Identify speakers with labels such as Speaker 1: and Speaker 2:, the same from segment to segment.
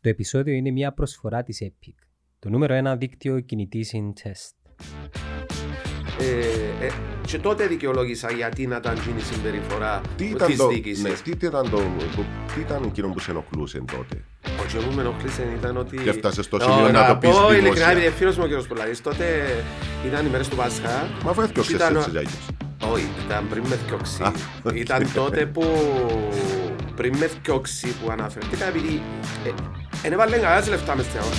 Speaker 1: Το επεισόδιο είναι μια προσφορά της Epic, το νούμερο 1 δίκτυο κινητής test.
Speaker 2: Ε, ε, και τότε δικαιολόγησα γιατί να ήταν γίνει η συμπεριφορά
Speaker 3: Τι
Speaker 2: της
Speaker 3: ήταν, το,
Speaker 2: διοίκησης.
Speaker 3: ναι, τι, ήταν το, το, τι ήταν εκείνο που σε ενοχλούσε τότε;
Speaker 2: Ο και μου με ενοχλήσε ήταν ότι...
Speaker 3: Και έφτασες στο
Speaker 2: Ω,
Speaker 3: σημείο να το πεις
Speaker 2: πω ειλικρινά,
Speaker 3: δημόσια.
Speaker 2: επειδή φίλος μου ο κύριος Πολάκης, τότε ήταν οι μέρες του Πάσχα.
Speaker 3: Μα αφού έφτιαξες
Speaker 2: Ήταν ο-
Speaker 3: έτσι για αλλιώς.
Speaker 2: Όχι, ήταν πριν με θκιόξει.
Speaker 3: Α, οκ.
Speaker 2: Ήταν τότε που πριν με θκιόξει που αναφερθήκα επειδή ε, εν έβαλε κανένας λεφτά μες στην αγορά.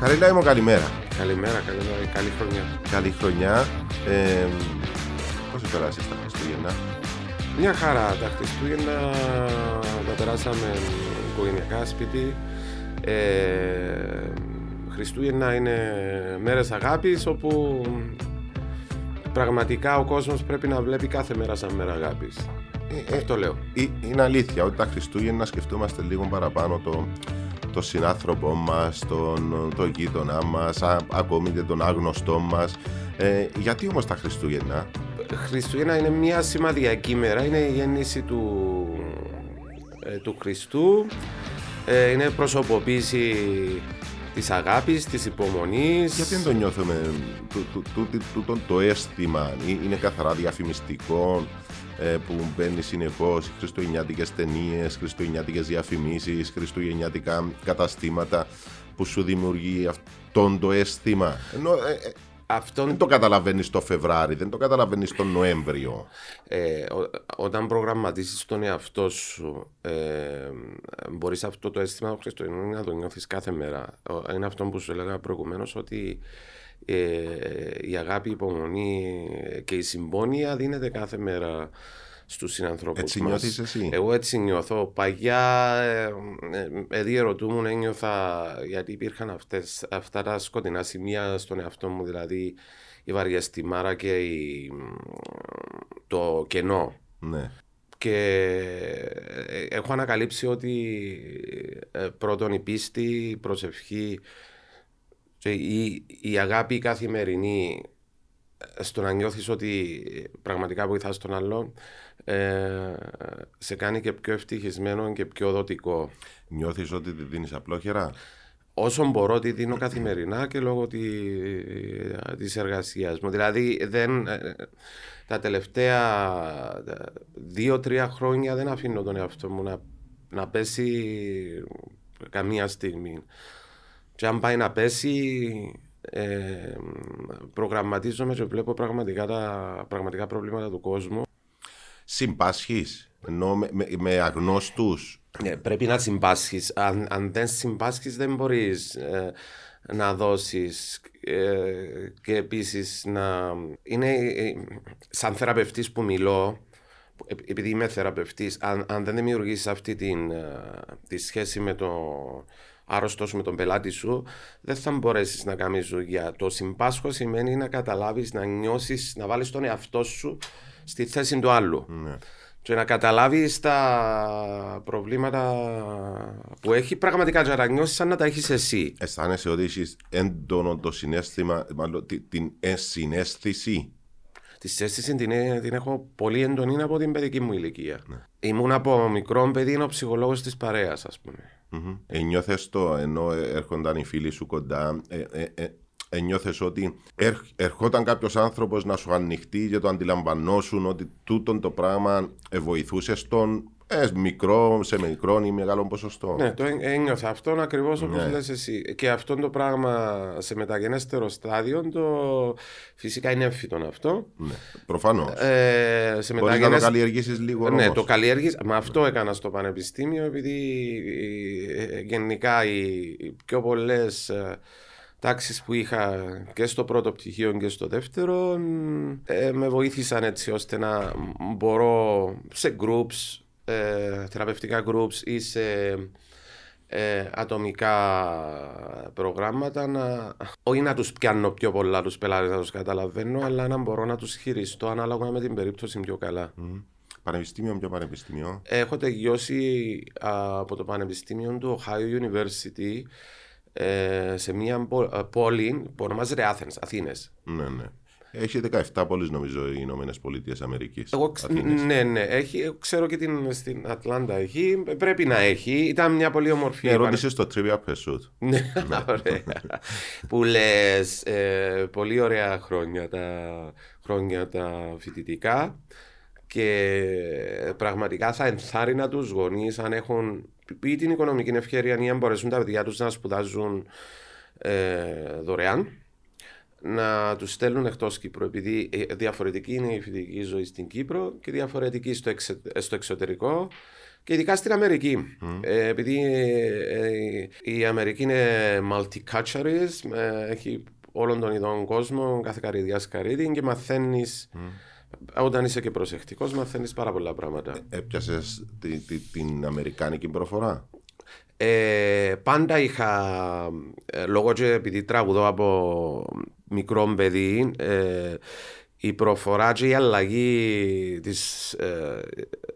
Speaker 3: Χαρίλα μου καλημέρα.
Speaker 2: Καλημέρα, καλημέρα, καλή χρονιά.
Speaker 3: Καλή χρονιά. Ε, πώς περάσεις τα Χριστούγεννα;
Speaker 2: Μια χαρά τα Χριστούγεννα τα περάσαμε οικογενειακά σπίτι. Ε, Χριστούγεννα είναι μέρες αγάπης όπου πραγματικά ο κόσμος πρέπει να βλέπει κάθε μέρα σαν μέρα αγάπης.
Speaker 3: Ε,
Speaker 2: Αυτό λέω.
Speaker 3: Ε, Είναι αλήθεια ότι τα Χριστούγεννα σκεφτόμαστε λίγο παραπάνω το, το συνάνθρωπό μας, τον, το γείτονά μας, α, ακόμη και τον άγνωστό μας. Ε, γιατί όμως τα Χριστούγεννα,
Speaker 2: Χριστούγεννα είναι μια σημαδιακή μέρα, είναι η γέννηση του, ε, του Χριστού, ε, είναι προσωποποίηση της αγάπης, της υπομονής.
Speaker 3: γιατί δεν το νιώθουμε το, το, το, το, το, το αίσθημα, ε, είναι καθαρά διαφημιστικό ε, που μπαίνει συνεχώς χριστουγεννιάτικες ταινίες, χριστουγεννιάτικες διαφημίσεις, χριστουγεννιάτικα καταστήματα που σου δημιουργεί αυτόν το αίσθημα. Ενώ, ε, ε,
Speaker 2: Αυτόν
Speaker 3: Δεν το καταλαβαίνεις το Φεβράρι, δεν το καταλαβαίνεις τον Νοέμβριο.
Speaker 2: Ε, ο- όταν προγραμματίσεις τον εαυτό σου, ε, μπορείς αυτό το αίσθημα του Χριστουγεννού να το νιώθεις κάθε μέρα. Ο- Είναι αυτό που σου έλεγα προηγουμένως ότι ε, η αγάπη, η υπομονή και η συμπόνια δίνεται κάθε μέρα στους συνανθρώπους
Speaker 3: Έτσι
Speaker 2: μας.
Speaker 3: νιώθεις εσύ;
Speaker 2: Εγώ έτσι νιώθω. Παγιά, ε, ε, εδί ερωτούμουν, ένιωθα γιατί υπήρχαν αυτές, αυτά τα σκοτεινά σημεία στον εαυτό μου, δηλαδή η βαριαστημάρα και η, το κενό.
Speaker 3: Ναι.
Speaker 2: Και ε, έχω ανακαλύψει ότι ε, πρώτον η πίστη, η προσευχή και η, η αγάπη η καθημερινή ε, στο να νιώθεις ότι πραγματικά βοηθάς τον άλλον ε, σε κάνει και πιο ευτυχισμένο και πιο δοτικό.
Speaker 3: Νιώθεις ότι τη δίνεις απλόχερα;
Speaker 2: Όσο μπορώ τη δίνω καθημερινά και λόγω τη, της εργασίας μου. Δηλαδή δεν, ε, τα τελευταία δύο-τρία χρόνια δεν αφήνω τον εαυτό μου να, να πέσει καμία στιγμή. Και αν πάει να πέσει ε, προγραμματίζομαι και βλέπω πραγματικά τα πραγματικά προβλήματα του κόσμου.
Speaker 3: Συμπάσχεις, ενώ με, με, με αγνώστους.
Speaker 2: Ε, πρέπει να συμπάσχεις. Αν, αν δεν συμπάσχεις δεν μπορείς ε, να δώσεις ε, και επίσης να... Είναι ε, σαν θεραπευτής που μιλώ, ε, επειδή είμαι θεραπευτής, αν, αν δεν δημιουργήσεις αυτή την, ε, τη σχέση με το άρρωστος σου, με τον πελάτη σου, δεν θα μπορέσεις να κάνεις δουλειά. Το συμπάσχο σημαίνει να καταλάβεις, να νιώσεις, να βάλεις τον εαυτό σου στη θέση του άλλου
Speaker 3: Ναι.
Speaker 2: και να καταλάβεις τα προβλήματα που έχει πραγματικά και να τα νιώσεις σαν να τα έχεις εσύ.
Speaker 3: Αισθάνεσαι ότι έχεις έντονο το συνέστημα, μάλλον τη- την ενσυναίσθηση.
Speaker 2: Τη αίσθηση την, ε- την έχω πολύ έντονη από την παιδική μου ηλικία. Ήμουν από μικρό παιδί, είναι ο ψυχολόγος της παρέας, ας πούμε.
Speaker 3: Μμμ. Ενιώθες το ενώ ε, έρχονταν οι φίλοι σου κοντά, ε, ε, ε, ενιώθες ότι ερ- ερχόταν κάποιος άνθρωπος να σου ανοιχτεί και το αντιλαμβανόσουν ότι τούτον το πράγμα ε, βοηθούσες στον ε, μικρό, σε μικρό ή μεγάλο ποσοστό.
Speaker 2: Ναι, το έ- ένιωθα αυτόν ακριβώς όπως
Speaker 3: Ναι.
Speaker 2: λες εσύ. Και αυτό το πράγμα σε μεταγενέστερο στάδιο, το... φυσικά είναι έμφυτο αυτό.
Speaker 3: Ναι. Προφανώς.
Speaker 2: Ε, σε
Speaker 3: Μπορείς να το
Speaker 2: μεταγενέστερο
Speaker 3: καλλιεργήσεις λίγο
Speaker 2: Ναι,
Speaker 3: όμως.
Speaker 2: το καλλιέργης, με αυτό έκανα στο πανεπιστήμιο επειδή ε, γενικά οι, οι πιο πολλές ε, τάξεις που είχα και στο πρώτο πτυχίο και στο δεύτερο ε, με βοήθησαν έτσι ώστε να μπορώ σε groups, ε, θεραπευτικά groups ή σε ε, ατομικά προγράμματα να, όχι να τους πιάνω πιο πολλά τους πελάτες να τους καταλαβαίνω αλλά να μπορώ να τους χειριστώ ανάλογα με την περίπτωση πιο καλά.
Speaker 3: Μμμ. Πανεπιστήμιο, ποιο πανεπιστήμιο;
Speaker 2: Έχω τελειώσει α, από το Πανεπιστήμιο του Ohio University ε, σε μια πο- ε, πόλη που ονομάζεται Athens, Αθήνες.
Speaker 3: Ναι, ναι. Έχει 17 πόλεις νομίζω οι Ηνωμένες Πολιτείες Αμερικής.
Speaker 2: Εγώ ξ- ναι, ναι, έχει, ξέρω και την, στην Ατλάντα έχει, πρέπει να έχει. Ήταν μια πολύ όμορφη
Speaker 3: Ναι, ρώτησες στο Trivial Pursuit.
Speaker 2: Ναι, ωραία. που λες πολύ ωραία χρόνια τα, χρόνια τα φοιτητικά και πραγματικά θα ενθάρρυνα τους γονείς αν έχουν ή την οικονομική ευκαιρία ή αν μπορέσουν τα παιδιά τους να σπουδάζουν ε, δωρεάν να τους στέλνουν εκτός Κύπρου επειδή ε, διαφορετική είναι η φοιτητική ζωή στην Κύπρο και διαφορετική στο, εξε- στο εξωτερικό και ειδικά στην Αμερική. Ε, επειδή ε, ε, η Αμερική είναι multiculturalism, ε, έχει όλων των ειδών κόσμο, κάθε καρδιά καρύδι και μαθαίνεις. Όταν είσαι και προσεκτικός, μαθαίνεις πάρα πολλά πράγματα.
Speaker 3: Έπιασες την Αμερικάνικη προφορά;
Speaker 2: Ε, πάντα είχα, ε, λόγω και επειδή τραγουδώ από μικρό παιδί, ε, η προφορά και η αλλαγή της, ε,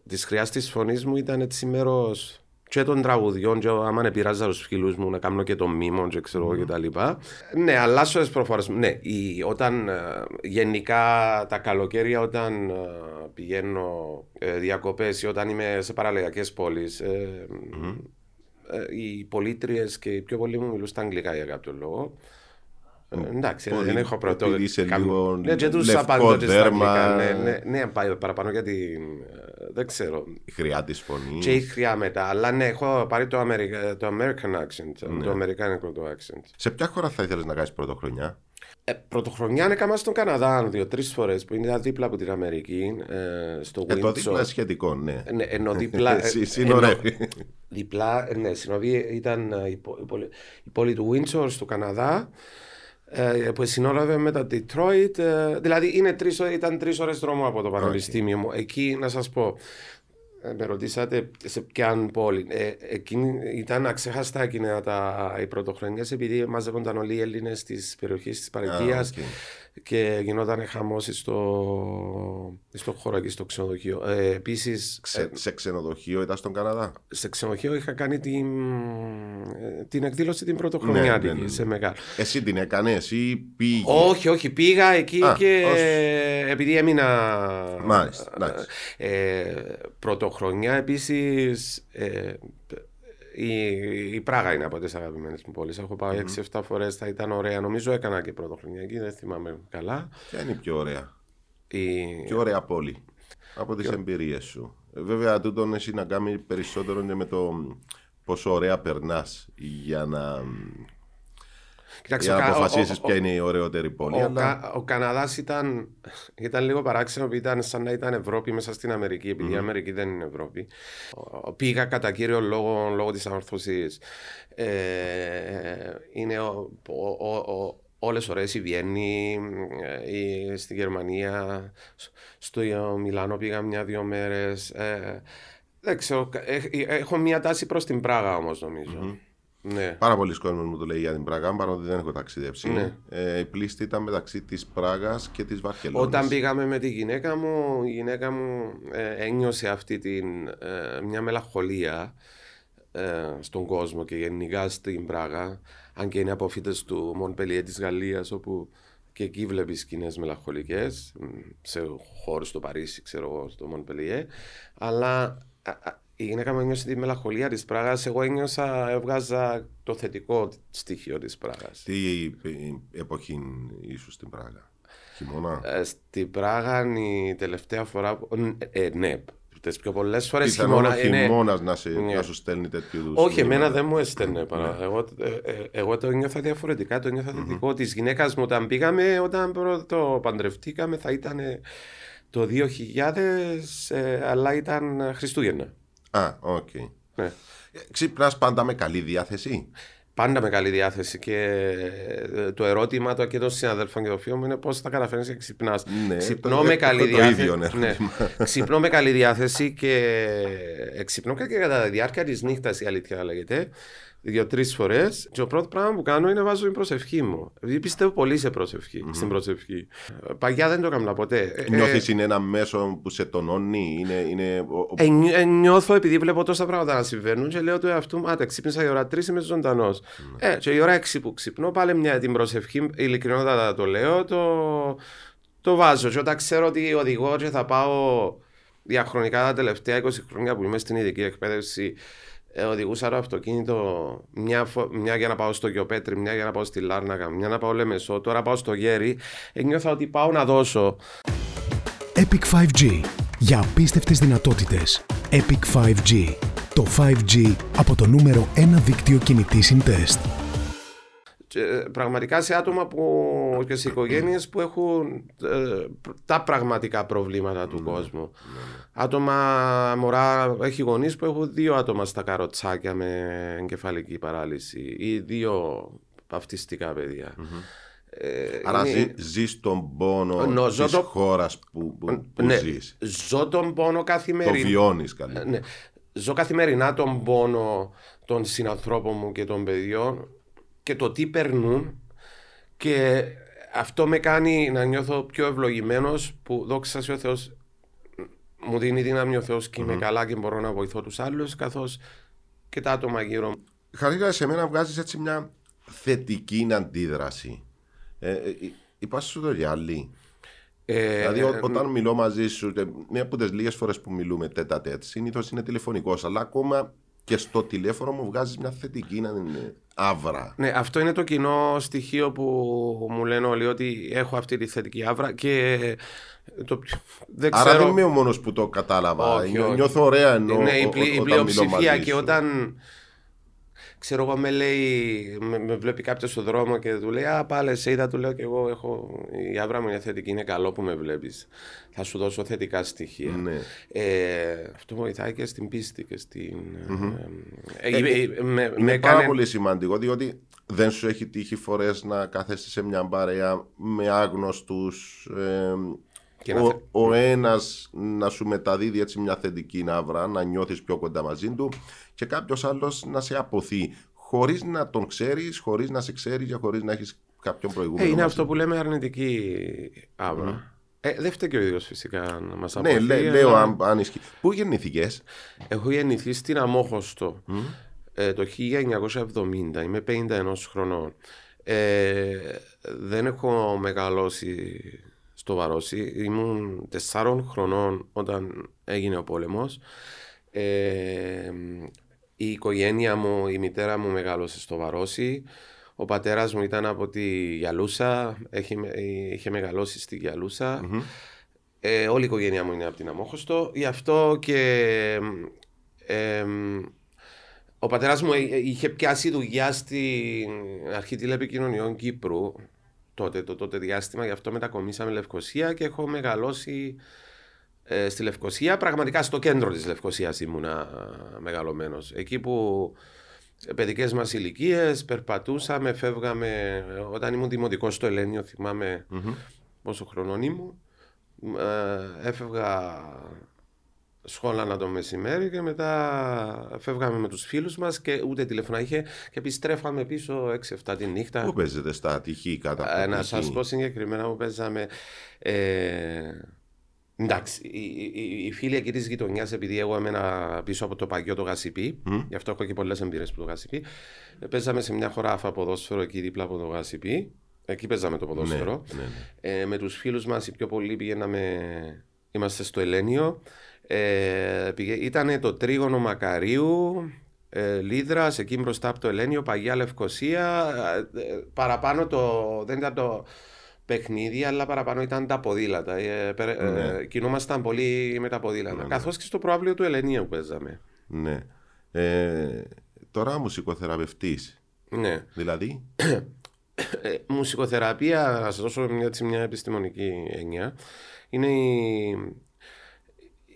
Speaker 2: της χρειάς της φωνής μου ήταν έτσι μέρος και των τραγουδιών και άμα επηρεάζα τους φίλους μου να κάνω και το μήμο και ξέρω εγώ και τα λοιπά. Ναι, αλλάσω τις προφορές μου. Ναι, η, όταν ε, γενικά τα καλοκαίρια όταν ε, πηγαίνω ε, διακοπές ή όταν είμαι σε παραλιακές πόλεις ε, ε, οι πολίτριε και οι πιο πολλοί μου μιλούν στα αγγλικά για κάποιο λόγο. Ε, εντάξει,
Speaker 3: Πολύ-
Speaker 2: δεν έχω πρώτο.
Speaker 3: επειδή είσαι
Speaker 2: καμ-
Speaker 3: λίγο
Speaker 2: Ναι, και τους
Speaker 3: λευκό
Speaker 2: απαντώ και στα
Speaker 3: δέρμα.
Speaker 2: αγγλικά. Ναι, ναι, ναι, πάει παραπάνω γιατί δεν ξέρω.
Speaker 3: Η χρειά της φωνής.
Speaker 2: Και η χρειά μετά. Αλλά ναι, έχω πάρει το, Αμερικα- το American accent,
Speaker 3: Ναι.
Speaker 2: το αμερικάνικο το accent.
Speaker 3: Σε ποια χώρα θα ήθελες να κάνεις πρωτοχρονιά;
Speaker 2: Ε, πρωτοχρονιά έκανα στον Καναδά δύο-τρει φορές που είναι δίπλα από την Αμερική, ε, στο
Speaker 3: Ε, το
Speaker 2: Windsor.
Speaker 3: δίπλα είναι σχετικό, ναι.
Speaker 2: Ναι, ενώ δίπλα.
Speaker 3: Συ-
Speaker 2: ε,
Speaker 3: συνορεύει.
Speaker 2: ενώ- Διπλά, ε, ναι, συνοδεία ήταν ε, η, πο- η πόλη, η πόλη του Windsor στο Καναδά ε, που συνόρευε με τα Detroit. ε, δηλαδή είναι τρεις, ώρες- ήταν τρεις ώρες δρόμο από το πανεπιστήμιο μου. Εκεί να σας πω, ε, με ρωτήσατε σε ποια πόλη. Ε, εκείνη ήταν αξέχαστα εκείνα τα, οι πρωτοχρονιές επειδή μαζεύονταν όλοι οι Έλληνες της περιοχής της Παρικίας
Speaker 3: οκ.
Speaker 2: και γινόταν χαμός στο, στο χώρο εκεί στο ξενοδοχείο. Ε, επίσης,
Speaker 3: Ξε- σε ξενοδοχείο ήταν στον Καναδά;
Speaker 2: σε ξενοδοχείο είχα κάνει την, ε, την εκδήλωση την πρωτοχρονιά
Speaker 3: Ναι, ναι, ναι.
Speaker 2: σε μεγάλο.
Speaker 3: Εσύ την έκανες ή πήγε;
Speaker 2: Όχι, όχι, πήγα εκεί
Speaker 3: Α,
Speaker 2: και
Speaker 3: ως-
Speaker 2: επειδή έμεινα.
Speaker 3: Μάλιστα, εντάξει.
Speaker 2: Ε, πρωτοχρονιά επίσης. Ε, η, η Πράγα είναι από τις αγαπημένες μου πόλεις. Έχω πάει 6-7 φορές, θα ήταν ωραία. Νομίζω έκανα και πρωτοχρονιά εκεί, δεν θυμάμαι καλά.
Speaker 3: Ποια είναι η πιο ωραία;
Speaker 2: Η...
Speaker 3: Πιο ωραία πόλη. Από τις εμπειρίες σου. Ε, Βέβαια, τούτον έχει να κάνει περισσότερο και με το πόσο ωραία περνάς για να,
Speaker 2: Κοιτάξτε,
Speaker 3: για
Speaker 2: ο
Speaker 3: να
Speaker 2: Κα- ο-
Speaker 3: αποφασίσεις
Speaker 2: ο-
Speaker 3: ποια είναι η ωραιότερη πόλη.
Speaker 2: Ο,
Speaker 3: αλλά-
Speaker 2: Κα, ο Καναδάς ήταν, ήταν λίγο παράξενο που ήταν σαν να ήταν Ευρώπη μέσα στην Αμερική, επειδή η Αμερική δεν είναι Ευρώπη. Ο- Πήγα κατά κύριο λόγο, λόγω της ανορθωσίας. Ε, είναι ο, ο, ο, ο, όλες ωραίες η Βιέννη, ε, η, στη Γερμανία, στο Μιλάνο πήγα μια-δύο μέρες. Ε, δεν ξέρω, ε, ε, έχω μια τάση προς την Πράγα όμως νομίζω. Ναι.
Speaker 3: Πάρα πολλοί κόσμοι μου το λέει για την Πράγα, παρότι δεν έχω ταξιδέψει.
Speaker 2: Ναι.
Speaker 3: Ε, η πλήστη ήταν μεταξύ της Πράγας και της Βαρκελόνης.
Speaker 2: Όταν πήγαμε με τη γυναίκα μου, η γυναίκα μου ε, ένιωσε αυτή την, ε, μια μελαγχολία ε, στον κόσμο και γενικά στην Πράγα, αν και είναι αποφύτες του Μονπελιέ της Γαλλίας, όπου και εκεί βλέπεις σκηνές μελαγχολικές, σε χώρους στο Παρίσι, ξέρω εγώ, στο Μονπελιέ. Αλλά α, α, η γυναίκα μου ένιωσε τη μελαγχολία της Πράγας. Εγώ ένιωσα, έβγαζα το θετικό στοιχείο της Πράγας.
Speaker 3: Τι ε, εποχή ήσου στην Πράγα, Χειμώνα;
Speaker 2: Ε, στην Πράγα η τελευταία φορά. που- Ε, ναι, τις πιο πολλές φορές
Speaker 3: Ήταν
Speaker 2: χειμώνα.
Speaker 3: όλο
Speaker 2: είναι-
Speaker 3: χειμώνας να, σε,
Speaker 2: Ναι.
Speaker 3: να σου στέλνει τέτοιου είδους.
Speaker 2: Όχι, εμένα δεν μου έστελνε παρά. Εγώ, ε, ε, εγώ το νιώθα διαφορετικά, το νιώθα θετικό. Της γυναίκας μου όταν πήγαμε, όταν πρώτο παντρευτήκαμε, θα ήταν το 2000, ε, αλλά ήταν Χριστούγεννα.
Speaker 3: Α, οκ.
Speaker 2: Ναι.
Speaker 3: Ξύπνας πάντα με καλή διάθεση;
Speaker 2: Πάντα με καλή διάθεση και ε, το ερώτημα το και των συναδέλφων και των φίλων μου είναι πώς τα καταφέρεις και ξυπνάς.
Speaker 3: Ναι,
Speaker 2: ξυπνώ
Speaker 3: το-
Speaker 2: με
Speaker 3: το-
Speaker 2: καλή
Speaker 3: το
Speaker 2: διάθεση.
Speaker 3: ίδιο, ναι,
Speaker 2: ναι.
Speaker 3: ερώτημα.
Speaker 2: ξυπνώ με καλή διάθεση και ε, ξυπνώ και κατά τη διάρκεια της νύχτας, η αλήθεια λέγεται. Δύο-τρει φορές. Και το πρώτο πράγμα που κάνω είναι βάζω την προσευχή μου. Γιατί πιστεύω πολύ σε προσευχη στην προσευχή. Παγιά δεν το έκανα ποτέ. Ε,
Speaker 3: Νιώθεις είναι ένα μέσο που σε τονώνει, είναι. είναι ο-
Speaker 2: ε, νιώ- ε, νιώθω επειδή βλέπω τόσα πράγματα να συμβαίνουν και λέω του εαυτού μου, Άτε, ξύπνησα η ώρα 3 είμαι ζωντανός. Ε, και η ώρα 6 που ξυπνώ, πάλι μια την προσευχή, ειλικρινότατα το λέω, το, το βάζω. Και όταν ξέρω ότι οδηγώ και θα πάω διαχρονικά τα τελευταία 20 χρόνια που είμαι στην ειδική εκπαίδευση, ε, οδηγούσα το αυτοκίνητο μια, φο- μια για να πάω στο Λιοπέτρι, μια για να πάω στη Λάρνακα, μια να πάω Λεμεσό, τώρα πάω στο Γέρι. Ε, νιώθω ότι πάω να δώσω.
Speaker 4: Epic 5G. Για απίστευτες δυνατότητες. Epic 5G. Το 5G από το νούμερο 1 δίκτυο κινητής στο speedtest.
Speaker 2: Και, ε, πραγματικά σε άτομα που, και σε οικογένειες που έχουν ε, τα πραγματικά προβλήματα του κόσμου. Άτομα, μωρά, έχει γονείς που έχουν δύο άτομα στα καροτσάκια με εγκεφαλική παράλυση ή δύο παυτιστικά παιδιά. Ε,
Speaker 3: Άρα
Speaker 2: είναι-
Speaker 3: ζει, ζεις τον πόνο
Speaker 2: Νο, ζω
Speaker 3: της
Speaker 2: το-
Speaker 3: χώρας που, που, που
Speaker 2: ναι,
Speaker 3: ζεις.
Speaker 2: ζω τον πόνο
Speaker 3: Το
Speaker 2: καθημερινά.
Speaker 3: βιώνεις καλύτερα.
Speaker 2: Ναι. Ζω καθημερινά τον πόνο των συνανθρώπων μου και των παιδιών και το τι περνούν και αυτό με κάνει να νιώθω πιο ευλογημένος που δόξα σε ο Θεός μου δίνει δύναμη ο Θεός και είμαι καλά και μπορώ να βοηθώ τους άλλους καθώς και τα άτομα γύρω μου.
Speaker 3: Χαρίκα, σε μένα βγάζεις έτσι μια θετική αντίδραση. Ε, ε, Υπάρχει σου το γυαλί.
Speaker 2: Ε,
Speaker 3: δηλαδή, ό-
Speaker 2: ε,
Speaker 3: όταν μιλώ μαζί σου, και μία από τις λίγες φορές που μιλούμε τέτα τέτ, συνήθως είναι τηλεφωνικός. Αλλά ακόμα και στο τηλέφωνο μου βγάζεις μια θετική ε, άβρα.
Speaker 2: Ναι, αυτό είναι το κοινό στοιχείο που μου λένε όλοι ότι έχω αυτή τη θετική άβρα και το, πιο- δεν
Speaker 3: Άρα
Speaker 2: ξέρω...
Speaker 3: δεν είμαι ο μόνος που το κατάλαβα.
Speaker 2: Όχι,
Speaker 3: Νιώ-
Speaker 2: όχι.
Speaker 3: Νιώθω ωραία ενώ
Speaker 2: ναι, η,
Speaker 3: ο-
Speaker 2: πλη- η
Speaker 3: όταν μιλώ
Speaker 2: πλειοψηφία
Speaker 3: μαζί
Speaker 2: και
Speaker 3: σου.
Speaker 2: όταν ξέρω εγώ με λέει, με, με βλέπει κάποιος στον δρόμο και του λέει Α, πάλι σε είδα, του λέω και εγώ έχω. Η άβρα μου είναι θετική, είναι καλό που με βλέπεις. Θα σου δώσω θετικά στοιχεία.
Speaker 3: Ναι.
Speaker 2: Ε, αυτό βοηθάει και στην πίστη και στην. ε, ε, ε, με,
Speaker 3: Είναι
Speaker 2: με
Speaker 3: πάρα
Speaker 2: έκανε-
Speaker 3: πολύ σημαντικό διότι δεν σου έχει τύχει φορές να κάθεσαι σε μια παρέα με άγνωστους.
Speaker 2: Και να
Speaker 3: ο,
Speaker 2: θε-
Speaker 3: ο ένας να σου μεταδίδει έτσι μια θετική ναύρα, να νιώθεις πιο κοντά μαζί του και κάποιος άλλος να σε αποθεί χωρίς να τον ξέρεις, χωρίς να σε ξέρεις και χωρίς να έχεις κάποιον προηγούμενο.
Speaker 2: Ε, είναι
Speaker 3: μαζί.
Speaker 2: αυτό που λέμε αρνητική άβρα. Ε, δεν φταίει και ο ίδιος φυσικά να μας
Speaker 3: Ναι, λέ, λέω αν, αν ισχύει. Πού γεννηθήκες,
Speaker 2: Έχω γεννηθεί στην Αμόχωστο ε, το 1970. Είμαι 51 χρονών. Ε, δεν έχω μεγαλώσει στο Βαρόσι. Ήμουν 4 χρονών όταν έγινε ο πόλεμος. Ε, η οικογένεια μου, η μητέρα μου μεγάλωσε στο Βαρόσι. Ο πατέρας μου ήταν από τη Γιαλούσα, έχει, είχε μεγαλώσει στη Γιαλούσα. Ε, όλη η οικογένειά μου είναι από την Αμόχωστο. Γι' αυτό και ε, ο πατέρας μου ε, είχε πιάσει δουλειά στην αρχή τηλεπικοινωνιών Κύπρου τότε, το τότε διάστημα, γι' αυτό μετακομίσαμε Λευκοσία και έχω μεγαλώσει ε, στη Λευκοσία, πραγματικά στο κέντρο της Λευκοσίας ήμουνα μεγαλωμένος. Εκεί που παιδικές μας ηλικίες, περπατούσαμε, φεύγαμε, όταν ήμουν δημοτικός στο Ελένιο θυμάμαι πόσο χρονών ήμουν, ε, έφευγα σχόλανα το μεσημέρι και μετά φεύγαμε με τους φίλους μας και ούτε τηλέφωνα είχε και επιστρέφαμε πίσω 6-7 τη νύχτα.
Speaker 3: Πού παίζετε στα ατυχή κατά
Speaker 2: Ε,
Speaker 3: από
Speaker 2: να
Speaker 3: εκεί;
Speaker 2: σας πω συγκεκριμένα που παίζαμε. Ε, εντάξει, οι, οι, οι φίλοι εκεί της γειτονιάς, επειδή εγώ έμενα πίσω από το παγιό το Γασιπί, γι' αυτό έχω και πολλές εμπειρίες που το Γασιπί, ε, παίζαμε σε μια χωράφα ποδόσφαιρο εκεί δίπλα από το Γασιπί. Εκεί παίζαμε το ποδόσφαιρο.
Speaker 3: ναι, ναι.
Speaker 2: Ε, με τους φίλους μας οι πιο πολλοί πηγαίναμε, είμαστε στο Ελένιο. Ε, ήταν το τρίγωνο Μακαρίου, ε, Λίδρας, εκεί μπροστά από το Ελένιο, Παγιά Λευκοσία. Ε, ε, παραπάνω το, δεν ήταν το παιχνίδι, αλλά παραπάνω ήταν τα ποδήλατα. Ε, περ- ε,
Speaker 3: Ναι.
Speaker 2: κινούμασταν πολύ με τα ποδήλατα. Καθώς και στο προάβλιο του Ελενίου παίζαμε.
Speaker 3: Ναι. Ε, τώρα μουσικοθεραπευτής.
Speaker 2: Ναι.
Speaker 3: Δηλαδή,
Speaker 2: Ε, μουσικοθεραπεία, να σας δώσω μια, έτσι, μια επιστημονική έννοια, είναι η,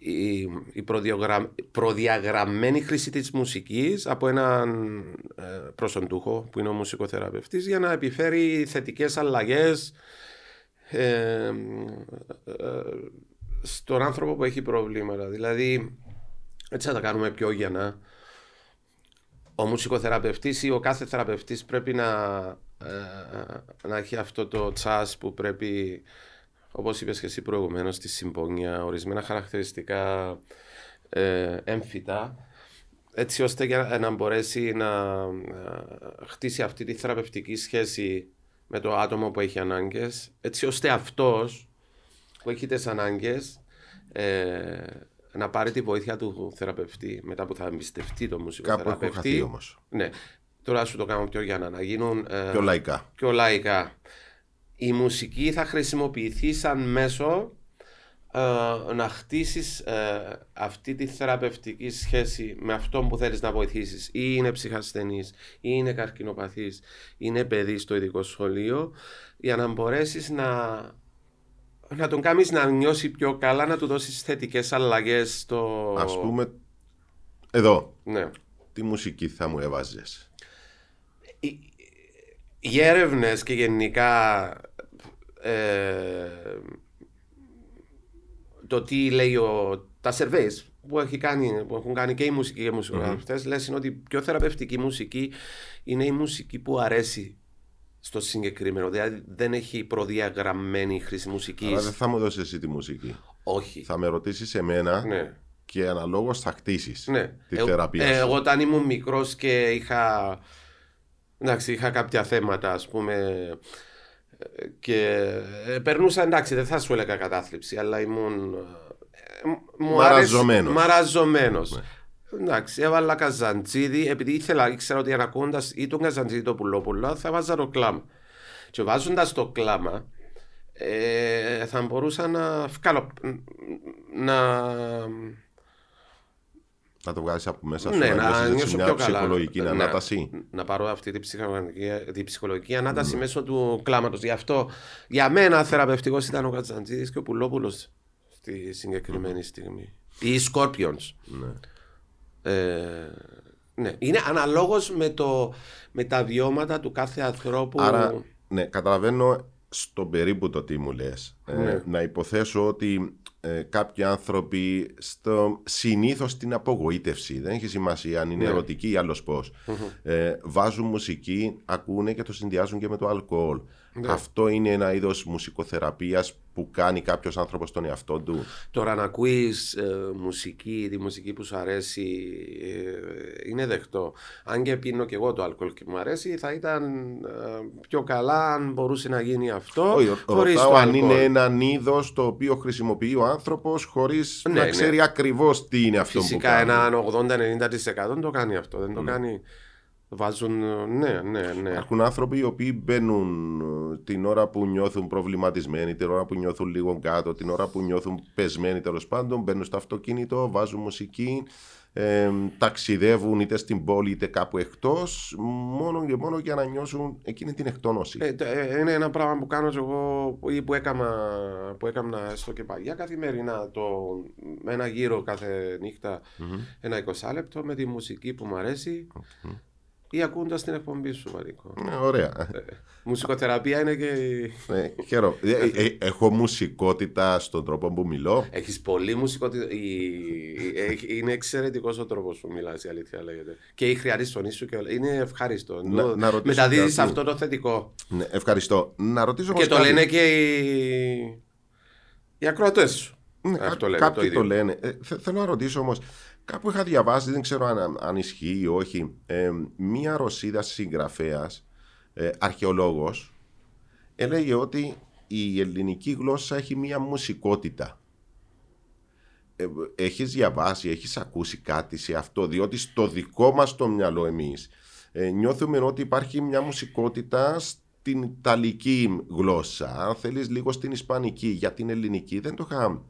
Speaker 2: η, η προδιογραμ- προδιαγραμμένη χρήση της μουσικής από έναν ε, προσοντούχο που είναι ο μουσικοθεραπευτής για να επιφέρει θετικές αλλαγές ε, ε, στον άνθρωπο που έχει προβλήματα. Δηλαδή, έτσι θα τα κάνουμε πιο γεννά. ο μουσικοθεραπευτής ή ο κάθε θεραπευτής πρέπει να, ε, να έχει αυτό το τσάς που πρέπει, όπως είπες και εσύ προηγουμένως, στη συμπόνια, ορισμένα χαρακτηριστικά ε, έμφυτα, έτσι ώστε για να μπορέσει να ε, χτίσει αυτή τη θεραπευτική σχέση με το άτομο που έχει ανάγκες, έτσι ώστε αυτός που έχει τις ανάγκες ε, να πάρει τη βοήθεια του θεραπευτή μετά που θα εμπιστευτεί το
Speaker 3: Κάπου έχω
Speaker 2: μουσικοθεραπευτή.
Speaker 3: χαθεί όμως.
Speaker 2: Ναι. Τώρα σου το κάνω πιο για να, να γίνουν ε,
Speaker 3: Πιο λαϊκά.
Speaker 2: πιο λαϊκά. Η μουσική θα χρησιμοποιηθεί σαν μέσο ε, να χτίσεις ε, αυτή τη θεραπευτική σχέση με αυτόν που θέλεις να βοηθήσεις ή είναι ψυχασθενής ή είναι καρκινοπαθής ή είναι παιδί στο ειδικό σχολείο για να μπορέσεις να, να τον κάνεις να νιώσει πιο καλά, να του δώσεις θετικές αλλαγές στο...
Speaker 3: Ας πούμε, εδώ,
Speaker 2: Ναι.
Speaker 3: τι μουσική θα μου έβαζες;
Speaker 2: οι, οι έρευνες και γενικά ε, το τι λέει ο, τα surveys που, έχει κάνει, που έχουν κάνει και οι μουσικοί και οι μουσικογραφητές λες είναι ότι η πιο θεραπευτική μουσική είναι η μουσική που αρέσει στο συγκεκριμένο. Δηλαδή δεν έχει προδιαγραμμένη χρήση μουσικής.
Speaker 3: Αλλά δεν θα μου δώσεις εσύ τη μουσική.
Speaker 2: Όχι.
Speaker 3: Θα με ρωτήσεις εμένα
Speaker 2: Ναι.
Speaker 3: και αναλόγως θα χτίσεις
Speaker 2: Ναι.
Speaker 3: τη
Speaker 2: Ε,
Speaker 3: θεραπεία.
Speaker 2: ε,
Speaker 3: σου.
Speaker 2: εγώ όταν ήμουν μικρός και είχα, εντάξει, είχα κάποια θέματα ας πούμε ε, και ε, περνούσα εντάξει δεν θα σου έλεγα κατάθλιψη αλλά ήμουν ε, μου
Speaker 3: Μαραζωμένος. Ναι.
Speaker 2: μαραζωμένος. Εντάξει, έβαλα καζαντζίδι επειδή ήθελα, ήξερα ότι ανακούντας ή τον καζαντζίδι το πουλόπουλο θα βάζα το κλάμα. Και βάζοντας το κλάμα ε, θα μπορούσα να βγάλω, να,
Speaker 3: Να το βγάλει από μέσα σου.
Speaker 2: ναι,
Speaker 3: να
Speaker 2: να
Speaker 3: νιώσεις έτσι
Speaker 2: νιώσω
Speaker 3: μια
Speaker 2: πιο καλά.
Speaker 3: ψυχολογική
Speaker 2: Ναι.
Speaker 3: ανάταση.
Speaker 2: Να πάρω αυτή τη ψυχολογική, τη ψυχολογική ανάταση
Speaker 3: Ναι.
Speaker 2: μέσω του κλάματος. Γι' αυτό για μένα θεραπευτικός ήταν ο Κατζαντζίδης και ο Πουλόπουλος στη συγκεκριμένη στιγμή. Ή οι Scorpions.
Speaker 3: Ναι.
Speaker 2: Ε, ναι. Είναι αναλόγως με, το, με τα βιώματα του κάθε ανθρώπου.
Speaker 3: Άρα, ναι, καταλαβαίνω στο περίπου το τι μου λες. Ε,
Speaker 2: Ναι.
Speaker 3: να υποθέσω ότι ε, κάποιοι άνθρωποι στο, συνήθως την απογοήτευση, δεν έχει σημασία αν είναι
Speaker 2: Ναι.
Speaker 3: ερωτική ή άλλος πώς, ε, βάζουν μουσική, ακούνε και το συνδυάζουν και με το αλκοόλ.
Speaker 2: Ναι.
Speaker 3: Αυτό είναι ένα είδος μουσικοθεραπείας που κάνει κάποιος άνθρωπος τον εαυτό του;
Speaker 2: Τώρα να ακούεις ε, μουσική, τη μουσική που σου αρέσει ε, είναι δεκτό. Αν και πίνω και εγώ το αλκοόλ και μου αρέσει θα ήταν ε, πιο καλά αν μπορούσε να γίνει αυτό
Speaker 3: Όχι,
Speaker 2: χωρίς
Speaker 3: ρωτάω
Speaker 2: το
Speaker 3: αν
Speaker 2: αλκοόλ.
Speaker 3: είναι ένα είδος το οποίο χρησιμοποιεί ο άνθρωπος χωρίς
Speaker 2: Ναι,
Speaker 3: να
Speaker 2: ναι.
Speaker 3: ξέρει ακριβώς τι είναι αυτό
Speaker 2: Φυσικά
Speaker 3: που κάνει.
Speaker 2: έναν 80-90% το κάνει αυτό. Δεν το κάνει. Βάζουν. Ναι, ναι, ναι.
Speaker 3: Υπάρχουν άνθρωποι οι οποίοι μπαίνουν ε, την ώρα που νιώθουν προβληματισμένοι, την ώρα που νιώθουν λίγο κάτω, την ώρα που νιώθουν πεσμένοι τέλος πάντων, μπαίνουν στο αυτοκίνητο, βάζουν μουσική, ε, ταξιδεύουν είτε στην πόλη είτε κάπου εκτός, μόνο και μόνο για να νιώσουν εκείνη την εκτόνωση.
Speaker 2: Ε, τε- ε, είναι ένα πράγμα που κάνω και εγώ που- ή που έκανα, που έκανα στο και παλιά καθημερινά. Το, ένα γύρο κάθε νύχτα, ένα 20 λεπτό με τη μουσική που μου αρέσει ή ακούγοντας την εκπομπή σου, Μαρικό.
Speaker 3: Ναι, ωραία.
Speaker 2: Ε, μουσικοθεραπεία είναι και.
Speaker 3: Ναι, χαίρομαι. Ε, ε, ε, έχω μουσικότητα στον τρόπο που μιλώ.
Speaker 2: Έχεις πολύ μουσικότητα. η- έχει- Είναι εξαιρετικός ο τρόπος που μιλάς, η αλήθεια λέγεται. Και η χρειαρή φωνή σου και όλα. Είναι ευχάριστο.
Speaker 3: Να-
Speaker 2: Το-
Speaker 3: να ρωτήσω
Speaker 2: Μεταδίδεις
Speaker 3: κάτι.
Speaker 2: αυτό το θετικό.
Speaker 3: Ναι, ευχαριστώ. Να ρωτήσω
Speaker 2: Και
Speaker 3: όμως
Speaker 2: το
Speaker 3: κάτι.
Speaker 2: λένε και οι, οι ακροατές σου.
Speaker 3: Ναι,
Speaker 2: Αυτό
Speaker 3: κά-
Speaker 2: λένε,
Speaker 3: κάποιοι
Speaker 2: το
Speaker 3: το,
Speaker 2: ίδιο.
Speaker 3: λένε. Ε, θε- θέλω να ρωτήσω όμως, κάπου είχα διαβάσει, δεν ξέρω αν, αν ισχύει ή όχι, ε, μία Ρωσίδα συγγραφέας, ε, αρχαιολόγος, έλεγε ότι η ελληνική γλώσσα έχει μία μουσικότητα. Ε, έχεις διαβάσει, έχεις ακούσει κάτι σε αυτό, διότι στο δικό μας το μυαλό εμείς ε, νιώθουμε ότι υπάρχει μια μουσικότητα στην Ιταλική γλώσσα, αν θέλεις λίγο στην Ισπανική, για την Ελληνική δεν το είχα,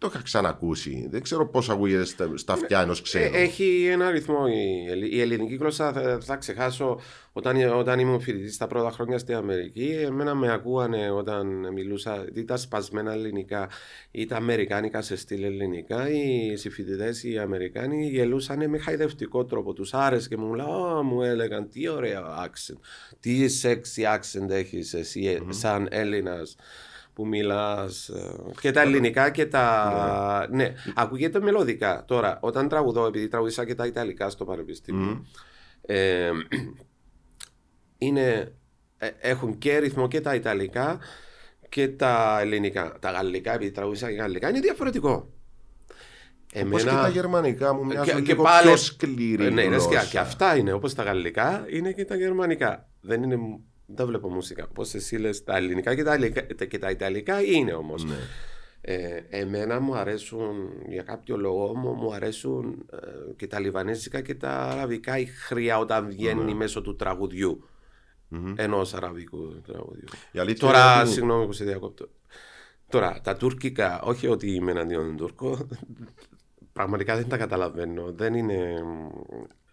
Speaker 3: το είχα ξανακούσει. Δεν ξέρω πώς ακούγεται στα, στα αυτιά ενός
Speaker 2: Ε,
Speaker 3: ξένου.
Speaker 2: έχει ένα αριθμό η, ελλη- η ελληνική γλώσσα. Θα, θα ξεχάσω όταν, όταν ήμουν φοιτητής τα πρώτα χρόνια στην Αμερική. Εμένα με ακούανε όταν μιλούσα είτε τα σπασμένα ελληνικά ή τα αμερικάνικα σε στυλ ελληνικά. Οι συμφοιτητές, οι Αμερικάνοι, γελούσαν με χαϊδευτικό τρόπο. Τους άρεσε και μου λέγανε, μου έλεγαν τι ωραίο accent, τι sexy accent έχεις εσύ ε, σαν Έλληνας που μιλάς ε, και τα ελληνικά και τα... Ναι, ακούγεται μελωδικά. Τώρα, όταν τραγουδώ, επειδή τραγουδίσα και τα Ιταλικά στο πανεπιστήμιο, Ε, είναι, ε, έχουν και ρυθμό και τα Ιταλικά και τα ελληνικά. Τα γαλλικά, επειδή τραγουδίσα και γαλλικά, είναι διαφορετικό.
Speaker 3: Όπως και τα γερμανικά μου μοιάζουν
Speaker 2: και,
Speaker 3: και
Speaker 2: και πάλι,
Speaker 3: πιο σκληρή
Speaker 2: Ε, ναι, είναι
Speaker 3: γλώσσα.
Speaker 2: σκιά. και αυτά είναι όπως τα γαλλικά είναι και τα γερμανικά. Δεν, είναι, δεν βλέπω μουσικά. Όπω εσύ λες τα ελληνικά και τα, Ιταλικά- και τα ιταλικά είναι όμως.
Speaker 3: Ναι.
Speaker 2: Ε, εμένα μου αρέσουν, για κάποιο λόγο μου, μου αρέσουν ε, και τα λιβανέζικα και τα αραβικά η χρειά όταν βγαίνει
Speaker 3: Ναι.
Speaker 2: μέσω του τραγουδιού. Ενός αραβικού τραγουδιού.
Speaker 3: Η αλήθεια
Speaker 2: Τώρα,
Speaker 3: είναι ότι-
Speaker 2: συγγνώμη που σε διακόπτω. Τώρα, τα τουρκικά, όχι ότι είμαι εναντίον των Τούρκων, πραγματικά δεν τα καταλαβαίνω. Δεν είναι,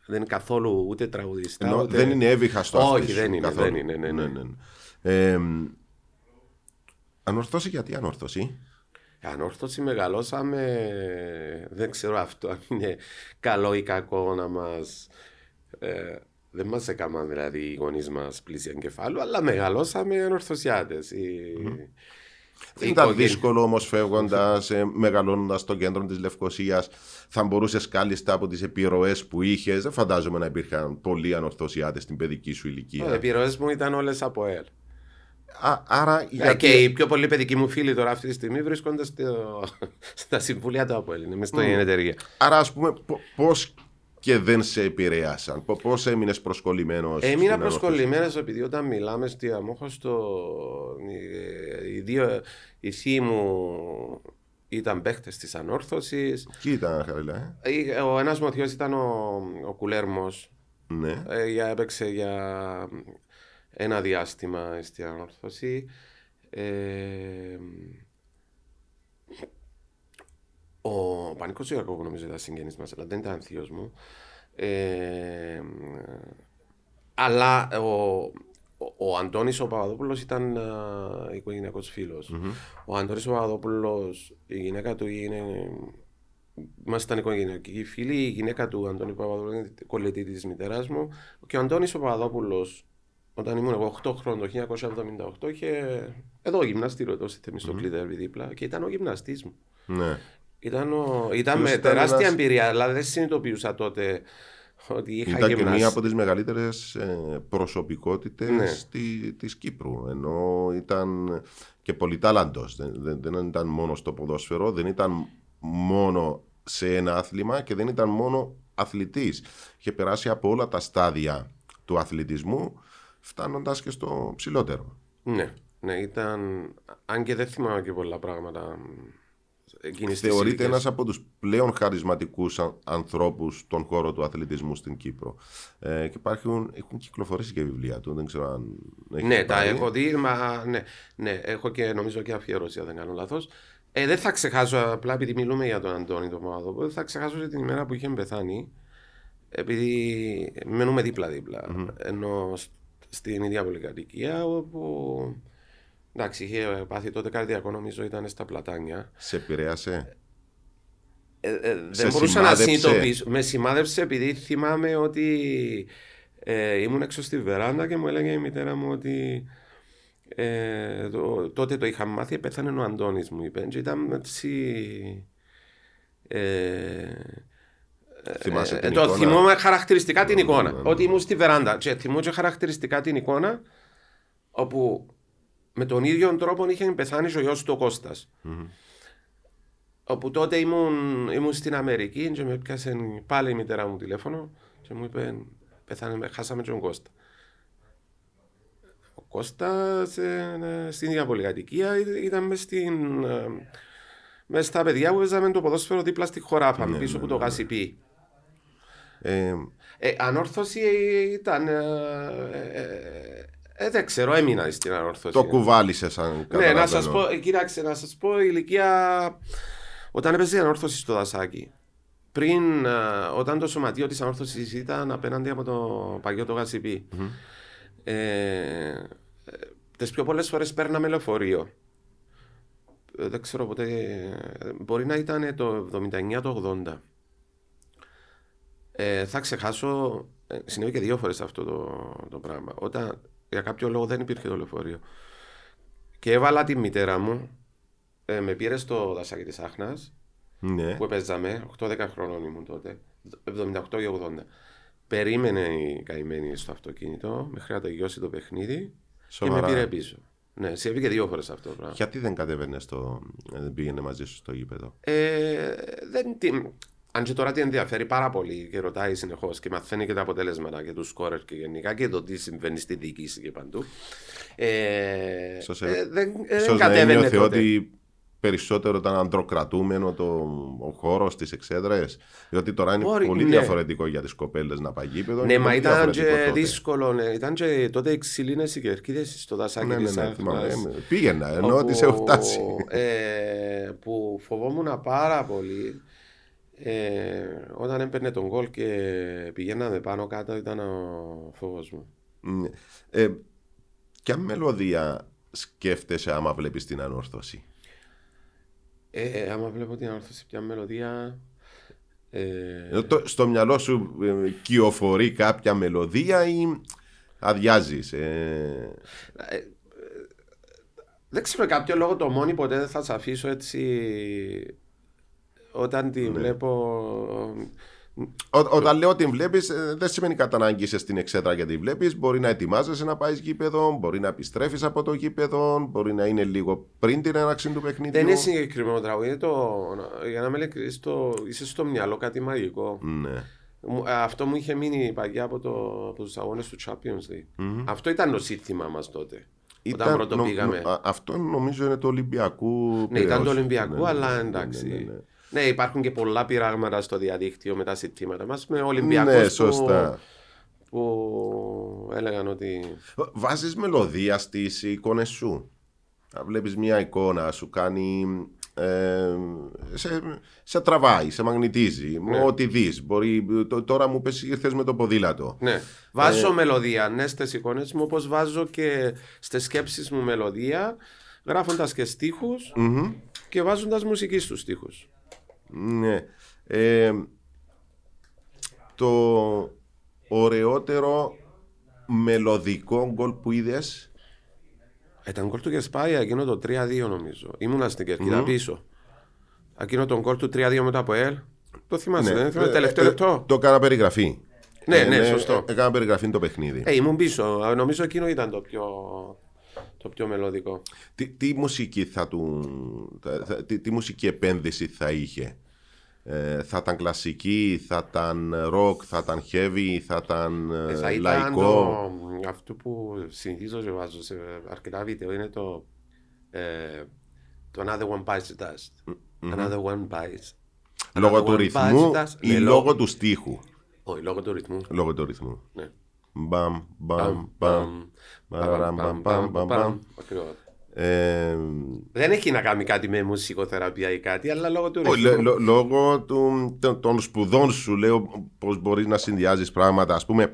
Speaker 2: δεν είναι καθόλου ούτε τραγουδιστά.
Speaker 3: Ενώ
Speaker 2: ούτε...
Speaker 3: δεν είναι έβυχα στο
Speaker 2: Όχι,
Speaker 3: αυτί σου
Speaker 2: δεν είναι,
Speaker 3: καθόλου.
Speaker 2: δεν είναι, ναι, ναι.
Speaker 3: Ε, ανορθώσει γιατί ανορθώσει;
Speaker 2: Ανόρθωση μεγαλώσαμε, δεν ξέρω αυτό αν είναι καλό ή κακό να μας... Ε, δεν μας έκαναν δηλαδή οι γονείς μας πλήσια εγκεφάλου, αλλά μεγαλώσαμε ανορθωσιάτες. Η...
Speaker 3: Δεν
Speaker 2: η
Speaker 3: ήταν
Speaker 2: οικογένεια-
Speaker 3: δύσκολο όμως φεύγοντας, μεγαλώνοντας στο κέντρο της Λευκοσίας, θα μπορούσες κάλλιστα από τις επιρροές που είχες. Δεν φαντάζομαι να υπήρχαν πολλοί ανορθωσιάτες στην παιδική σου
Speaker 2: Οι
Speaker 3: ηλικία.
Speaker 2: επιρροές μου ήταν όλες από ελ.
Speaker 3: Α, άρα,
Speaker 2: Ε,
Speaker 3: γιατί.
Speaker 2: Και οι πιο πολλοί παιδικοί μου φίλοι τώρα αυτή τη στιγμή βρίσκονται στο... στα συμβούλια του ΑΠΟΕΛ. Είναι μες στην εταιρεία.
Speaker 3: Άρα, ας πούμε, πώς και δεν σε επηρέασαν, πώς έμεινες προσκολλημένος.
Speaker 2: Έμεινα προσκολλημένος επειδή όταν μιλάμε στη Αμόχωστο οι, οι δύο οι θείοι μου ήταν παίχτες της ανόρθωσης.
Speaker 3: Κοίτα, χαβιλά. Ε;
Speaker 2: Ε, Ο ένας μου θείος ήταν ο, ο Κουλέρμος.
Speaker 3: Ναι.
Speaker 2: Ε, για, έπαιξε για ένα διάστημα στην ανόρθωση. Ε, ο Πανικός Ιακώβου νομίζω ήταν συγγενής μας, αλλά δεν ήταν θείος μου. Ε, αλλά ο, ο, ο Αντώνης ο Παπαδόπουλος ήταν α, οικογενειακός φίλος. Ο Αντώνης ο Παπαδόπουλος, η γυναίκα του είναι... Ήμασταν οικογενειακοί φίλοι. Η γυναίκα του Αντώνη Παπαδόπουλου είναι κολλητή της μητέρας μου. Και ο Αντώνης ο Παπαδόπουλος, όταν ήμουν εγώ 8 χρόνων το 1978, είχε εδώ γυμναστήριο εδώ στη Θεμιστοκλή δίπλα και ήταν ο γυμναστής μου.
Speaker 3: ναι.
Speaker 2: Ήταν, ο, ήταν
Speaker 3: Ποιος
Speaker 2: με
Speaker 3: ήταν
Speaker 2: τεράστια
Speaker 3: ένας-
Speaker 2: εμπειρία, αλλά δεν συνειδητοποιούσα τότε ότι είχα
Speaker 3: Ήταν και
Speaker 2: γυμναστεί.
Speaker 3: μία από τις μεγαλύτερες ε, προσωπικότητες
Speaker 2: Ναι.
Speaker 3: τη- της Κύπρου. Ενώ ήταν και πολυτάλαντος. Δεν, δεν, δεν ήταν μόνο στο ποδόσφαιρο, δεν ήταν μόνο σε ένα άθλημα και δεν ήταν μόνο αθλητής. Είχε περάσει από όλα τα στάδια του αθλητισμού, φτάνοντας και στο ψηλότερο.
Speaker 2: Ναι, ναι, ήταν. Αν και δεν θυμάμαι και πολλά πράγματα. Εκείνης της
Speaker 3: Θεωρείται
Speaker 2: ηλικίας.
Speaker 3: ένας από τους πλέον χαρισματικούς αν- ανθρώπους στον χώρο του αθλητισμού στην Κύπρο. Ε, και υπάρχουν, έχουν κυκλοφορήσει και βιβλία του, δεν ξέρω αν έχει
Speaker 2: Ναι, τα
Speaker 3: πάρει.
Speaker 2: έχω δει, μα ναι, ναι, έχω και νομίζω και αφιέρωση, αν δεν κάνω λάθος. Ε, δεν θα ξεχάσω, απλά επειδή μιλούμε για τον Αντώνη τον Παπαδόπουλο, δεν θα ξεχάσω και την ημέρα που είχε πεθάνει. Επειδή μένουμε δίπλα-δίπλα. Ενώ σ- στην ίδια πολυκατοικία, όπου. Εντάξει, είχε πάθει τότε καρδιακό, νομίζω ήταν στα πλατάνια.
Speaker 3: Σε επηρέασε.
Speaker 2: Ε, ε,
Speaker 3: Σε
Speaker 2: δεν μπορούσα να
Speaker 3: σημάδεψε.
Speaker 2: συνειδητοποιήσω. Με σημάδεψε επειδή θυμάμαι ότι ε, ήμουν έξω στη βεράντα και μου έλεγε η μητέρα μου ότι ε, το- τότε το είχα μάθει, πέθανε ο Αντώνης μου είπε και ήταν έτσι... Ε,
Speaker 3: Θυμάσαι
Speaker 2: ε,
Speaker 3: την
Speaker 2: το
Speaker 3: εικόνα;
Speaker 2: θυμούμαι χαρακτηριστικά την εικόνα.
Speaker 3: ναι, ναι.
Speaker 2: Ότι ήμουν στη βεράντα. Και θυμούμαι και χαρακτηριστικά την εικόνα όπου με τον ίδιο τρόπο είχε πεθάνει και ο γιος του ο κωστας Όπου τότε ήμουν, ήμουν στην Αμερική και με έπιασε πάλι η μητέρα μου τηλέφωνο και μου είπε πεθάνε, χάσαμε τον Κώστα. Ο Κώστας ε, στην ίδια πολυκατοικία ή- ήταν μες στην... ε, μες στα παιδιά που παίζαμε το ποδόσφαιρο δίπλα στη χωράφα,
Speaker 3: Ναι,
Speaker 2: πίσω
Speaker 3: ναι,
Speaker 2: από
Speaker 3: ναι,
Speaker 2: το
Speaker 3: ναι.
Speaker 2: γασιπί.
Speaker 3: Ε,
Speaker 2: Ε, ανόρθωση ε, ήταν. Ε, ε, ε, ε, δεν ξέρω, έμεινα στην ανόρθωση.
Speaker 3: το κουβάλισες σαν
Speaker 2: Ναι, να σας
Speaker 3: καταλαβαίνω.
Speaker 2: πω, ε, κοίταξε, να σας πω η ηλικία. Όταν έπαιζε η ανόρθωση στο δασάκι, πριν, ε, όταν το σωματείο της ανόρθωσης ήταν απέναντι από το παγιό το γασιπί, ε, ε, τις πιο πολλές φορές παίρναμε λεωφορείο. Ε, δεν ξέρω ποτέ. ε, Μπορεί να ήταν το 79 το 80. Ε, θα ξεχάσω. Ε, συνέβη και δύο φορές αυτό το, το πράγμα. Όταν για κάποιο λόγο δεν υπήρχε το λεωφορείο. Και έβαλα τη μητέρα μου. Ε, με πήρε στο δασάκι της Άχνας
Speaker 3: Ναι.
Speaker 2: που παίζαμε. 8-10 χρόνων ήμουν τότε. 78 ή 80. περίμενε η καημένη στο αυτοκίνητο μέχρι να τελειώσει το παιχνίδι και
Speaker 3: Σοβαρά.
Speaker 2: με πήρε πίσω. Ναι, συμβεί δύο φορές αυτό το πράγμα.
Speaker 3: Γιατί δεν κατέβαινε στο. δεν πήγαινε μαζί σου στο γήπεδο;
Speaker 2: Ε, δεν την... Αν και τώρα την ενδιαφέρει πάρα πολύ και ρωτάει συνεχώς και μαθαίνει και τα αποτέλεσματα και τους σκόρερ και γενικά και το τι συμβαίνει στη διοίκηση και παντού. Ε,
Speaker 3: Ίσως,
Speaker 2: ε,
Speaker 3: ε,
Speaker 2: δεν, ε, δεν
Speaker 3: Ίσως να
Speaker 2: κατέβαινε
Speaker 3: ένιωθε
Speaker 2: τότε.
Speaker 3: ότι περισσότερο ήταν αντροκρατούμενο το, ο χώρος τη εξέδρες. Διότι τώρα είναι
Speaker 2: Μπορεί,
Speaker 3: πολύ
Speaker 2: ναι.
Speaker 3: διαφορετικό για τις κοπέλες να πάει γήπεδο.
Speaker 2: Ναι,
Speaker 3: είναι
Speaker 2: μα
Speaker 3: πολύ
Speaker 2: ήταν
Speaker 3: διαφορετικό
Speaker 2: και
Speaker 3: τότε.
Speaker 2: δύσκολο. Ναι. Ήταν και τότε οι ξυλίνες οι κερκίδες στο δασάκι
Speaker 3: Ναι, ναι,
Speaker 2: της
Speaker 3: ναι,
Speaker 2: Άχνας.
Speaker 3: θυμάμαι. Ε, Πήγαινα, ενώ
Speaker 2: όπου,
Speaker 3: ότι σε έχω φτάσει.
Speaker 2: ε, που φοβόμουν πάρα πολύ ε, όταν έπαιρνε τον γκολ και πηγαίναμε πάνω κάτω ήταν ο φόβος μου.
Speaker 3: Ναι. Ε, ποια μελωδία σκέφτεσαι άμα βλέπεις την ανόρθωση;
Speaker 2: Ε, άμα βλέπω την όρθωση πια μελωδία ε,
Speaker 3: Ε, το- στο μυαλό σου ε, κυοφορεί κάποια μελωδία ή αδειάζεις. Ε,
Speaker 2: ε, δεν ξέρω για κάποιο λόγο το μόνη ποτέ δεν θα σε αφήσω έτσι όταν τη
Speaker 3: Ναι.
Speaker 2: βλέπω
Speaker 3: Ό- όταν λέω την βλέπεις, δεν σημαίνει κατά ανάγκη είσαι στην εξέδρα γιατί τη βλέπεις. Μπορεί να ετοιμάζεσαι να πάεις γήπεδο, μπορεί να επιστρέφεις από το γήπεδο, μπορεί να είναι λίγο πριν την έναρξη του παιχνιδιού.
Speaker 2: Δεν είναι συγκεκριμένο τραγούδι. Είναι το, για να με ειλικρινής, το, είσαι στο μυαλό κάτι μαγικό.
Speaker 3: Ναι.
Speaker 2: Μου- Αυτό μου είχε μείνει παγιά από, το, από τους αγώνες του Champions League. Αυτό ήταν το σύνθημα μας τότε. όταν πρώτο
Speaker 3: νο-
Speaker 2: πήγαμε.
Speaker 3: νο- α- αυτό νομίζω είναι το Ολυμπιακού.
Speaker 2: ναι, ήταν το
Speaker 3: Πειραιώς.
Speaker 2: Ολυμπιακό,
Speaker 3: Ναι, ναι,
Speaker 2: αλλά
Speaker 3: ναι, ναι,
Speaker 2: εντάξει.
Speaker 3: ναι,
Speaker 2: Ναι,
Speaker 3: ναι.
Speaker 2: υπάρχουν και πολλά πειράγματα στο διαδίκτυο με τα συστήματα μας. Με Ολυμπιακούς
Speaker 3: Ναι,
Speaker 2: που,
Speaker 3: σωστά.
Speaker 2: που έλεγαν ότι...
Speaker 3: Βάζεις μελωδία στις εικόνες σου. Να βλέπεις μια εικόνα, σου κάνει... ε, σε, σε τραβάει, σε μαγνητίζει.
Speaker 2: Ναι.
Speaker 3: Ό,τι δεις. Μπορεί, το- τώρα μου πες ήρθες με το ποδήλατο.
Speaker 2: Ναι,
Speaker 3: Ε,
Speaker 2: βάζω μελωδία ναι, στις εικόνες μου όπως βάζω και στις σκέψεις μου μελωδία γράφοντας και στίχους
Speaker 3: Μμμ.
Speaker 2: και βάζοντας μουσική στους στίχους.
Speaker 3: Ναι. Ε, το ωραιότερο μελωδικό γκολ που είδες;
Speaker 2: Ήταν γκολ του Γεσπάια, εκείνο το 3-2 νομίζω. Ήμουνα στην κερκίδα πίσω. Εκείνο τον γκολ του 3-2 μετά από ελ. Το θυμάσαι, δεν θυμάσαι,
Speaker 3: Ε,
Speaker 2: τελευταίο
Speaker 3: ε,
Speaker 2: λεπτό.
Speaker 3: Το έκανα περιγραφή.
Speaker 2: Ναι, ναι, σωστό.
Speaker 3: ε, Έκανα περιγραφή το παιχνίδι.
Speaker 2: Ε, ήμουν πίσω. Νομίζω εκείνο ήταν το πιο, το πιο μελωδικό.
Speaker 3: Τι, τι μουσική θα του. θα- θα- τι, τι μουσική επένδυση θα είχε; Ε, θα ήταν κλασική, θα ήταν rock, θα ήταν heavy, θα ήταν ε,
Speaker 2: Ε, θα ήταν
Speaker 3: λαϊκό;
Speaker 2: το, αυτό που συνηθίζω και βάζω σε αρκετά βίντεο είναι το, ε, το Another One Bites the Dust. Another One Bites.
Speaker 3: Λόγω
Speaker 2: Another
Speaker 3: του
Speaker 2: one
Speaker 3: ρυθμού
Speaker 2: bites the dust.
Speaker 3: ή
Speaker 2: Ναι,
Speaker 3: λόγω του στίχου;
Speaker 2: Όχι, λόγω του ρυθμού.
Speaker 3: Λόγω του ρυθμού.
Speaker 2: Ναι.
Speaker 3: Μπαμ, μπαμ,
Speaker 2: Παμ,
Speaker 3: μπαμ. Μπαραραμ, μπαμ, μπαμ, μπαμ, μπαμ.
Speaker 2: Ακριβώς.
Speaker 3: Ε,
Speaker 2: Δεν έχει να κάνει κάτι με μουσικοθεραπεία ή κάτι, αλλά λόγω του
Speaker 3: ο-
Speaker 2: ρυθμού.
Speaker 3: λέ- λό- Λόγω του- των- των σπουδών σου λέω πως μπορείς να συνδυάζεις πράγματα. Ας πούμε,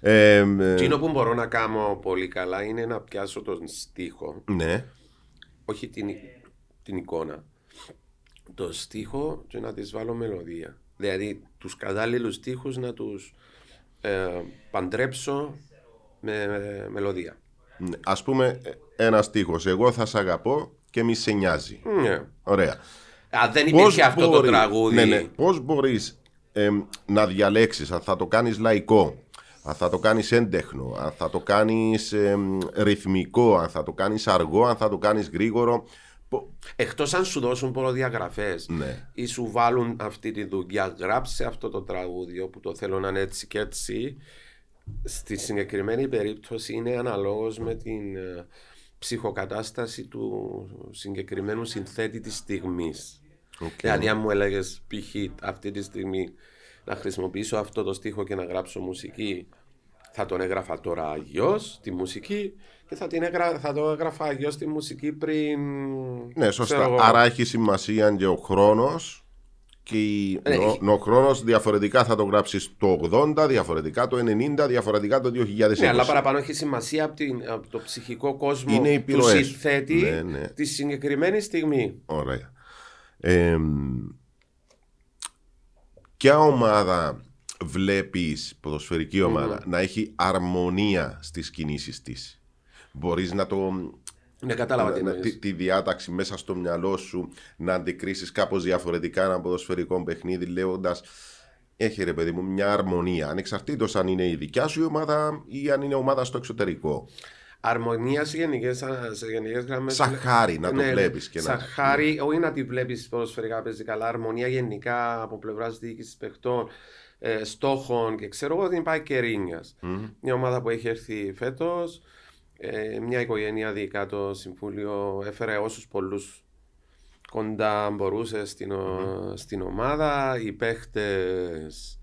Speaker 3: ε, ε,
Speaker 2: Εκείνο που μπορώ να κάνω πολύ καλά είναι να πιάσω τον στίχο,
Speaker 3: ναι,
Speaker 2: όχι την, την εικόνα, το στίχο και να της βάλω μελωδία. Δηλαδή τους κατάλληλους στίχους να τους ε, παντρέψω με, με μελωδία.
Speaker 3: ναι. ας πούμε ε, ένας στίχος εγώ θα σε αγαπώ και μη σε νοιάζει.
Speaker 2: Ναι.
Speaker 3: Ωραία.
Speaker 2: Αν δεν υπήρχε αυτό
Speaker 3: μπορεί-
Speaker 2: το τραγούδι,
Speaker 3: Ναι, ναι. Πώς μπορείς εμ, να διαλέξεις αν θα το κάνεις λαϊκό, αν θα το κάνεις έντεχνο, αν θα το κάνεις εμ, ρυθμικό, αν θα το κάνεις αργό, αν θα το κάνεις γρήγορο. Πο-
Speaker 2: εκτός αν σου δώσουν προδιαγραφές
Speaker 3: Ναι.
Speaker 2: ή σου βάλουν αυτή τη δουλειά, γράψε αυτό το τραγούδι όπου το θέλω να είναι έτσι και έτσι. Στη συγκεκριμένη περίπτωση είναι αναλόγως με την ε, ψυχοκατάσταση του συγκεκριμένου συνθέτη της στιγμής. Δηλαδή αν μου έλεγες π.χ. αυτή τη στιγμή να χρησιμοποιήσω αυτό το στίχο και να γράψω μουσική θα τον έγραφα τώρα αγιώς τη μουσική και θα, την έγρα... θα το έγραφα αγιώς τη μουσική πριν
Speaker 3: Ναι, σωστά.
Speaker 2: ξέρω εγώ.
Speaker 3: Άρα έχει σημασία και ο χρόνος και η-
Speaker 2: Ναι,
Speaker 3: ο,
Speaker 2: έχει-
Speaker 3: ο χρόνος διαφορετικά θα το γράψεις το 80, διαφορετικά το 90, διαφορετικά το 2020.
Speaker 2: Ναι, αλλά παραπάνω έχει σημασία από, την, από το ψυχικό κόσμο
Speaker 3: Είναι οι
Speaker 2: του
Speaker 3: επιρροές.
Speaker 2: συνθέτη
Speaker 3: Ναι, ναι.
Speaker 2: τη συγκεκριμένη στιγμή.
Speaker 3: Ωραία. Ε, ποια ομάδα βλέπεις, ποδοσφαιρική ομάδα, να έχει αρμονία στις κινήσεις της. Μπορείς να το...
Speaker 2: Ναι, κατάλαβα τι
Speaker 3: να-
Speaker 2: εννοείς.
Speaker 3: τη, τη διάταξη μέσα στο μυαλό σου να αντικρίσεις κάπως διαφορετικά ένα ποδοσφαιρικό παιχνίδι λέγοντας έχει ρε παιδί μου μια αρμονία, ανεξαρτήτως αν είναι η δικιά σου η ομάδα ή αν είναι ομάδα στο εξωτερικό.
Speaker 2: Αρμονία σε γενικές σε γενικές γραμμές.
Speaker 3: Σαν χάρη να το
Speaker 2: Ναι,
Speaker 3: βλέπεις και
Speaker 2: σαν
Speaker 3: να...
Speaker 2: χάρη, όχι να τη βλέπεις ποδοσφαιρικά παίζει καλά. Αρμονία γενικά από πλευράς διοίκησης παιχτών, ε, στόχων και ξέρω εγώ ότι υπάρχει και Ρίνιας.
Speaker 3: Μμμ.
Speaker 2: Μια ομάδα που έχει έρθει φέτος, ε, μια οικογένεια δικά το συμβούλιο έφερε όσους πολλούς κοντά μπορούσε στην, ο- στην ομάδα. Οι παίχτες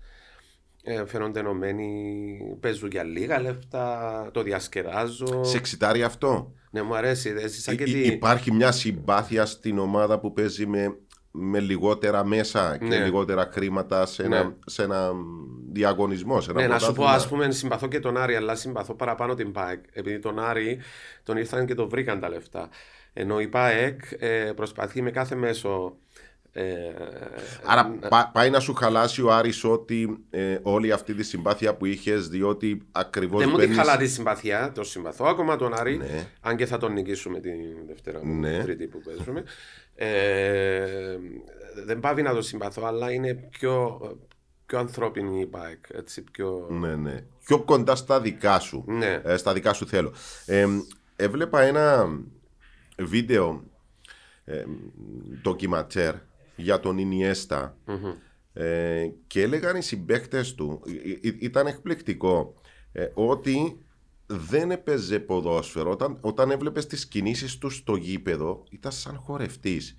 Speaker 2: ε, φαίνονται ενωμένοι, παίζουν για λίγα λεφτά, το διασκεδάζω.
Speaker 3: Σε εξητάρει αυτό;
Speaker 2: Ναι, μου αρέσει. Έζησα και
Speaker 3: Υ- υ-
Speaker 2: τη...
Speaker 3: Υπάρχει μια συμπάθεια στην ομάδα που παίζει με, με λιγότερα μέσα και
Speaker 2: Ναι.
Speaker 3: λιγότερα χρήματα σε ένα,
Speaker 2: Ναι.
Speaker 3: σε ένα διαγωνισμό. Σε ένα
Speaker 2: Ναι, να σου πω,
Speaker 3: πρωτάθλημα.
Speaker 2: ας πούμε, συμπαθώ και τον Άρη, αλλά συμπαθώ παραπάνω την ΠΑΕΚ. Επειδή τον Άρη τον ήρθαν και τον βρήκαν τα λεφτά. Ενώ η ΠΑΕΚ ε, προσπαθεί με κάθε μέσο. Ε,
Speaker 3: Άρα
Speaker 2: να-
Speaker 3: πά- πάει να σου χαλάσει ο Άρης ότι ε, όλη αυτή τη συμπάθεια που είχες διότι ακριβώς
Speaker 2: δεν μου τη
Speaker 3: μπαίνεις-
Speaker 2: χαλά τη συμπαθία, το συμπαθώ ακόμα τον Άρη,
Speaker 3: Ναι.
Speaker 2: αν και θα τον νικήσουμε την Δευτέρα,
Speaker 3: Ναι.
Speaker 2: Τρίτη που παίζουμε. Ε, δεν πάβει να το συμπαθώ, αλλά είναι πιο, πιο ανθρώπινη η ΠΑΕΚ. Έτσι, πιο...
Speaker 3: Ναι, ναι. Πιο κοντά στα δικά σου.
Speaker 2: Ναι.
Speaker 3: Ε, στα δικά σου θέλω. Ε, έβλεπα ένα βίντεο ε, ντοκιματέρ για τον Ινιέστα
Speaker 2: Μμμ.
Speaker 3: ε, και έλεγαν οι συμπαίκτες του ε, ε, ήταν εκπληκτικό ε, ότι δεν έπαιζε ποδόσφαιρο. Όταν, όταν έβλεπες τις κινήσεις του στο γήπεδο ήταν σαν χορευτής.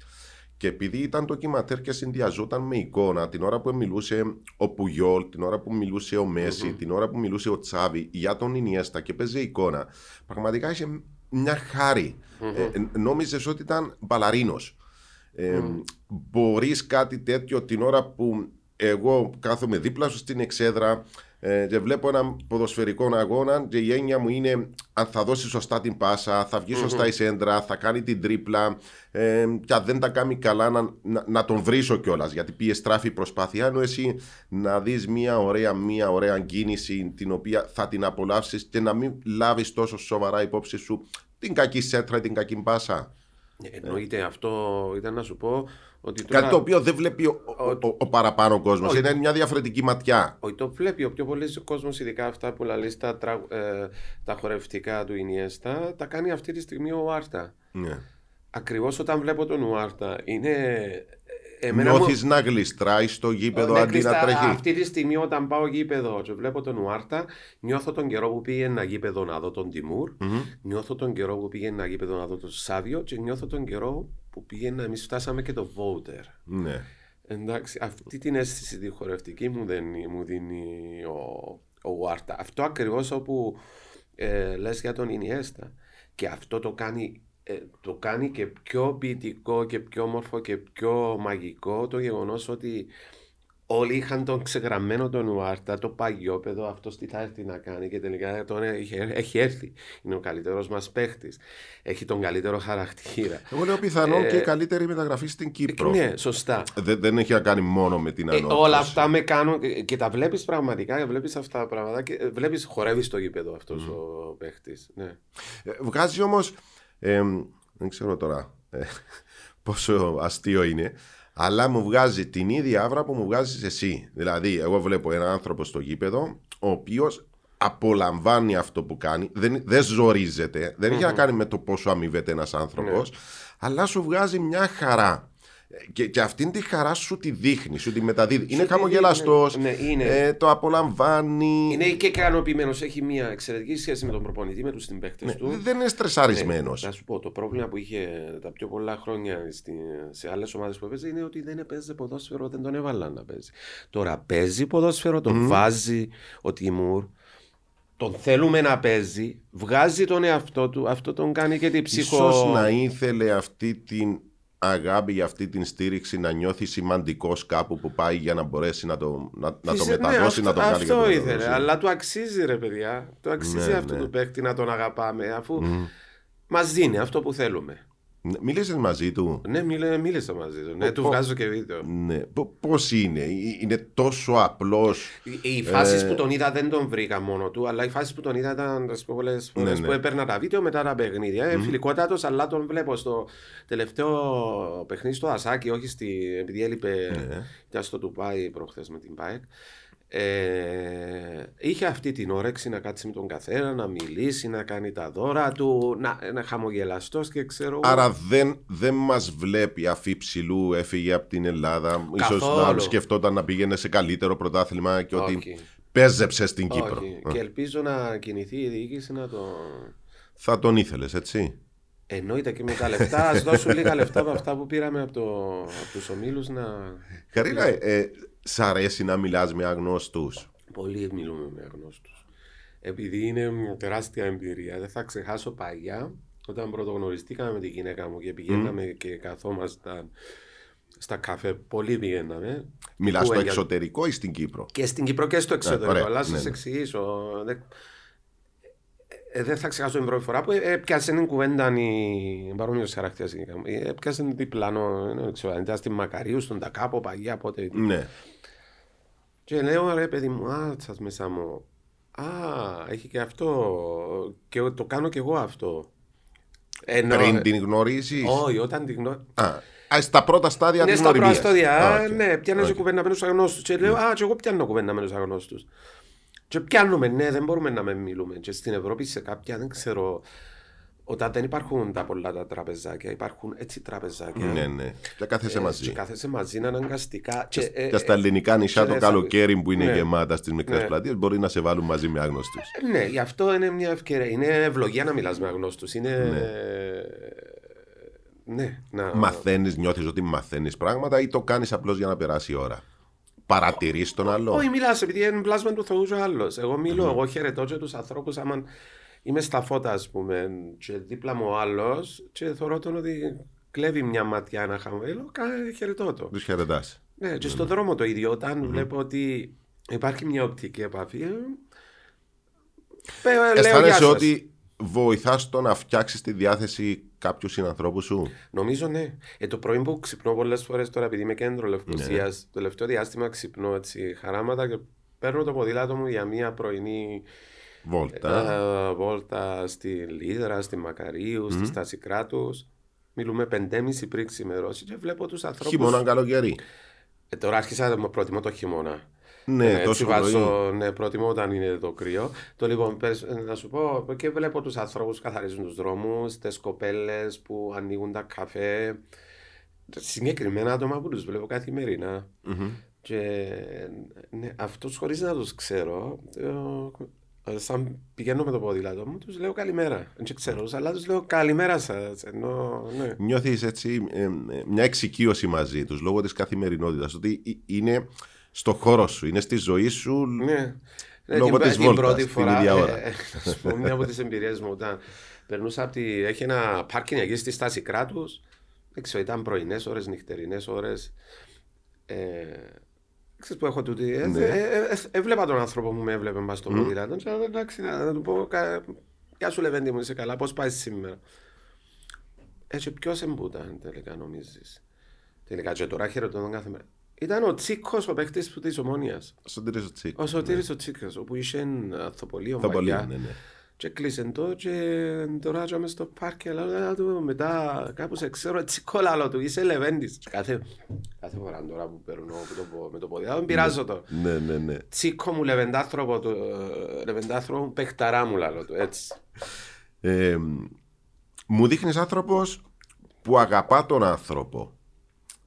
Speaker 3: Και επειδή ήταν ντοκιματέρ και συνδυαζόταν με εικόνα την ώρα που μιλούσε ο Πουγιόλ, την ώρα που μιλούσε ο μεση την ώρα που μιλούσε ο Τσάβη για τον Ινιέστα και παίζε εικόνα, πραγματικά είχε μια χαρη Ε, νόμιζες ότι ήταν μπαλαρίνος. Ε, Μπορείς κάτι τέτοιο την ώρα που εγώ κάθομαι δίπλα σου στην εξέδρα ε, και βλέπω έναν ποδοσφαιρικό αγώνα και η έννοια μου είναι αν θα δώσει σωστά την πάσα, θα βγει σωστά η σέντρα, θα κάνει την τρίπλα ε, και αν δεν τα κάνει καλά να, να, να τον βρίσω κιόλας. γιατί πήγε στράφη η προσπάθεια ενώ εσύ να δεις μια ωραία, μια ωραία κίνηση την οποία θα την απολαύσεις και να μην λάβεις τόσο σοβαρά υπόψη σου την κακή σέντρα ή την κακή πάσα.
Speaker 2: Εννοείται αυτό, ήταν να σου πω ότι τώρα...
Speaker 3: Κάτι το οποίο δεν βλέπει ο, ο, ο, ο παραπάνω κόσμος.
Speaker 2: Όχι.
Speaker 3: Είναι μια διαφορετική ματιά.
Speaker 2: Όχι, το βλέπει ο πιο πολλής κόσμος, ειδικά αυτά που λέει τα, τρα- ε, τα χορευτικά του Ινιέστα, τα κάνει αυτή τη στιγμή ο Άρτα.
Speaker 3: Ναι.
Speaker 2: Ακριβώς όταν βλέπω τον Ουάρτα, είναι. ε, Εμένα μου-
Speaker 3: Νιώθεις να γλιστράει στο γήπεδο
Speaker 2: Ναι,
Speaker 3: αντί να
Speaker 2: Κρίστα,
Speaker 3: τρέχει.
Speaker 2: Αυτή τη στιγμή όταν πάω γήπεδο και βλέπω τον Ουάρτα, νιώθω τον καιρό που πήγαινα γήπεδο να δω τον τιμουρ
Speaker 3: Μμμ.
Speaker 2: νιώθω τον καιρό που πήγαινα γήπεδο να δω τον Σάβιο και νιώθω τον καιρό που πήγαινα, εμείς φτάσαμε και το Βόουτερ.
Speaker 3: Ναι.
Speaker 2: Εντάξει, αυτή την αίσθηση τη χορευτική μου, δίνει, μου δίνει ο, ο Ουάρτα. Αυτό ακριβώς όπου ε, λες για τον Ινιέστα. Και αυτό το κάνει, ε, το κάνει και πιο ποιητικό και πιο όμορφο και πιο μαγικό το γεγονός ότι όλοι είχαν τον ξεγραμμένο τον Ουάρτα, το παγιόπεδο, αυτός τι θα έρθει να κάνει και τελικά τον έχει, έχει έρθει. Είναι ο καλύτερος μας παίχτης. Έχει τον καλύτερο χαρακτήρα.
Speaker 3: Εγώ λέω πιθανόν
Speaker 2: Ε,
Speaker 3: και η καλύτερη μεταγραφή στην Κύπρο.
Speaker 2: Ναι, σωστά.
Speaker 3: Δεν, δεν έχει να κάνει μόνο με την
Speaker 2: Ε,
Speaker 3: ανόρθωση.
Speaker 2: όλα αυτά με κάνουν ε, και τα βλέπεις πραγματικά. Βλέπεις αυτά τα πράγματα και βλέπεις χορεύεις στο γήπεδο αυτός ο παίχτης. Ναι.
Speaker 3: Ε, Βγάζει όμως. δεν ξέρω τώρα ε, πόσο αστείο είναι. Αλλά μου βγάζει την ίδια άβρα που μου βγάζεις εσύ. Δηλαδή, εγώ βλέπω έναν άνθρωπο στο γήπεδο, ο οποίος απολαμβάνει αυτό που κάνει, δεν, δεν ζορίζεται, δεν έχει να κάνει με το πόσο αμοιβεται ένας άνθρωπος, αλλά σου βγάζει μια χαρά. Ε, Και, και αυτήν τη χαρά σου τη δείχνει, σου τη μεταδίδει. είναι
Speaker 2: τη
Speaker 3: χαμογελαστός,
Speaker 2: δείχνει, ναι, είναι.
Speaker 3: ε, το απολαμβάνει.
Speaker 2: Είναι και ικανοποιημένος. Έχει μια εξαιρετική σχέση με τον προπονητή, με τους συμπαίχτε
Speaker 3: Ναι,
Speaker 2: του.
Speaker 3: δεν είναι στρεσαρισμένος.
Speaker 2: Ναι, να σου πω, το πρόβλημα που είχε τα πιο πολλά χρόνια στη, σε άλλες ομάδες που έπαιζε είναι ότι δεν έπαιζε ποδόσφαιρο, δεν τον έβαλαν να παίζει. Τώρα παίζει ποδόσφαιρο, τον βάζει ο Τιμούρ. Τον θέλουμε να παίζει, βγάζει τον εαυτό του, αυτό τον κάνει και την ψυχο...
Speaker 3: Ίσως να ήθελε αυτή την αγάπη, αυτή την στήριξη να νιώθει σημαντικός κάπου που πάει για να μπορέσει να το, να, να το
Speaker 2: Φυσικά,
Speaker 3: μεταδώσει,
Speaker 2: ναι,
Speaker 3: να το
Speaker 2: αυτό,
Speaker 3: κάνει και
Speaker 2: Αυτό
Speaker 3: το
Speaker 2: ήθελε,
Speaker 3: μεταδώσει.
Speaker 2: αλλά του αξίζει ρε παιδιά. Του αξίζει
Speaker 3: Ναι,
Speaker 2: αυτό
Speaker 3: ναι.
Speaker 2: του παίκτη να τον αγαπάμε, αφού μας δίνει αυτό που θέλουμε.
Speaker 3: Μίλησες μαζί του;
Speaker 2: Ναι, μίλε, μίλησα μαζί του. Ναι, του βγάζω και βίντεο.
Speaker 3: Ναι. Πώς είναι, Ε, είναι τόσο απλός;
Speaker 2: Οι, οι φάσει
Speaker 3: Ε,
Speaker 2: που τον είδα δεν τον βρήκα μόνο του, αλλά οι φάσει που τον είδα ήταν τις πολλές φορές
Speaker 3: Ναι, ναι.
Speaker 2: που έπαιρνα τα βίντεο μετά τα παιχνίδια. Ε, Φιλικότατος, αλλά τον βλέπω στο τελευταίο παιχνίδι στο Ασάκι, όχι στη, επειδή έλειπε.
Speaker 3: Ναι.
Speaker 2: Ήταν στο Τουπάι προχθές με την ΠΑΕΚ. Ε, είχε αυτή την όρεξη να κάτσει με τον καθένα, να μιλήσει, να κάνει τα δώρα του, να είναι χαμογελαστός και ξέρω. εγώ.
Speaker 3: Άρα δεν, δεν μας βλέπει αφή ψηλού, έφυγε από την Ελλάδα. Ίσως
Speaker 2: Καθόλου.
Speaker 3: να σκεφτόταν να πήγαινε σε καλύτερο πρωτάθλημα και ότι
Speaker 2: Όχι.
Speaker 3: παίζεψε στην Κύπρο.
Speaker 2: Όχι.
Speaker 3: Ε,
Speaker 2: Και ελπίζω να κινηθεί η διοίκηση να το.
Speaker 3: Θα τον ήθελες, έτσι;
Speaker 2: Εννοείται και με τα λεφτά, ας δώσουν λίγα λεφτά από αυτά που πήραμε από, το, από τους ομίλους να.
Speaker 3: Καρίνα, ε, ε, σ' αρέσει να μιλάς με αγνώστους.
Speaker 2: Πολύ μιλούμε με αγνώστους. Επειδή είναι μια τεράστια εμπειρία, δεν θα ξεχάσω παλιά όταν πρωτογνωριστήκαμε με τη γυναίκα μου και πηγαίναμε και καθόμασταν στα καφέ. Πολύ πηγαίναμε.
Speaker 3: Μιλάς
Speaker 2: Που
Speaker 3: στο
Speaker 2: για-
Speaker 3: εξωτερικό ή στην Κύπρο;
Speaker 2: Και στην Κύπρο και στο εξωτερικό.
Speaker 3: ωραία,
Speaker 2: αλλά
Speaker 3: ναι,
Speaker 2: σα
Speaker 3: ναι.
Speaker 2: εξηγήσω. Δεν... Ε, δεν θα ξεχάσω την πρώτη φορά που ε, έπιασε την κουβέντα η παρόμοιος χαρακτήρας. Έπιασε την διπλάνο, δεν ξέρω, αν ήταν στη Μακαρίου, στον Τακάπο, παγιά, πότε.
Speaker 3: Ναι.
Speaker 2: Και λέω ρε παιδί μου, α, σας μέσα μου. Α, έχει και αυτό. Και το κάνω και εγώ αυτό. Ενώ,
Speaker 3: Πριν την γνωρίζεις;
Speaker 2: Όχι, όταν την γνω...
Speaker 3: Α, α, στα πρώτα στάδια
Speaker 2: Είναι
Speaker 3: της
Speaker 2: στα
Speaker 3: γνωριμίας.
Speaker 2: πρώτα στάδια.
Speaker 3: Α,
Speaker 2: Α,
Speaker 3: οκ.
Speaker 2: Ναι, πιάνω και
Speaker 3: Οκ.
Speaker 2: κουβέντα με τους αγνώστους. Και λέω, Α, και εγώ πιάνω κουβέντα με τους αγνώστους. Και πιάνουμε, ναι, δεν μπορούμε να μεν μιλούμε. Και στην Ευρώπη σε κάποια, δεν ξέρω, όταν δεν υπάρχουν τα πολλά τα τραπεζάκια, υπάρχουν έτσι τραπεζάκια.
Speaker 3: Ναι, ναι. Και κάθεσαι
Speaker 2: Ε,
Speaker 3: μαζί.
Speaker 2: Και κάθεσαι μαζί είναι αναγκαστικά. Και, ε,
Speaker 3: Και στα ελληνικά νησιά
Speaker 2: και
Speaker 3: το
Speaker 2: δεν θα-
Speaker 3: καλοκαίρι που είναι
Speaker 2: Ναι.
Speaker 3: γεμάτα στις μικρές
Speaker 2: Ναι.
Speaker 3: πλατείες μπορεί να σε βάλουν μαζί με άγνωστους.
Speaker 2: Ε, Ναι, γι' αυτό είναι μια ευκαιρία. Είναι ευλογία να μιλάς με αγνώστους. Είναι... Ναι, να...
Speaker 3: Μαθαίνεις, νιώθεις ότι μαθαίνεις πράγματα ή το κάνεις απλώς για να περάσει η ώρα; Παρατηρείς τον άλλο;
Speaker 2: Όχι, μιλάς επειδή είναι πλάσμα του Θεού και ο άλλος. Εγώ μιλώ, εγώ χαιρετώ και τους ανθρώπους άμα είμαι στα φώτα, ας πούμε, και δίπλα μου ο άλλος και θεωρώ τον ότι κλέβει μια ματιά ένα χαμόγελο, κα- χαιρετώ το.
Speaker 3: Τους χαιρετάς.
Speaker 2: Ναι, και στον δρόμο το ίδιο, όταν βλέπω ότι υπάρχει μια οπτική επαφή, ε, πέ- λέω γεια
Speaker 3: Αισθάνεσαι
Speaker 2: σας.
Speaker 3: ότι βοηθάς το να φτιάξεις τη διάθεση κάποιους συνανθρώπους σου;
Speaker 2: Νομίζω ναι. Ε, το πρωί που ξυπνώ πολλές φορές τώρα, επειδή είμαι κέντρο
Speaker 3: Ναι.
Speaker 2: Λευκοσία, το τελευταίο διάστημα ξυπνώ έτσι χαράματα και παίρνω το ποδήλατο μου για μια πρωινή
Speaker 3: Βόλτα.
Speaker 2: ε, βόλτα στη Λίδρα, στη Μακαρίου, στη Στάση Κράτους. Μιλούμε πεντέμιση πριν ξημερώσει και βλέπω τους ανθρώπου.
Speaker 3: Χειμώνα, καλοκαίρι.
Speaker 2: Ε, τώρα άρχισα να προτιμώ το χειμώνα.
Speaker 3: Ναι,
Speaker 2: Ε, έτσι
Speaker 3: τόσο
Speaker 2: βάζω,
Speaker 3: πρωί.
Speaker 2: ναι, προτιμώ όταν είναι το κρύο. Το λοιπόν, πες, ε, να σου πω, και βλέπω τους ανθρώπους που καθαρίζουν τους δρόμους, τις κοπέλες που ανοίγουν τα καφέ. Συγκεκριμένα άτομα που τους βλέπω καθημερινά.
Speaker 3: Μμμ.
Speaker 2: Και ναι, αυτούς χωρίς να τους ξέρω, ε, σαν πηγαίνω με το ποδήλατο μου, τους λέω καλημέρα. Δεν ξέρω τους, αλλά τους λέω καλημέρα σας. Ενώ, ναι.
Speaker 3: Νιώθεις έτσι ε, ε, μια εξοικείωση μαζί τους λόγω της καθημερινότητας. Ότι ε, είναι στο χώρο σου, είναι στη ζωή σου.
Speaker 2: Ναι.
Speaker 3: Λόγω
Speaker 2: την,
Speaker 3: της
Speaker 2: την
Speaker 3: βόλτας,
Speaker 2: πρώτη
Speaker 3: την
Speaker 2: φορά,
Speaker 3: ίδια ώρα.
Speaker 2: ε, ας πω, μια από τις εμπειρίες μου όταν περνούσα από τη... Έχει ένα πάρκινγκ εκεί στη στάση κράτους. Δεν ξέρω, ήταν πρωινές ώρες, νυχτερινές ώρες. Ε, ξέρεις που έχω τούτη. Ε,
Speaker 3: Ναι.
Speaker 2: ε, ε, ε, έβλεπα τον άνθρωπο που με έβλεπε μπας στο ποδήλατο. Και λέω, εντάξει, να, να του πω, κα- Γεια σου Λεβέντη μου, είσαι καλά, πώς πάει σήμερα. Έτσι, ποιος εμπούταν τελικά νομίζεις. Τελικά και τώρα χαιρετώ τον κάθε μέρα. Ήταν ο Τσίκος ο παίχτης που της Ομόνιας.
Speaker 3: Στον τρίτη τσίκ.
Speaker 2: Ο Σωτήρης ο Τσίκας, όπου είχε αθοπολείο
Speaker 3: Θα πολύ,
Speaker 2: μαλλιά.
Speaker 3: ναι, ναι.
Speaker 2: Και κλείσε το και τώρα είμαι στο πάρκι, αλλά του μετά κάπου σε ξέρω έτσι κόλλαλο του, είσαι Λεβέντης. Και Κάθε, κάθε φορά τώρα που παίρνω που το, πο- με το πόδι, δεν πειράζω το.
Speaker 3: Ναι, ναι, ναι.
Speaker 2: Τσίκο μου λεβεντάνθρωπο του, ε, λεβεντάνθρωπο μου παιχταρά μου λαλό του, έτσι.
Speaker 3: Ε, μου δείχνεις άνθρωπος που αγαπά τον άνθρωπο.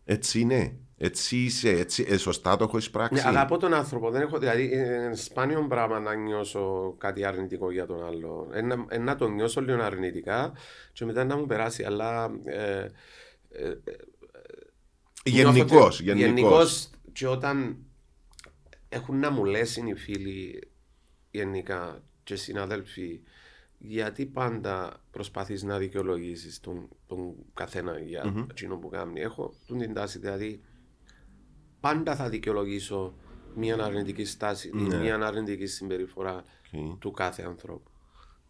Speaker 3: Έτσι είναι. Έτσι είσαι. Έτσι, ε, σωστά το έχεις πράξει.
Speaker 2: Ναι, αγαπώ τον άνθρωπο, δεν έχω, δηλαδή είναι σπάνιο πράγμα να νιώσω κάτι αρνητικό για τον άλλο. Ένα, ε, να το νιώσω λίγο αρνητικά και μετά να μου περάσει, αλλά ε, ε,
Speaker 3: Γενικώ.
Speaker 2: Νιώθω ότι-
Speaker 3: Γενικώς.
Speaker 2: γενικώς και όταν έχουν να μου λέουν οι φίλοι γενικά και συναδέλφοι γιατί πάντα προσπαθείς να δικαιολογήσεις τον, τον καθένα για εκείνο που κάνει. Έχω τον την τάση, δηλαδή πάντα θα δικαιολογήσω μια αρνητική στάση ή
Speaker 3: Ναι.
Speaker 2: μια αρνητική συμπεριφορά
Speaker 3: Οκ.
Speaker 2: του κάθε ανθρώπου.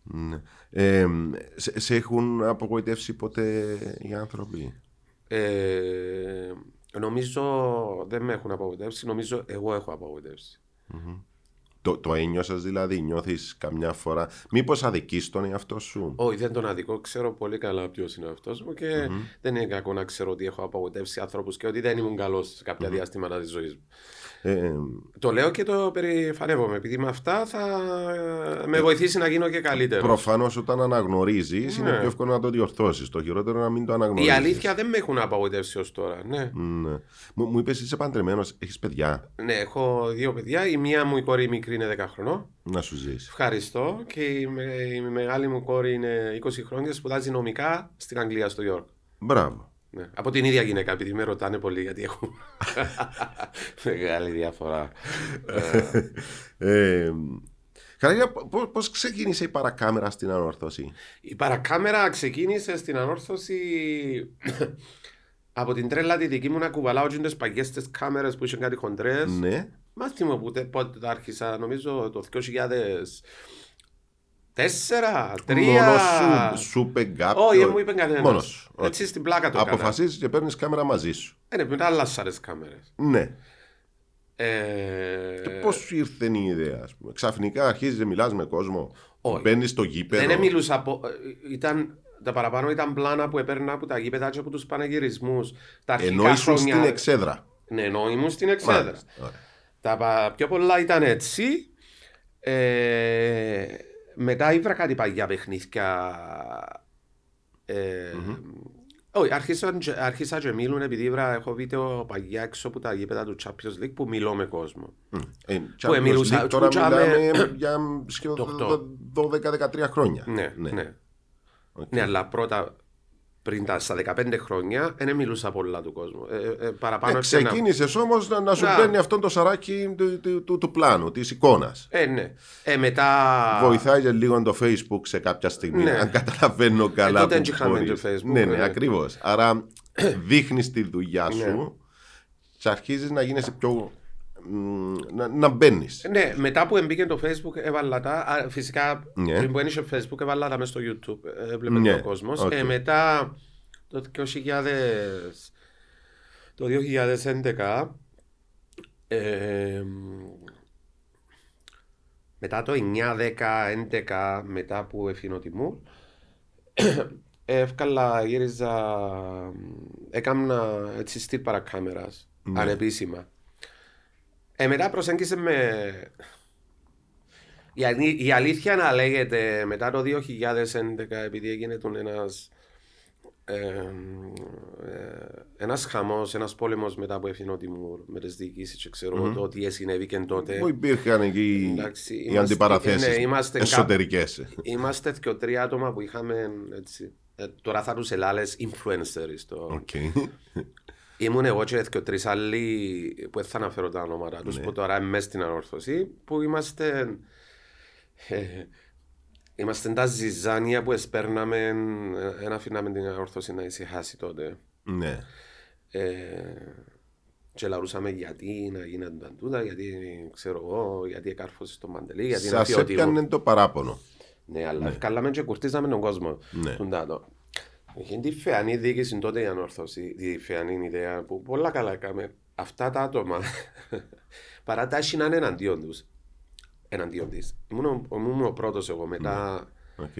Speaker 3: Ναι. Ε, σε, σε έχουν απογοητεύσει ποτέ οι άνθρωποι;
Speaker 2: Ε, νομίζω δεν με έχουν απογοητεύσει, νομίζω εγώ έχω απογοητεύσει.
Speaker 3: Το, το ένιωσες δηλαδή, νιώθεις καμιά φορά. Μήπως αδικείς τον εαυτό σου;
Speaker 2: Όχι, δεν τον αδικό. Ξέρω πολύ καλά ποιος είναι αυτό μου και δεν είναι κακό να ξέρω ότι έχω απογοητεύσει ανθρώπους και ότι δεν ήμουν καλός σε κάποια διαστήματα της ζωής μου.
Speaker 3: Ε,
Speaker 2: Το λέω και το περηφανεύομαι, επειδή με αυτά θα ε, με βοηθήσει να γίνω και καλύτερος.
Speaker 3: προφανώς όταν αναγνωρίζεις είναι
Speaker 2: Ναι.
Speaker 3: πιο εύκολο να το διορθώσεις. Το χειρότερο είναι να μην το
Speaker 2: Η
Speaker 3: αναγνωρίζεις.
Speaker 2: αλήθεια δεν με έχουν απογοητεύσει ως τώρα. Ναι.
Speaker 3: Ναι. Μου, μου είπες είσαι παντρεμένος, έχεις παιδιά
Speaker 2: ναι, έχω δύο παιδιά. Η μία μου η κόρη η μικρή είναι 10 χρονών.
Speaker 3: να σου ζήσει.
Speaker 2: Ευχαριστώ. Και η, με- η μεγάλη μου κόρη είναι 20 χρόνια και σπουδάζει νομικά στην Αγγλία, στο York.
Speaker 3: Μπράβο.
Speaker 2: Ναι. Από την ίδια γυναίκα, επειδή με ρωτάνε πολύ γιατί έχω μεγάλη διαφορά. Ε,
Speaker 3: Ε, Χαρίλα, πώ πώς ξεκίνησε η παρακάμερα στην ανόρθωση;
Speaker 2: η παρακάμερα ξεκίνησε στην ανόρθωση από την τρέλα τη δική μου να κουβαλάω και τις παγιές τις κάμερες που είχαν κάτι χοντρές.
Speaker 3: Ναι.
Speaker 2: Μάθημα που τε- πότε το άρχισα, νομίζω το 2004, 3.
Speaker 3: Μόνος σου, σου είπε κάποιο.
Speaker 2: Όχι, δεν μου είπε κανένας.
Speaker 3: Μόνος σου.
Speaker 2: Έτσι στην πλάκα το έκανα.
Speaker 3: Αποφασίζεις και παίρνεις κάμερα μαζί σου.
Speaker 2: Ε, ναι, μετά άλλασα τις κάμερες.
Speaker 3: Ναι.
Speaker 2: Ε,
Speaker 3: Και πώς σου ήρθε η ιδέα, ας πούμε; Ξαφνικά αρχίζεις να μιλάς με κόσμο.
Speaker 2: Όχι.
Speaker 3: Μπαίνεις στο γήπεδο.
Speaker 2: Δεν μιλούσα από. ε, Ήταν, τα παραπάνω ήταν πλάνα που έπαιρνα από τα γήπεδα και από τους πανεγυρισμού. Τα αρχικά
Speaker 3: Ενώ ήσουν
Speaker 2: χρόνια.
Speaker 3: στην εξέδρα.
Speaker 2: Ναι, ενώ ήμουν στην εξέδρα.
Speaker 3: Μάλιστα. Ωραία.
Speaker 2: Τα πα- πιο πολλά ήταν έτσι. Ε, μετά ήβρα κάτι παγιά παιχνίδια. Ε, Όχι, άρχισα, άρχισα και μιλούν επειδή ήβρα, έχω βίντεο παγιά έξω από τα γήπεδα του Champions League που μιλώ με κόσμο.
Speaker 3: Ε,
Speaker 2: Που εμιλούσα-
Speaker 3: Champions League, Τώρα
Speaker 2: που τσάμε-
Speaker 3: μιλάμε για σχεδόν
Speaker 2: Το
Speaker 3: 12-13 χρόνια.
Speaker 2: Ναι, ναι.
Speaker 3: Οκ.
Speaker 2: Ναι, αλλά πρώτα πριν τα, στα 15 χρόνια δεν μιλούσα πολλά του κόσμου. Ε, ε, παραπάνω
Speaker 3: Ε,
Speaker 2: έπαιρνα-
Speaker 3: Ξεκίνησες όμως να, να σου
Speaker 2: Να.
Speaker 3: παίρνει αυτό το σαράκι του, του, του, του πλάνου, της εικόνας.
Speaker 2: Ε, ναι. Ε, μετά.
Speaker 3: Βοηθάει και λίγο το Facebook σε κάποια στιγμή,
Speaker 2: Ναι.
Speaker 3: αν καταλαβαίνω καλά.
Speaker 2: τότε
Speaker 3: που
Speaker 2: δεν είχαμε
Speaker 3: μπορείς.
Speaker 2: το Facebook,
Speaker 3: Ναι, ναι,
Speaker 2: ε.
Speaker 3: ακριβώς. Άρα δείχνεις τη δουλειά
Speaker 2: Ναι.
Speaker 3: σου και αρχίζεις να γίνεσαι πιο. Μ, να, να μπαίνεις.
Speaker 2: Ναι, μετά που μπήκε το Facebook, έβαλα τα. α, Φυσικά,
Speaker 3: Ναι.
Speaker 2: πριν που ένι ξέρω Facebook, έβαλα τα μέσα στο YouTube. ε, Έβλεπε
Speaker 3: Ναι,
Speaker 2: ο κόσμος.
Speaker 3: οκ.
Speaker 2: Ε, μετά το 2000, το 2011. ε, μετά το 9, 10, 11, μετά που έφυγε ο Τιμούρ, εύκολα γύριζα, έκανα έτσι στυλ παρακάμερας,
Speaker 3: Ναι.
Speaker 2: ανεπίσημα. Ε, μετά προσέγγισε με... Η, αλή- η αλήθεια να λέγεται μετά το 2011 επειδή έγινε τον ένας ε, ε, ένας χαμός, ένας πόλεμος μετά που έφυγε ο Τιμούρ με τις διοικήσεις και ξέρω το τι συνέβη και τότε
Speaker 3: Που υπήρχαν εκεί
Speaker 2: Εντάξει,
Speaker 3: οι
Speaker 2: είμαστε-
Speaker 3: αντιπαραθέσεις
Speaker 2: ναι, είμαστε κάπου-
Speaker 3: εσωτερικές.
Speaker 2: Είμαστε και ο τρία άτομα που είχαμε έτσι. Ε, τώρα θα τους ελάλες influencers. Το... Ήμουν εγώ και και τρεις άλλοι που δεν θα αναφέρω τα ονόματα τους που τώρα είμαι μες στην ανόρθωση που είμαστε ε, είμαστε τα ζυζάνια που εσπέρναμε ε, ένα αφήναμε την ανόρθωση να ησυχάσει τότε
Speaker 3: Ναι.
Speaker 2: ε, και λαρούσαμε γιατί να γίνονταν τούτα γιατί ξέρω εγώ γιατί εκάρφωσες το μαντελή γιατί να
Speaker 3: Σας
Speaker 2: πει ότι
Speaker 3: έπιανε το παράπονο.
Speaker 2: ναι, αλλά ευκάλαμε και κουρτίζαμε τον κόσμο.
Speaker 3: Ναι.
Speaker 2: Τον τάτο. Είχε τη φεανή διοίκηση τότε η ανόρθωση, τη φεανή ιδέα που πολλά καλά έκαμε. Αυτά τα άτομα, παρά τα έχει να είναι εναντίον τους, εναντίον της. Ήμουν, ο- ήμουν ο πρώτος εγώ, μετά
Speaker 3: Οκ.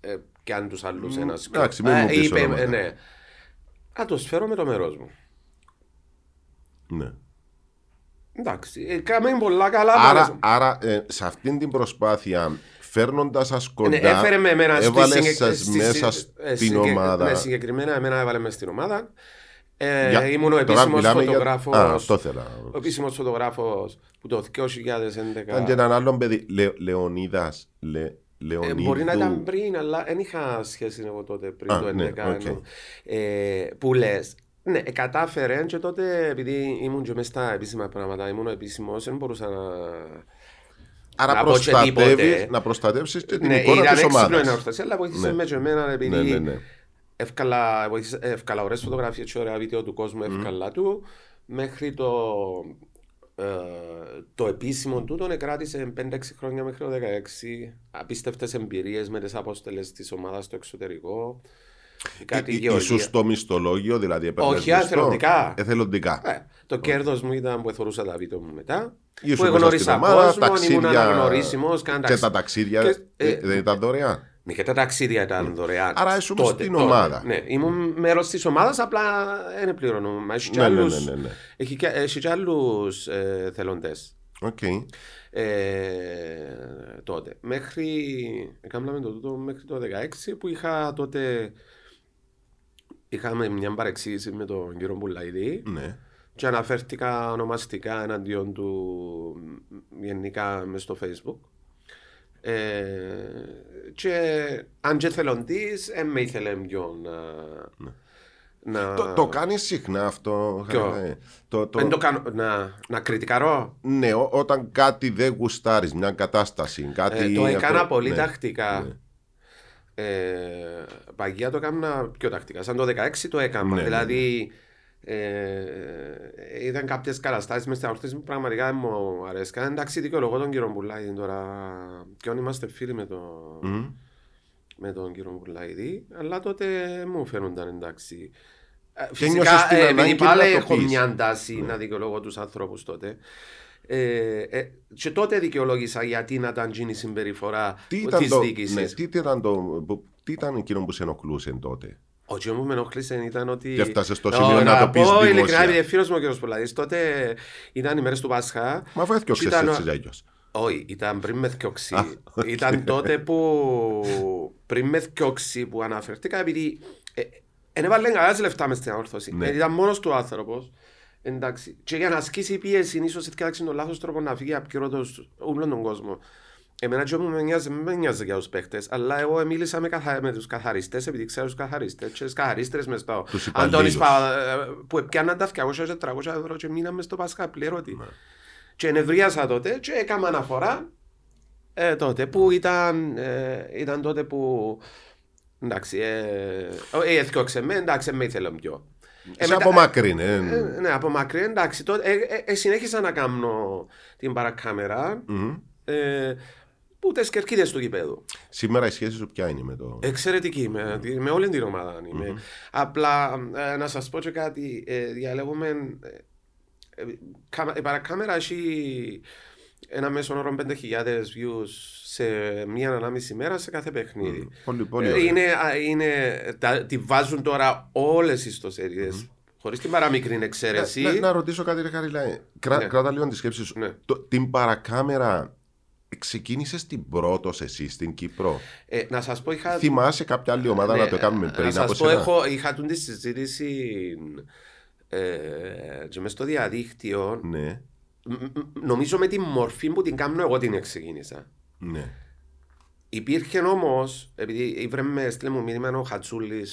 Speaker 2: ε, και αν τους άλλους ένας.
Speaker 3: εντάξει, μην
Speaker 2: Ε,
Speaker 3: μου πεις
Speaker 2: είπε,
Speaker 3: ονόματα.
Speaker 2: ε, ναι. Α, το σφαίρω με το μέρος μου.
Speaker 3: Ναι.
Speaker 2: Εντάξει, ε, κάμε πολλά καλά.
Speaker 3: Άρα,
Speaker 2: μάλιστα.
Speaker 3: άρα ε, σε αυτήν την προσπάθεια, φέρνοντας σας κοντά,
Speaker 2: Ναι, έφερε με εμένα στη
Speaker 3: έβαλες
Speaker 2: συγκεκ-
Speaker 3: σας
Speaker 2: στη-
Speaker 3: μέσα
Speaker 2: στη-
Speaker 3: στην
Speaker 2: ε, συγκεκ-
Speaker 3: ομάδα.
Speaker 2: Ναι, συγκεκριμένα εμένα έβαλε μέσα στην ομάδα. Ε,
Speaker 3: Για-
Speaker 2: ήμουν ο
Speaker 3: τώρα
Speaker 2: επίσημος
Speaker 3: μιλάμε για-
Speaker 2: φωτογράφος.
Speaker 3: Α, αυτό ήθελα.
Speaker 2: Ο επίσημος φωτογράφος που το 2011.
Speaker 3: Ήταν και έναν άλλον παιδί, Λε, Λεωνίδας. Λε,
Speaker 2: Ε,
Speaker 3: Λεωνίδου.
Speaker 2: μπορεί να ήταν πριν, αλλά δεν είχα σχέση εγώ τότε πριν
Speaker 3: Α,
Speaker 2: το 2011.
Speaker 3: ναι, οκ.
Speaker 2: εννοώ. Ε, που λες. Ναι, ε, κατάφερε και τότε επειδή ήμουν και μέσα στα επίσημα πράγματα, ήμουν ο επίσημος, δεν μπορούσα να.
Speaker 3: Άρα
Speaker 2: να πω και
Speaker 3: προστατεύεις,
Speaker 2: τίποτε.
Speaker 3: να προστατεύσεις και την
Speaker 2: Ναι,
Speaker 3: εικόνα
Speaker 2: ήταν
Speaker 3: της
Speaker 2: έξυπνο η
Speaker 3: ομάδας.
Speaker 2: ανόρθωση, αλλά βοήθησε
Speaker 3: Ναι.
Speaker 2: με και εμένα επειδή
Speaker 3: Ναι, ναι, ναι.
Speaker 2: εύκολα, βοήθησε- εύκολα ωραίες φωτογραφίες και ωραία βίντεο του κόσμου εύκολα του μέχρι το ε, το επίσημο τούτο κράτησε 5-6 χρόνια μέχρι το 16. Απίστευτες εμπειρίες με τις απόστελε της ομάδας στο εξωτερικό. Κάτι
Speaker 3: Ι-
Speaker 2: γεωργία.
Speaker 3: Ίσως στο μισθολόγιο, δηλαδή έπαιρνες
Speaker 2: Όχι,
Speaker 3: μισθό.
Speaker 2: εθελοντικά.
Speaker 3: Εθελοντικά.
Speaker 2: Ε, το κέρδος μου ήταν που εθωρούσα τα βίντεο μου μετά.
Speaker 3: Ήσουν
Speaker 2: που
Speaker 3: μέσα
Speaker 2: εγνώρισα
Speaker 3: στην ομάδα,
Speaker 2: κόσμο, ήμουν
Speaker 3: ταξίδια
Speaker 2: αναγνωρίσιμος.
Speaker 3: Και τα ταξίδια
Speaker 2: Και, ε,
Speaker 3: ε, δεν ήταν δωρεάν.
Speaker 2: Ναι, και τα ταξίδια ήταν δωρεάν.
Speaker 3: Άρα ήσουν
Speaker 2: Τότε,
Speaker 3: στην
Speaker 2: τότε.
Speaker 3: ομάδα.
Speaker 2: Ναι, ήμουν μέρος της ομάδας, απλά δεν πληρώνω. Μα έχει και
Speaker 3: Ναι, ναι,
Speaker 2: άλλους-
Speaker 3: ναι, ναι, ναι.
Speaker 2: Έχει και- έχει και άλλους εθελοντές.
Speaker 3: Οκ.
Speaker 2: Ε, τότε. Μέχρι. Έκαναμε το τούτο μέχρι το 2016 που είχα τότε. Είχαμε μια παρεξήγηση με τον κύριο Μπουλαϊδή
Speaker 3: Ναι.
Speaker 2: Και αναφέρθηκα ονομαστικά εναντίον του γενικά μες στο facebook. Ε, και αν και θελοντής, δεν με ήθελε πιο να... να...
Speaker 3: Το, το κάνει συχνά αυτό.
Speaker 2: Ποιο;
Speaker 3: ε, Το, το,
Speaker 2: Δεν το κάνω, να, να κριτικαρώ;
Speaker 3: Ναι, ό- όταν κάτι δεν γουστάρεις, μια κατάσταση. Κάτι
Speaker 2: Ε, το έκανα
Speaker 3: αυτό-
Speaker 2: πολύ
Speaker 3: ναι.
Speaker 2: τακτικά.
Speaker 3: Ναι.
Speaker 2: Ε, παγιά το έκανα πιο τακτικά. Σαν το 16 το έκανα.
Speaker 3: Ναι, ναι,
Speaker 2: δηλαδή, ε, ήταν κάποιες καταστάσεις μες στην αορθή που πραγματικά δεν μου αρέσκαν. Εντάξει, δικαιολογώ τον κύριο Μπουλάιδη τώρα. Και όλοι είμαστε φίλοι με, το,
Speaker 3: Μμμ.
Speaker 2: με τον κύριο Μπουλάιδη. Αλλά τότε μου φαίνονταν εντάξει. Ε,
Speaker 3: Και νιώσες
Speaker 2: Φυσικά,
Speaker 3: την
Speaker 2: ε,
Speaker 3: ανάγκη
Speaker 2: επειδή
Speaker 3: να
Speaker 2: πάλι
Speaker 3: το
Speaker 2: έχω
Speaker 3: πεις.
Speaker 2: μια τάση να δικαιολογώ τους ανθρώπους τότε. Ε, ε, και τότε δικαιολόγησα γιατί να ήταν γίνει η συμπεριφορά
Speaker 3: Τι
Speaker 2: της
Speaker 3: ήταν, το,
Speaker 2: διοίκησης.
Speaker 3: ναι, τι, ήταν το, που- τι ήταν εκείνο που σε ενοχλούσε τότε;
Speaker 2: Ο κύριο που με ενοχλήσε ήταν ότι.
Speaker 3: Και έφτασε στο
Speaker 2: Ω,
Speaker 3: σημείο να το πεις
Speaker 2: πω
Speaker 3: δημόσια.
Speaker 2: ειλικρινά, επειδή φίλος μου ο κύριος Πολαδή, τότε ήταν οι μέρες του Πάσχα.
Speaker 3: Μα αφού
Speaker 2: και
Speaker 3: έφτιαξε
Speaker 2: ήταν-
Speaker 3: έτσι κι αλλιώς.
Speaker 2: Όχι, ήταν πριν με θκιόξι.
Speaker 3: Α, οκ.
Speaker 2: Ήταν τότε που. πριν με θκιόξι που αναφερθήκα, επειδή. Ε, δεν έβαλε κανένας λεφτά μες στην αόρθωση.
Speaker 3: Ναι.
Speaker 2: Ε, ήταν μόνος του άνθρωπος. Εντάξει. Και για να ασκήσει πίεση, ίσως έφτιαξε τον λάθος τρόπο να φύγει από κυρώτος όλον τον κόσμο. Εμένα και μου με νοιάζει, με νοιάζει για τους παίχτες, αλλά εγώ μίλησα με, καθα... με τους καθαριστές, επειδή ξέρω τους καθαριστές και τις καθαρίστρες μες στο
Speaker 3: Τους
Speaker 2: Αντώνης
Speaker 3: υπαλλήλους.
Speaker 2: Πα... που πιάνναν τα 200 και 300 ευρώ και μείναμε στο Πασχά πληρώτη. Και ενευρίασα τότε και έκανα αναφορά ε, τότε που ήταν, ε, ήταν τότε που εντάξει, ε, ε, έθιωξε με, εντάξει, με ήθελε πιο.
Speaker 3: Σε
Speaker 2: μετά-
Speaker 3: απομάκρυνε.
Speaker 2: ε,
Speaker 3: ε.
Speaker 2: ναι, από μακριά, εντάξει. Τότε, ε, ε, ε, συνέχισα να κάνω την παρακάμερα
Speaker 3: Μμμ.
Speaker 2: Ε, που τις κερκίδες του γηπέδου.
Speaker 3: Σήμερα η σχέση σου ποια είναι με το.
Speaker 2: Εξαιρετική, με, με όλη την ομάδα είμαι. Απλά ε, να σας πω και κάτι, ε, διαλέγουμε, ε, ε, κάμα- η παρακάμερα έχει ένα μέσο όρο 5.000 views σε μία ανάμιση μέρα σε κάθε παιχνίδι.
Speaker 3: Πολύ, πολύ
Speaker 2: Ε,
Speaker 3: ωραία.
Speaker 2: είναι, α, είναι, τα, τη βάζουν τώρα όλες οι ιστοσελίδες, χωρίς την παραμικρή εξαίρεση.
Speaker 3: Να, να, να ρωτήσω κάτι, ρε Χαριλά. ε, Κρά,
Speaker 2: Ναι.
Speaker 3: Κράτα λίγο τη σκέψη σου.
Speaker 2: Ναι.
Speaker 3: Το, την παρακάμερα ξεκίνησες την πρώτο εσύ στην Κύπρο.
Speaker 2: Ε, να σας πω, είχα...
Speaker 3: Θυμάσαι κάποια άλλη ομάδα
Speaker 2: Ναι,
Speaker 3: να το κάνουμε πριν
Speaker 2: Να
Speaker 3: από
Speaker 2: σας πω,
Speaker 3: σένα;
Speaker 2: έχω, είχα τούν τη συζήτηση ε, και μες στο διαδίκτυο.
Speaker 3: Ναι,
Speaker 2: Μ- μ- Νομίζω με τη μορφή που την κάνω εγώ την ξεκίνησα.
Speaker 3: ναι.
Speaker 2: Υπήρχε όμως, επειδή ήβρε με στείλε μου μήνυμα ο Χατσούλη.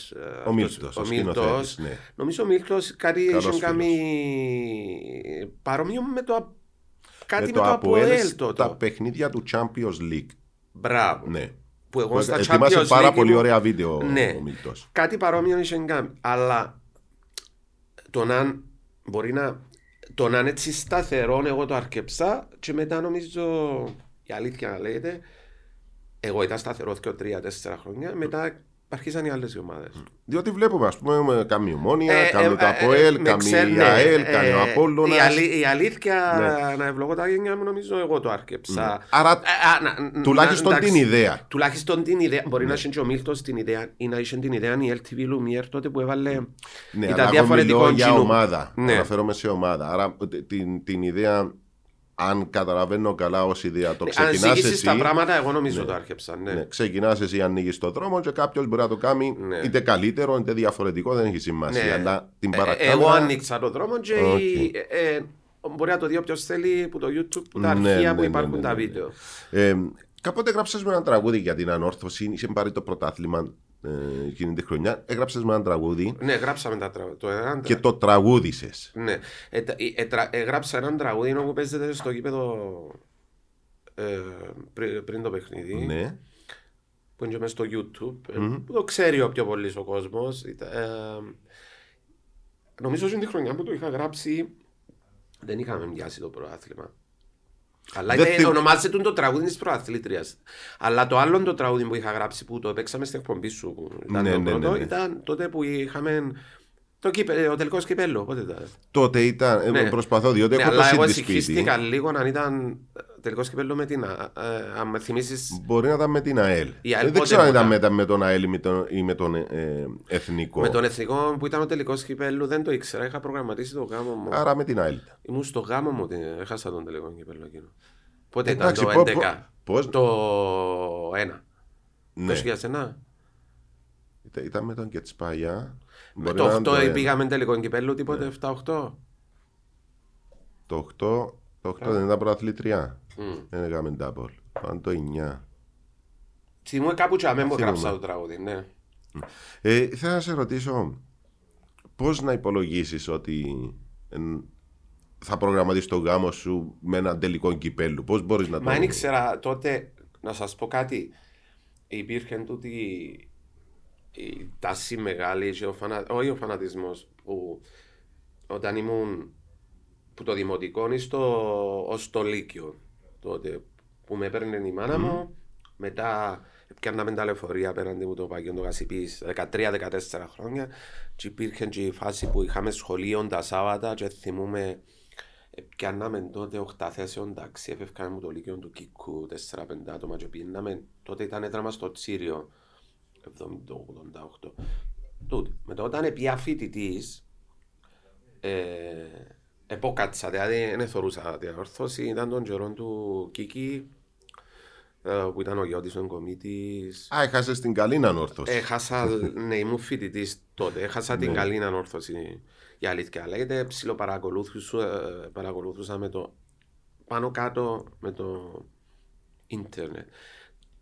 Speaker 3: Ο Μίλτος, ο σκηνοθέτης, ναι.
Speaker 2: Νομίζω ο Μίλτος κάτι
Speaker 3: Καλός
Speaker 2: είχε
Speaker 3: φίλος.
Speaker 2: κάνει παρόμοιο με το. Α- Κάτι με,
Speaker 3: το
Speaker 2: το
Speaker 3: Αποέλ
Speaker 2: Αποέλ τότε.
Speaker 3: Τα παιχνίδια του Champions League.
Speaker 2: Μπράβο.
Speaker 3: Ναι.
Speaker 2: Που εγώ στα
Speaker 3: Ετοιμάσε
Speaker 2: Champions
Speaker 3: πάρα
Speaker 2: League
Speaker 3: πολύ
Speaker 2: ήμουν-
Speaker 3: ωραία βίντεο
Speaker 2: Ναι.
Speaker 3: ο Μίλτος.
Speaker 2: Κάτι παρόμοιο είχε κάνει. Αλλά το να μπορεί να. Το να είναι έτσι σταθερό, εγώ το αρκεψά και μετά νομίζω η αλήθεια να λέγεται. Εγώ ήταν σταθερός και τρία-τέσσερα χρόνια. Μετά αρχίσαν οι άλλες ομάδες.
Speaker 3: Διότι βλέπουμε, ας πούμε, με κάνει η Ομόνια,
Speaker 2: Ε,
Speaker 3: κάνει το Αποέλ, κάνει η ΑΕΛ, κάνει ο
Speaker 2: Η,
Speaker 3: Απόλλωνας.
Speaker 2: αλή- η αλήθεια,
Speaker 3: Ναι.
Speaker 2: να ευλογώ τα γένια μου, νομίζω εγώ το άρκεψα.
Speaker 3: Άρα,
Speaker 2: Ε, α, να-
Speaker 3: τουλάχιστον
Speaker 2: να-
Speaker 3: την
Speaker 2: εντάξει,
Speaker 3: ιδέα.
Speaker 2: Τουλάχιστον την ιδέα. Μπορεί
Speaker 3: Ναι.
Speaker 2: να είχε και ο Μίλτος την ιδέα ή να είχε την ιδέα η LTV Lumière τότε που έβαλε.
Speaker 3: Ναι,
Speaker 2: ήταν
Speaker 3: αλλά εγώ
Speaker 2: διαφορετικό
Speaker 3: μιλώ για
Speaker 2: κοινό.
Speaker 3: ομάδα.
Speaker 2: Ναι.
Speaker 3: Αναφέρομαι σε ομάδα. Άρα την, την ιδέα, αν καταλαβαίνω καλά ως ιδέα, το
Speaker 2: Ναι, Αν
Speaker 3: ξεκινάς
Speaker 2: ζήσεις
Speaker 3: εσύ.
Speaker 2: τα πράγματα, εγώ νομίζω το άρκεψα. Ναι.
Speaker 3: Ναι, ξεκινάς εσύ, ανοίγεις το δρόμο και κάποιος μπορεί να το κάνει
Speaker 2: Ναι.
Speaker 3: είτε καλύτερο είτε διαφορετικό, δεν έχει σημασία.
Speaker 2: Ναι.
Speaker 3: Αλλά την
Speaker 2: Ε,
Speaker 3: παρακάμερα...
Speaker 2: Εγώ άνοιξα το δρόμο και
Speaker 3: Οκ.
Speaker 2: η- ε, ε, μπορεί να το δει όποιος θέλει που το YouTube, που τα
Speaker 3: Ναι,
Speaker 2: αρχεία
Speaker 3: ναι,
Speaker 2: που
Speaker 3: ναι,
Speaker 2: υπάρχουν
Speaker 3: ναι,
Speaker 2: τα
Speaker 3: ναι, ναι.
Speaker 2: βίντεο.
Speaker 3: Ε, κάποτε έγραψες με ένα τραγούδι για την ανόρθωση, είχε πάρει το πρωτάθλημα ε, εκείνη τη χρονιά. Έγραψες με ένα τραγούδι
Speaker 2: Ναι, γράψαμε τα τραγούδια. Το έναν
Speaker 3: και το τραγούδισες.
Speaker 2: Ναι. Ε, τα- ε, ε, τρα- έγραψα έναν τραγούδι που παίζεται στο γήπεδο ε, πρι- πριν το παιχνίδι.
Speaker 3: Ναι.
Speaker 2: Που είναι και μέσα στο YouTube. ε, Που το ξέρει ο πιο πολύ ο κόσμος. νομίζω ότι την χρονιά που το είχα γράψει δεν είχαμε μοιάσει το πρωτάθλημα. Αλλά
Speaker 3: Δεν
Speaker 2: ήταν,
Speaker 3: θυμ-
Speaker 2: ονομάζεται το τραγούδι της προαθλήτριας. Αλλά το άλλο το τραγούδι που είχα γράψει που το παίξαμε στην εκπομπή σου, που ήταν
Speaker 3: Ναι,
Speaker 2: το
Speaker 3: ναι,
Speaker 2: πρώτο,
Speaker 3: ναι, ναι.
Speaker 2: ήταν τότε που είχαμε το, κύπε, ο τελικός κυπέλο. Πότε ήταν;
Speaker 3: Τότε ήταν. ε,
Speaker 2: Ναι.
Speaker 3: Προσπαθώ, διότι
Speaker 2: Ναι,
Speaker 3: έχω το
Speaker 2: αλλά εγώ
Speaker 3: CD σπίτι.
Speaker 2: συγχύστηκα λίγο αν ήταν τελικό κυπέλο με την. α- ε, Αν με θυμίσει.
Speaker 3: Μπορεί να ήταν με την ΑΕΛ.
Speaker 2: Η ΑΕΛ
Speaker 3: Ε, δεν
Speaker 2: πότε
Speaker 3: ξέρω αν
Speaker 2: που
Speaker 3: ήταν
Speaker 2: ήταν.
Speaker 3: με, με τον ΑΕΛ ή με τον, ή με τον ε, εθνικό.
Speaker 2: Με τον εθνικό που ήταν ο τελικός κυπέλο δεν το ήξερα. Είχα προγραμματίσει το γάμο μου.
Speaker 3: Άρα με την ΑΕΛ. ήταν.
Speaker 2: Ήμουν στο γάμο μου, την- έχασα τον τελικό κυπέλο εκείνο. Πότε
Speaker 3: Εντάξει,
Speaker 2: ήταν
Speaker 3: πω-
Speaker 2: το 11.
Speaker 3: πω- πώς-
Speaker 2: Το 1.
Speaker 3: Ναι.
Speaker 2: Το 2001.
Speaker 3: Ήταν, ήταν με τον Κετσπάγια.
Speaker 2: Με
Speaker 3: Μπορεί
Speaker 2: το
Speaker 3: να είναι
Speaker 2: 8
Speaker 3: ένα.
Speaker 2: πήγαμε τελικό κυπέλο, τίποτε 7-8.
Speaker 3: Το 8, το 8 δεν ήταν πρωταθλήτρια.
Speaker 2: Μμ.
Speaker 3: Δεν έκαμε double. Ήταν το 9.
Speaker 2: Θυμούμαι κάπου τσάμε μου
Speaker 3: Θυμούμαι.
Speaker 2: έγραψα το τραγούδι, ναι.
Speaker 3: Ε, θέλω να σε ρωτήσω πώς να υπολογίσεις ότι εν, θα προγραμματίσεις το γάμο σου με έναν τελικό κυπέλου; Πώς μπορείς να το...
Speaker 2: Μα δεν ήξερα τότε, να σας πω κάτι, υπήρχε τούτη η τάση μεγάλη και ο, φανα... όχι ο φανατισμός που όταν ήμουν που το δημοτικό ή στο, ως το Λύκειο τότε που με έπαιρνε η μάνα μου μετά πιάνναμε τα λεωφορεία απέναντι μου το Παγιόν το Γασιπής 13-14 χρόνια και υπήρχε και η φάση που είχαμε σχολείο τα Σάββατα και θυμούμε ε, πιάνναμε τότε οχταθέσεων ταξί, έφευκαμε μου το Λύκειο του Κίκου 4-5 άτομα και πήγαμε τότε ήταν έδραμα στο Τσίριο 70-88 Τούτο. Μετά όταν πια φοιτητής ε, επόκατσα, δηλαδή δεν εθωρούσα την ορθώση, ήταν τον καιρό του Κίκη ε, που ήταν ο Γιώτης ο εγκομίτης.
Speaker 3: Α, έχασες την καλή ανόρθωση.
Speaker 2: Έχασα, ναι, ήμουν φοιτητής τότε, έχασα την
Speaker 3: Ναι.
Speaker 2: καλή ανόρθωση η αλήθεια. Λέγεται ψιλοπαρακολούθουσα παρακολούθουσα με το πάνω κάτω με το ίντερνετ.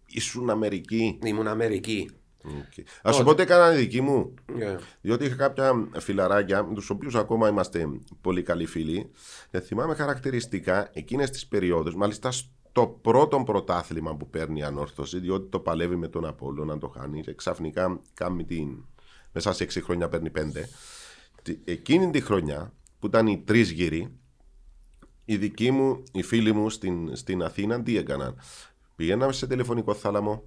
Speaker 3: Ήσουν Αμερική.
Speaker 2: Ήμουν Αμερική.
Speaker 3: Okay. Α σου πω τι έκαναν οι δικοί μου.
Speaker 2: Ε,
Speaker 3: Διότι είχα κάποια φιλαράκια, με τους οποίους ακόμα είμαστε πολύ καλοί φίλοι. Ε, θυμάμαι χαρακτηριστικά εκείνες τις περιόδους, μάλιστα στο πρώτο πρωτάθλημα που παίρνει η ανόρθωση, διότι το παλεύει με τον Απόλλω να το χάνει, και ξαφνικά κάνει την. μέσα σε 6 χρόνια παίρνει 5. Εκείνη τη χρονιά που ήταν οι τρεις γύροι, οι δικοί μου, οι φίλοι μου στην, στην Αθήνα τι έκαναν. Πηγαίναμε σε τηλεφωνικό θάλαμο,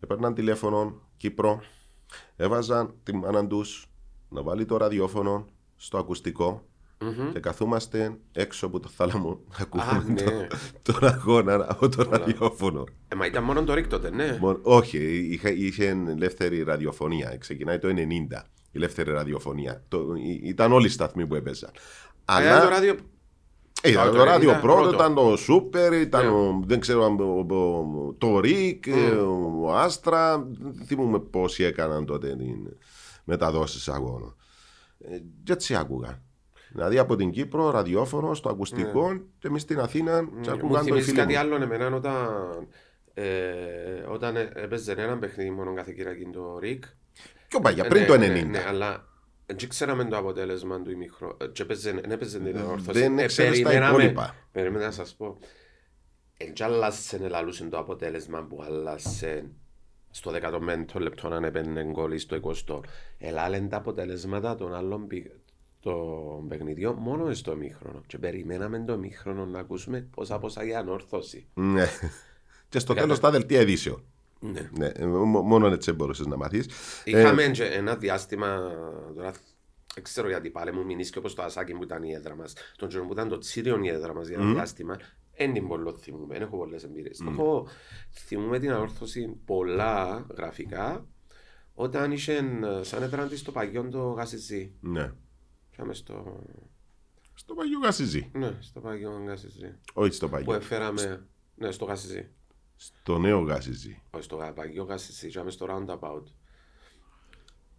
Speaker 3: έπαιρναν τηλέφωνο Κύπρο, έβαζαν τη μάνα τους να βάλει το ραδιόφωνο στο ακουστικό και καθούμαστε έξω από το θάλαμο να ακούμε
Speaker 2: ναι.
Speaker 3: το, τον αγώνα από το ραδιόφωνο.
Speaker 2: ε, μα ήταν μόνο το ρίκτ τότε, ναι.
Speaker 3: Μόνο- όχι, είχε, είχε ελεύθερη ραδιοφωνία. Ξεκινάει το 90 η ελεύθερη ραδιοφωνία. Το, ή- ήταν όλοι οι σταθμοί που έπαιζαν.
Speaker 2: Αλλά... το
Speaker 3: Αλλά
Speaker 2: ράδιο...
Speaker 3: ε, ήταν
Speaker 2: Α,
Speaker 3: το
Speaker 2: το
Speaker 3: ράδιο
Speaker 2: 90
Speaker 3: πρώτο,
Speaker 2: πρώτο.
Speaker 3: ήταν το Σούπερ, ήταν
Speaker 2: Ναι.
Speaker 3: ο, δεν ξέρω αν ο- ο- το Ρικ, ε, ο Άστρα. Δεν θυμούμαι πόσοι έκαναν τότε την μεταδόσεις αγώνων. Ε, και έτσι άκουγα. Δηλαδή από την Κύπρο, ραδιόφωνος, στο ακουστικό και εμείς στην Αθήνα και
Speaker 2: Μου
Speaker 3: άκουγαν το
Speaker 2: θυμίζεις
Speaker 3: φίλο
Speaker 2: κάτι
Speaker 3: μου.
Speaker 2: άλλο εμένα όταν, ε, όταν ε, έπαιζε ένα παιχνίδι μόνο κάθε Κυριακή το ΡΙΚ.
Speaker 3: Πιο παλιά,
Speaker 2: Ε,
Speaker 3: πριν
Speaker 2: ναι,
Speaker 3: το 90.
Speaker 2: Ναι, ναι, αλλά δεν ξέραμε το αποτέλεσμα του ημιχρό. ε, Και έπαιζε, δεν έπαιζε την ορθώση.
Speaker 3: Δεν
Speaker 2: Ε,
Speaker 3: ξέρεις τα
Speaker 2: περιμέναμε-
Speaker 3: υπόλοιπα.
Speaker 2: Περίμενα να σας πω. Εν κι άλλασεν ελαλούσεν το αποτέλεσμα που άλλασεν στο 15ο λεπτό αν έπαιρνε γκολ ή στο 20ο. Ελάλεν τα αποτελέσματα των άλλων πι- των παιχνιδιών μόνο στο μήχρονο. Και περιμέναμε το μήχρονο να ακούσουμε πόσα πόσα για ανόρθωση.
Speaker 3: Ναι. Και στο
Speaker 2: Κατά-
Speaker 3: τέλος τα δελτία ειδήσεων.
Speaker 2: Ναι.
Speaker 3: Ναι, ε, μο- μόνο έτσι μπορούσες να μαθεί.
Speaker 2: Είχαμε και ένα διάστημα, τώρα δεν ξέρω γιατί πάλι μου μείνει και όπως το Ασάκι που ήταν η έδρα μας, τον καιρό που ήταν το Τσίριον η έδρα μας για ένα διάστημα, δεν την πολύ θυμούμαι, δεν έχω πολλές εμπειρίες. Έχω θυμούμαι την ανόρθωση πολλά γραφικά, όταν είχε ε, σαν έδρα της το παγιόν το Γασιζή.
Speaker 3: Ναι.
Speaker 2: Είχαμε στο,
Speaker 3: Στο Παγιό Γασιζή.
Speaker 2: ναι, στο παγιόν Γασιζή.
Speaker 3: Όχι στο
Speaker 2: Που
Speaker 3: Παγιό.
Speaker 2: έφεραμε, ναι, στο Γασιζή.
Speaker 3: Στο νέο Γασιζή.
Speaker 2: Όχι στο παγιό Γασιζή, είχαμε στο Roundabout.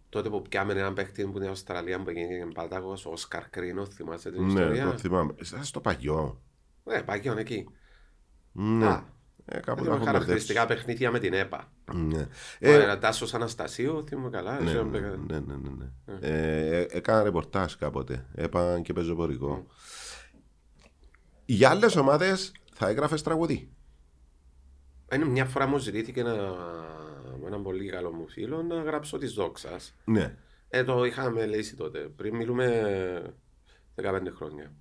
Speaker 2: Τότε που πιάμε έναν παίχτη που είναι η Αυστραλία που έγινε Πάταγος, ο Όσκαρ Κρίνο, θυμάσαι την
Speaker 3: Ναι,
Speaker 2: ιστορία;
Speaker 3: το θυμάμαι. Ήταν στο Παγιό.
Speaker 2: Ναι, παγιόν εκεί.
Speaker 3: Ναι.
Speaker 2: Α,
Speaker 3: Ε, κάπου τα
Speaker 2: Έχουμε
Speaker 3: έχω
Speaker 2: χαρακτηριστικά παιχνίδια με την ΕΠΑ.
Speaker 3: μπερδέψει. Ναι.
Speaker 2: Ε,
Speaker 3: Ε,
Speaker 2: ο Τάσος Αναστασίου, θυμούμαι καλά.
Speaker 3: ναι,
Speaker 2: είχε
Speaker 3: ναι,
Speaker 2: ένα
Speaker 3: ναι, ναι, ναι, ναι. Ε, έκανα ρεπορτάζ κάποτε. Έπαν και πεζοπορικό. Για άλλες ομάδες θα έγραφες τραγουδί.
Speaker 2: Είναι μια φορά μου ζητήθηκε ένα, με έναν πολύ καλό μου φίλο να γράψω τη δόξας.
Speaker 3: Ναι.
Speaker 2: Ε, το είχαμε λύσει τότε. Πριν μιλούμε 15 χρόνια.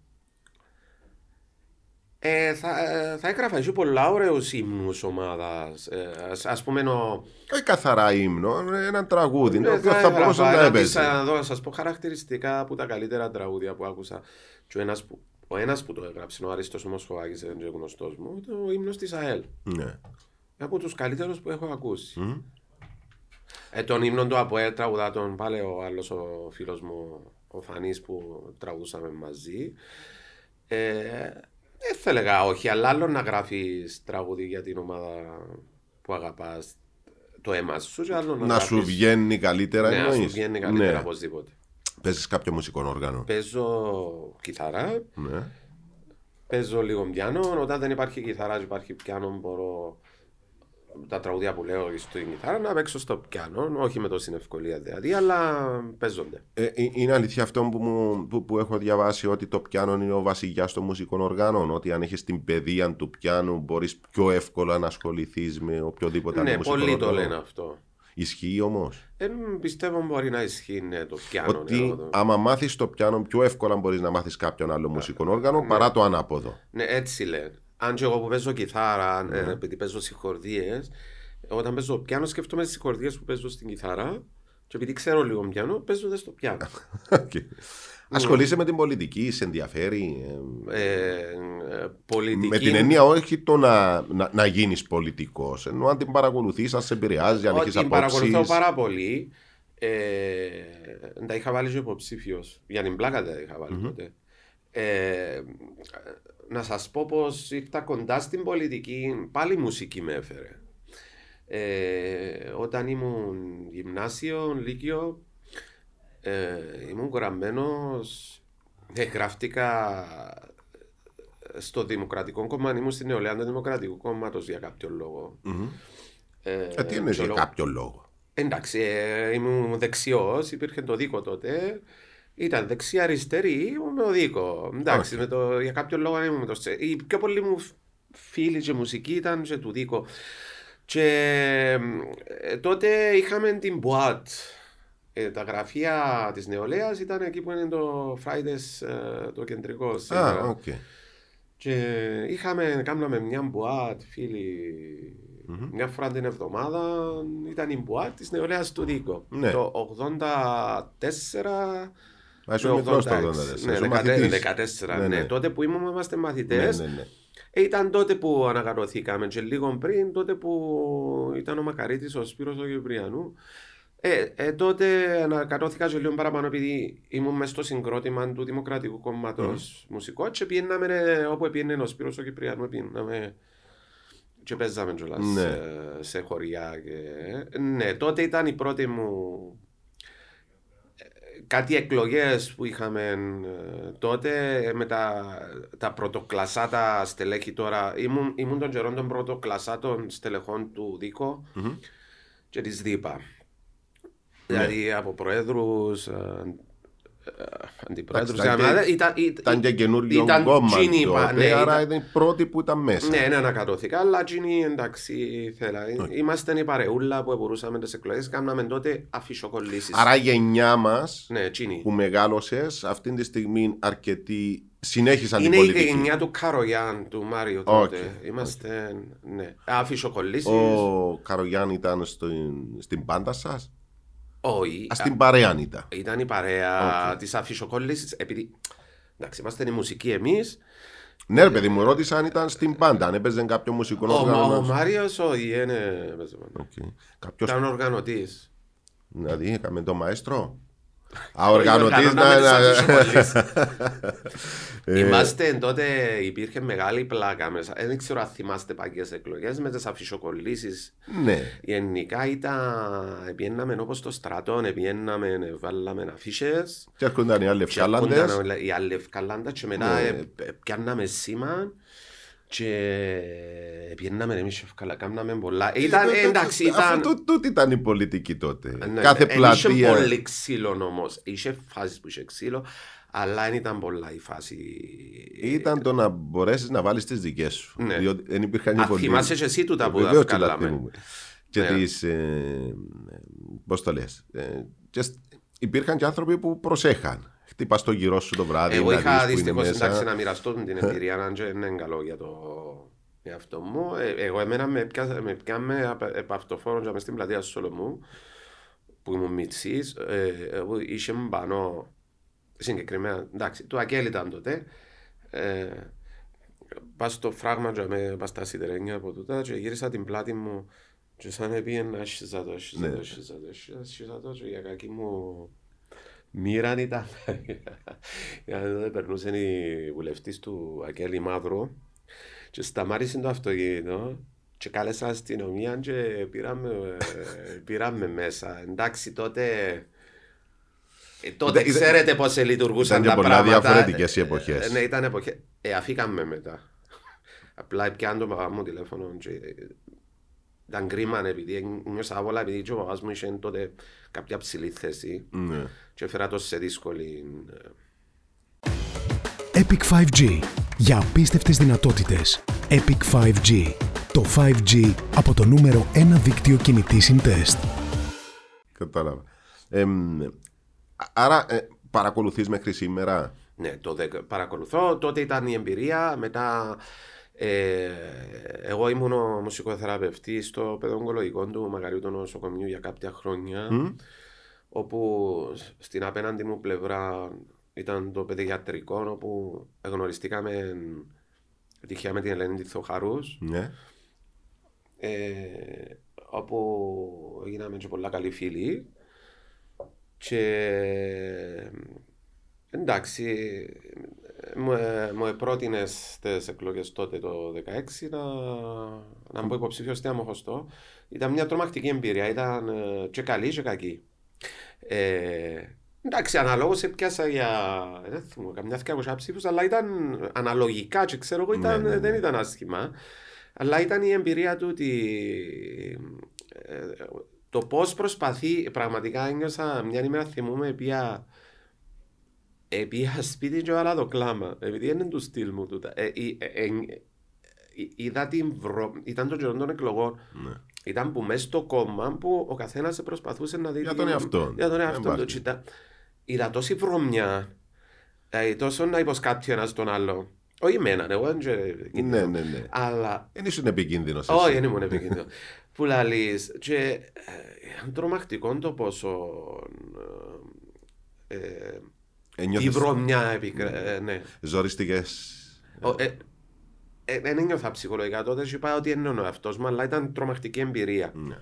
Speaker 2: Ε, θα, ε, θα έγραφα εσύ πολλά ωραίους ύμνους ομάδας. Ε, ας, ας πούμε ο...
Speaker 3: Όχι καθαρά ύμνο, ένα τραγούδι. το
Speaker 2: Ε,
Speaker 3: οποίο
Speaker 2: θα
Speaker 3: θα μπορούσε
Speaker 2: έγραφα
Speaker 3: να
Speaker 2: ένα
Speaker 3: έπαιζε.
Speaker 2: της, να δω, να σας πω χαρακτηριστικά από τα καλύτερα τραγούδια που άκουσα. Και ο ένας που, ο ένας που το έγραψε, ο Αρίστος Ομοσχοβάκης, δεν είναι γνωστός μου, ήταν ο ύμνος της ΑΕΛ.
Speaker 3: Ναι.
Speaker 2: Από τους καλύτερους που έχω ακούσει.
Speaker 3: Μμ.
Speaker 2: Ε, τον ύμνο του ΑΠΟΕ τραγουδά τον πάλι ο άλλος ο φίλος μου, ο Φανής που τραγουδούσαμε μαζί. Ε, δεν θα έλεγα όχι, αλλά άλλο να γράφεις τραγούδι για την ομάδα που αγαπάς το αίμα σου και άλλο να,
Speaker 3: Να σου
Speaker 2: γράφεις-
Speaker 3: βγαίνει καλύτερα
Speaker 2: ναι, να σου
Speaker 3: εννοείς.
Speaker 2: βγαίνει καλύτερα
Speaker 3: Ναι.
Speaker 2: οπωσδήποτε.
Speaker 3: Παίζεις κάποιο μουσικό όργανο;
Speaker 2: Παίζω κιθάρα,
Speaker 3: Ναι.
Speaker 2: παίζω λίγο πιάνο. Όταν δεν υπάρχει κιθάρα και υπάρχει πιάνο, μπορώ τα τραγουδία που λέω στην κιθάρα να παίξω στο πιάνο. Όχι με τόση ευκολία δηλαδή, αλλά παίζονται.
Speaker 3: Ε, ε, είναι αλήθεια αυτό που, μου, που, που έχω διαβάσει ότι το πιάνο είναι ο βασιλιάς των μουσικών οργάνων; Ότι αν έχεις την παιδεία του πιάνου μπορείς πιο εύκολα να ασχοληθείς με οποιοδήποτε άλλο
Speaker 2: ναι,
Speaker 3: μουσικό
Speaker 2: πολλοί το
Speaker 3: όργανο;
Speaker 2: λένε αυτό.
Speaker 3: Ισχύει όμως;
Speaker 2: Ε, πιστεύω μπορεί να ισχύει ναι, το πιάνο.
Speaker 3: Ότι
Speaker 2: ναι, το-
Speaker 3: άμα μάθεις το πιάνο, πιο εύκολα μπορείς να μάθεις κάποιον άλλο μουσικό όργανο παρά το ανάποδο.
Speaker 2: Ναι, έτσι λένε. Αν και εγώ που παίζω κιθάρα,
Speaker 3: Ναι.
Speaker 2: ε, επειδή παίζω συγχορδίες, όταν παίζω πιάνο σκέφτομαι τις συγχορδίες που παίζω στην κιθάρα και επειδή ξέρω λίγο πιάνο, παίζω δε στο πιάνο.
Speaker 3: Οκ. Ασχολείσαι με την πολιτική, σε ενδιαφέρει. ε,
Speaker 2: ε, ε, πολιτική...
Speaker 3: Με την έννοια όχι το να, να, να γίνεις πολιτικός, ενώ αν την παρακολουθείς, αν σε επηρεάζει, αν
Speaker 2: Ότι
Speaker 3: έχεις
Speaker 2: την παρακολουθώ
Speaker 3: απόψεις.
Speaker 2: πάρα πολύ. Ε, τα είχα βάλει και υποψήφιος. Για την πλάκα δεν τα είχα βάλει ποτέ. Ε, να σας πω πως ήρθα κοντά στην πολιτική, πάλι η μουσική με έφερε. Ε, όταν ήμουν γυμνάσιο, λύκειο, ε, ήμουν γραμμένος, ε, γράφτηκα στο Δημοκρατικό Κόμμα, ήμουν στην νεολαία του Δημοκρατικού Κόμματος για κάποιο λόγο.
Speaker 3: Μμμ.
Speaker 2: Ε,
Speaker 3: Ε, τι εννοείς
Speaker 2: και
Speaker 3: για
Speaker 2: λόγω-
Speaker 3: κάποιο λόγο;
Speaker 2: Εντάξει, ε, ήμουν δεξιός, υπήρχε το ΔΗΚΟ τότε. Ήταν δεξιά-αριστερά, ήμουν με το ΔΗΚΟ. Εντάξει, με το, για κάποιο λόγο ήμουν με το στε- Οι πιο πολλοί μου φίλοι και μουσική ήταν και του ΔΗΚΟ. Και ε, τότε είχαμε την Μπουάτ. Ε, τα γραφεία της νεολαίας ήταν εκεί που είναι το Fridays, ε, το κεντρικό
Speaker 3: Α,
Speaker 2: σήμερα.
Speaker 3: οκ.
Speaker 2: Και είχαμε, κάναμε μια μπουάτ, φίλοι, μια φορά την εβδομάδα, ήταν η μπουάτ της νεολαίας του Δίκο.
Speaker 3: Ναι.
Speaker 2: Το 84...
Speaker 3: Μα ήσουν
Speaker 2: με
Speaker 3: μικρός το
Speaker 2: 86.
Speaker 3: 84,
Speaker 2: Ναι,
Speaker 3: ήσουν
Speaker 2: 14,
Speaker 3: μαθητής.
Speaker 2: 14,
Speaker 3: Ναι,
Speaker 2: ναι,
Speaker 3: ναι.
Speaker 2: Τότε που ήμουν είμαστε
Speaker 3: Ναι,
Speaker 2: μαθητές,
Speaker 3: ναι, ναι.
Speaker 2: ε, ήταν τότε που ανακατωθήκαμε και λίγο πριν, τότε που ήταν ο Μακαρίτης, ο Σπύρος ο Κυπριανού. Ε, ε, τότε ανακατώθηκα και λίγο παραπάνω επειδή ήμουν μέσα στο συγκρότημα του Δημοκρατικού Κόμματος μουσικό και πιέναμε ε, όπου πιένε ο Σπύρος ο Κυπριανού, πιέναμε και παίζαμε κιόλας
Speaker 3: Ναι.
Speaker 2: σε, σε χωριά. Και... Ναι, τότε ήταν η πρώτη μου ε, κάτι εκλογές που είχαμε ε, τότε ε, με τα, τα πρωτοκλασάτα στελέχη τώρα. Ήμουν, ήμουν των καιρών των πρωτοκλασάτων στελεχών του Δίκο
Speaker 3: Μμμ.
Speaker 2: και της ΔΥΠΑ. Δηλαδή από προέδρους, ε, ε, αντιπρόεδρους.
Speaker 3: Εντάξει, ήταν
Speaker 2: δηλαδή,
Speaker 3: και-
Speaker 2: ήταν, ήταν,
Speaker 3: Ήταν και καινούριο
Speaker 2: ήταν
Speaker 3: κόμμα
Speaker 2: τζίνι,
Speaker 3: τότε,
Speaker 2: πα- ναι,
Speaker 3: άρα
Speaker 2: ήταν-
Speaker 3: ήταν η πρώτη που ήταν μέσα.
Speaker 2: ναι, ναι, ανακατώθηκα, αλλά τζίνι εντάξει θέλα. Είμαστε η παρεούλα που μπορούσαμε τις εκλογές, κάναμε τότε αφισοκολλήσεις.
Speaker 3: Άρα η γενιά μας
Speaker 2: Ναι, τζείνη.
Speaker 3: που μεγάλωσες αυτή τη στιγμή αρκετοί συνέχισαν
Speaker 2: Είναι
Speaker 3: την
Speaker 2: η
Speaker 3: πολιτική.
Speaker 2: γενιά του Καρογιάν, του Μάριο τότε. Είμαστε, ναι, αφισοκολλήσεις.
Speaker 3: Ο Καρογιάν ήταν στην, στην μπάντα σας;
Speaker 2: Όχι.
Speaker 3: Α, στην παρέα ήταν.
Speaker 2: Ήταν η παρέα
Speaker 3: Οκ.
Speaker 2: της αφισοκόλλησης, επειδή, εντάξει, είμαστε η μουσική εμείς.
Speaker 3: Ναι, ρε παιδί μου, ρώτησα αν ήταν στην μπάντα, αν έπαιζε κάποιο μουσικό
Speaker 2: Ο,
Speaker 3: όργανο.
Speaker 2: ο Μάριος, όχι, είναι, παίζει μόνο.
Speaker 3: Οκ. Κάποιος,
Speaker 2: ήταν οργανωτής.
Speaker 3: δηλαδή, έκαμε το μαέστρο. Α, οργανωτής
Speaker 2: Οργανώναμε
Speaker 3: να
Speaker 2: τις
Speaker 3: είναι.
Speaker 2: αφισοκολλήσεις.
Speaker 3: Ε,
Speaker 2: Είμαστε τότε, υπήρχε μεγάλη πλάκα μέσα. Δεν ξέρω αν θυμάστε παλιές εκλογές με τις αφισοκολλήσεις.
Speaker 3: Ναι.
Speaker 2: Γενικά ήταν, πιέναμε όπως το στρατό, πιέναμε, βάλαμε αφίσες.
Speaker 3: Και έρχονταν οι άλλοι
Speaker 2: Και
Speaker 3: ευκάλαντες.
Speaker 2: έρχονταν οι άλλοι ευκαλάντα και μετά
Speaker 3: Ναι.
Speaker 2: ε, ε, πιάνναμε σήμα και πιέναμε εμείς ευκαλά, κάναμε πολλά. Ήταν,
Speaker 3: Ε,
Speaker 2: εντάξει,
Speaker 3: αφού
Speaker 2: ήταν...
Speaker 3: τού- Τούτη ήταν η πολιτική τότε.
Speaker 2: ναι,
Speaker 3: Κάθε
Speaker 2: ναι, εν Είχε
Speaker 3: πλατεία.
Speaker 2: πολύ ξύλο όμως. Είχε φάσεις που είχε ξύλο, αλλά δεν ήταν πολλά η φάση.
Speaker 3: Ήταν το να μπορέσεις να βάλεις τις δικές σου.
Speaker 2: Ναι.
Speaker 3: Διότι δεν υπήρχαν οι
Speaker 2: Α,
Speaker 3: πολιτικοί.
Speaker 2: θυμάσαι και εσύ τούτα που
Speaker 3: Βεβαίως και τα
Speaker 2: βγάλαμε.
Speaker 3: θυμούμαι. Και
Speaker 2: Ναι.
Speaker 3: τις, ε, πώς το λες, ε, και σ- υπήρχαν και άνθρωποι που προσέχαν. Χτυπά το γυρό σου το βράδυ.
Speaker 2: Εγώ
Speaker 3: να
Speaker 2: είχα
Speaker 3: δεις που είναι
Speaker 2: δυστυχώς
Speaker 3: μέσα.
Speaker 2: εντάξει να μοιραστώ την εμπειρία, αν και δεν είναι καλό για το εαυτό μου. Ε, Εγώ εμένα με πιάσα- με πιάμε απ- επ' αυτοφόρον και μες στην πλατεία Σολομού που ήμουν μητσής, ε, εγώ είχε πάνω συγκεκριμένα, εντάξει, το Ακέλ ήταν τότε, ε, πας στο φράγμα και με πας στα σιδερένια από τούτα και γύρισα την πλάτη μου και σαν έπιεν να σχιζά το, σχιζά
Speaker 3: Ναι.
Speaker 2: το, σχιζά το, σχιζά- σχιζά το και για κακή μου μοίραν ήταν. Γιατί τότε περνούσε η βουλευτής του Ακέλη Μαύρου και σταμάτησε το αυτοκίνητο και κάλεσα αστυνομία και πήραμε, ε, πήραμε μέσα. Εντάξει τότε... Ε, τότε
Speaker 3: Ήταν- ήταν-
Speaker 2: ξέρετε πώς λειτουργούσαν
Speaker 3: ήταν και
Speaker 2: τα
Speaker 3: πολλά
Speaker 2: πράγματα.
Speaker 3: διαφορετικές οι εποχές.
Speaker 2: Ε, ναι, ήταν εποχές. Ε, αφήκαμε μετά. Απλά πιάνε το παπά μου τηλέφωνο και ε, ήταν κρίμα επειδή νιώσα άβολα επειδή και ο παπάς μου είχε τότε κάποια ψηλή θέση
Speaker 3: Ναι.
Speaker 2: και έφερα το σε δύσκολη... ε,
Speaker 4: Epic 5G. Για απίστευτες δυνατότητες. Epic 5G. Το 5G από το νούμερο 1 δίκτυο κινητής συντεστ.
Speaker 3: Κατάλαβα. Εμ, άρα ε, παρακολουθείς μέχρι σήμερα;
Speaker 2: Ναι, το δέκα- παρακολουθώ. Τότε ήταν η εμπειρία. Μετά ε, εγώ ήμουν ο μουσικοθεραπευτής στο παιδοογκολογικό του Μαγαριούτου Νοσοκομείου για κάποια χρόνια. Όπου στην απέναντι μου πλευρά ήταν το παιδιατρικό, όπου γνωριστήκαμε τυχαία με την Ελένη τη Θοχαρούς.
Speaker 3: Ναι.
Speaker 2: ε, όπου γίναμε και πολλά καλοί φίλοι και εντάξει μου, ε, μου επρότεινες στις εκλογές τότε το 2016 να, να μπω υποψήφιος στη Αμοχωστό. Ήταν μια τρομακτική εμπειρία, ήταν ε, και καλή και κακή. Ε, εντάξει, αναλόγως έπιασα για δεν θυμάμαι, καμιά δυο ψήφους, αλλά ήταν αναλογικά και ξέρω εγώ ήταν,
Speaker 3: Ναι, ναι, ναι.
Speaker 2: δεν ήταν άσχημα. Αλλά ήταν η εμπειρία του ότι ε, το πώς προσπαθεί, πραγματικά ένιωσα μια ημέρα θυμούμαι πια Επία σπίτι και όλα το κλάμα, επειδή είναι του στυλ μου τούτα. Ε, ε, ε, ε, ε, είδα την βρο... ήταν το καιρό των εκλογών.
Speaker 3: Ναι.
Speaker 2: Ήταν που μέσα στο κόμμα που ο καθένας προσπαθούσε να δει.
Speaker 3: Για
Speaker 2: τι-
Speaker 3: τον εαυτό.
Speaker 2: Για τον
Speaker 3: Δεν
Speaker 2: εαυτό του.
Speaker 3: υπάρχει.
Speaker 2: Κοίτα, Είδα τόση βρωμιά. Ε, τόσο να υποσκάπτει ένα τον άλλο. Όχι εμένα, εγώ δεν ξέρω.
Speaker 3: Ναι, ναι, ναι.
Speaker 2: Αλλά
Speaker 3: Δεν ήσουν επικίνδυνος.
Speaker 2: όχι, δεν ήμουν επικίνδυνος. Που λαλείς, και ε, είναι τρομακτικό το πόσο ε, ε, η βρωμιά επικρέ... ε, ναι.
Speaker 3: Ζοριστικές.
Speaker 2: Ο, ε, ε, δεν ένιωθα ψυχολογικά τότε και είπα ότι είναι ο εαυτός μου, αλλά ήταν τρομακτική εμπειρία.
Speaker 3: Ναι.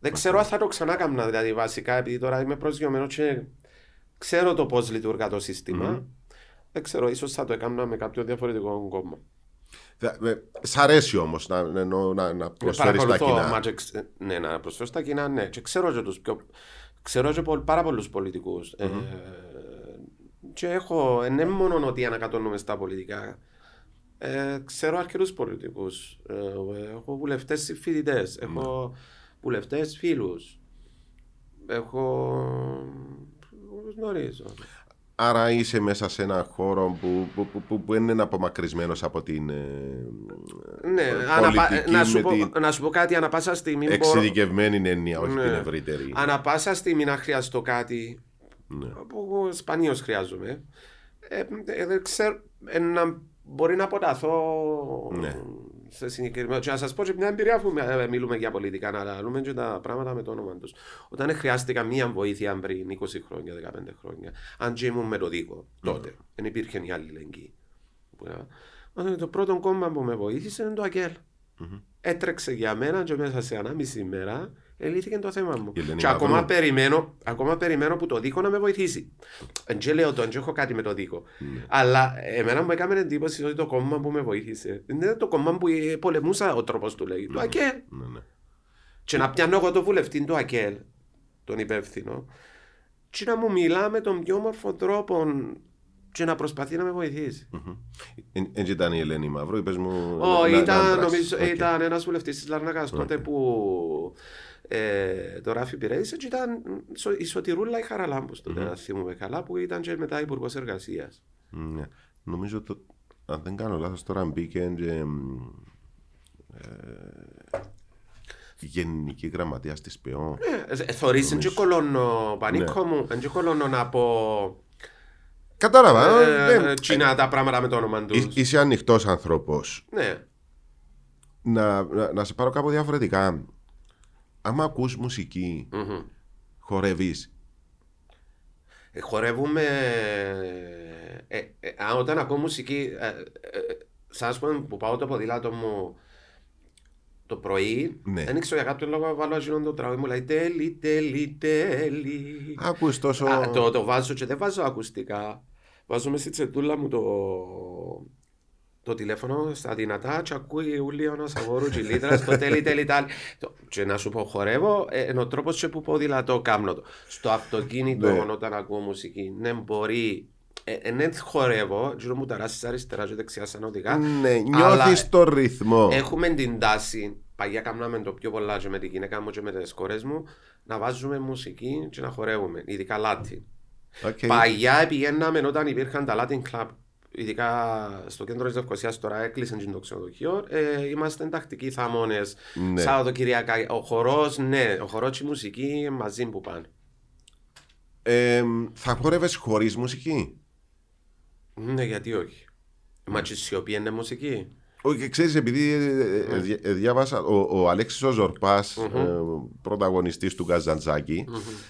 Speaker 2: Δεν ξέρω αν θα το ξανά έκανα, δηλαδή βασικά, επειδή τώρα είμαι προσγειωμένος και ξέρω το πώς λειτουργά το σύστημα. Δεν ξέρω, ίσως θα το έκανα με κάποιο διαφορετικό κόμμα.
Speaker 3: Σ' αρέσει όμως να, να, να, να προσφέρεις τα
Speaker 2: Παρακολουθώ,
Speaker 3: κοινά.
Speaker 2: μα και ξε- ναι, να προσφέρω στα κοινά, ναι. Και ξέρω και τους πιο... Ξέρω και πο- πάρα πολλούς πολιτικούς. Ε, και έχω, ε, δεν μόνο ότι ανακατώνουμε στα πολιτικά. Ε, ξέρω αρκετούς πολιτικούς. Ε, έχω βουλευτές συμφοιτητές. Έχω βουλευτές φίλους. Έχω... Τους γνωρίζω.
Speaker 3: Άρα είσαι μέσα σε ένα χώρο που, που, που, που, που είναι απομακρυσμένος από την ε,
Speaker 2: Ναι,
Speaker 3: ε,
Speaker 2: αναπα-
Speaker 3: πολιτική
Speaker 2: να, σου
Speaker 3: με
Speaker 2: πω,
Speaker 3: την
Speaker 2: να σου πω κάτι, ανα πάσα στιγμή μπορώ-
Speaker 3: εξειδικευμένη έννοια, όχι
Speaker 2: Ναι.
Speaker 3: την ευρύτερη.
Speaker 2: Ανά πάσα στιγμή να χρειαστώ κάτι
Speaker 3: Ναι.
Speaker 2: που εγώ σπανίως χρειάζομαι. Ε, ε, δεν ξέρω, ε, να μπορεί να αποταθώ
Speaker 3: Ναι.
Speaker 2: σε συγκεκριμένο. Και να σας πω και μια εμπειρία που ε, μιλούμε για πολιτικά, να λέμε και τα πράγματα με το όνομα τους. Όταν χρειάστηκα μία βοήθεια πριν 20 χρόνια, 15 χρόνια, αν και ήμουν με το δίκο τότε, δεν υπήρχε η αλληλεγγύη. Που, ε, όταν Το πρώτο κόμμα που με βοήθησε είναι το ΑΚΕΛ. Έτρεξε για μένα και μέσα σε ανάμιση ημέρα ελύθηκε το θέμα μου.
Speaker 3: Η Ελένη
Speaker 2: Και ακόμα
Speaker 3: Μαύρου.
Speaker 2: περιμένω, ακόμα περιμένω που το δίκο να με βοηθήσει. Δεν και λέω τον, και έχω κάτι με το δίκο.
Speaker 3: Ναι.
Speaker 2: Αλλά εμένα μου έκανε εντύπωση ότι το κόμμα που με βοήθησε είναι το κόμμα που ε, πολεμούσα ο τρόπος του λέγει. Το ΑΚΕΛ.
Speaker 3: Ναι, ναι.
Speaker 2: Και να πιάνω εγώ το βουλευτή του ΑΚΕΛ, τον υπεύθυνο, και να μου μιλά με τον πιο όμορφο τρόπο και να προσπαθεί να με βοηθήσει.
Speaker 3: Εν- Έτσι ήταν η Ελένη Μαύρο, είπες μου...
Speaker 2: Όχι,
Speaker 3: να- να
Speaker 2: ήταν,
Speaker 3: αντράξεις.
Speaker 2: νομίζω,
Speaker 3: Οκ.
Speaker 2: ήταν ένας βουλευτής της Λαρνάκα τότε που ε, το Ράφι πηρέησε και ήταν σο- η Σωτηρούλα η Χαραλάμπους τότε, να θυμούμε καλά, που ήταν και μετά υπουργός εργασίας.
Speaker 3: Ναι. Νομίζω το, αν δεν κάνω λάθος τώρα μπήκε και, μ, ε, γενική γραμματέας της ΠΕΟ.
Speaker 2: Ε, Θωρείς, δεν και κολώνω, πανίκο μου, δεν και κολώνω να πω
Speaker 3: Κατάλαβα.
Speaker 2: Ε,
Speaker 3: δεν-
Speaker 2: Τσινά τα πράγματα με το όνομα τους.
Speaker 3: Εί- Είσαι ανοιχτός άνθρωπος.
Speaker 2: Ναι.
Speaker 3: Να, να, να σε πάρω κάπου διαφορετικά. Άμα ακούς μουσική,
Speaker 2: Μμμ.
Speaker 3: χορεύεις.
Speaker 2: Ε, Χορεύουμε. ε, ε, α, όταν ακούω μουσική. Ε, ε, ε, σαν ας πούμε που πάω το ποδήλατο μου το πρωί,
Speaker 3: Ναι.
Speaker 2: δεν ξέρω για κάποιο λόγο βάλω εκείνο το τραγούδι μου λέει τέλει, τέλει, τέλει.
Speaker 3: Άκους τόσο...
Speaker 2: Α, το, το βάζω και δεν βάζω ακουστικά. Βάζω μέσα στη τσετούλα μου το, το τηλέφωνο στα δυνατά και ακούει ούλιο ένας αγόρου και λίτρα στο τέλει τέλει τάλι. Το- Και να σου πω χορεύω, ε, είναι ο τρόπος και που ποδηλατώ κάμνω το. Στο αυτοκίνητο
Speaker 3: Ναι.
Speaker 2: όταν ακούω μουσική, ναι μπορεί, ε, ε, ναι χορεύω, γύρω μου ταράσεις αριστεράς και δεξιάς σαν οδηγά.
Speaker 3: Ναι,
Speaker 2: αλλά
Speaker 3: νιώθεις το ρυθμό.
Speaker 2: Έχουμε την τάση, παλιά κάναμε το πιο πολλά και με τη γυναίκα μου και με τις κόρες μου, να βάζουμε μουσική και να χορεύουμε, ειδικά Latin.
Speaker 3: Οκ.
Speaker 2: Παλιά πηγαίναμε όταν υπήρχαν τα Latin Club, ειδικά στο κέντρο της Λευκοσίας, τώρα έκλεισαν και το ξενοδοχείο, ε, είμαστε τακτικοί θαμώνες,
Speaker 3: Ναι.
Speaker 2: Σαββατοκυριακά. Ο χορός, ναι, ο χορός και η μουσική μαζί που πάνε.
Speaker 3: Ε, θα χορεύεις χωρίς μουσική;
Speaker 2: Ναι, γιατί όχι. Μα και η σιωπή είναι μουσική.
Speaker 3: Όχι, ξέρεις, επειδή ε, ε, ε, δια- ε, διάβασα, ο, ο Αλέξης ο Ζορπάς,
Speaker 2: Μμμ.
Speaker 3: ε, πρωταγωνιστής του Καζαντζάκη,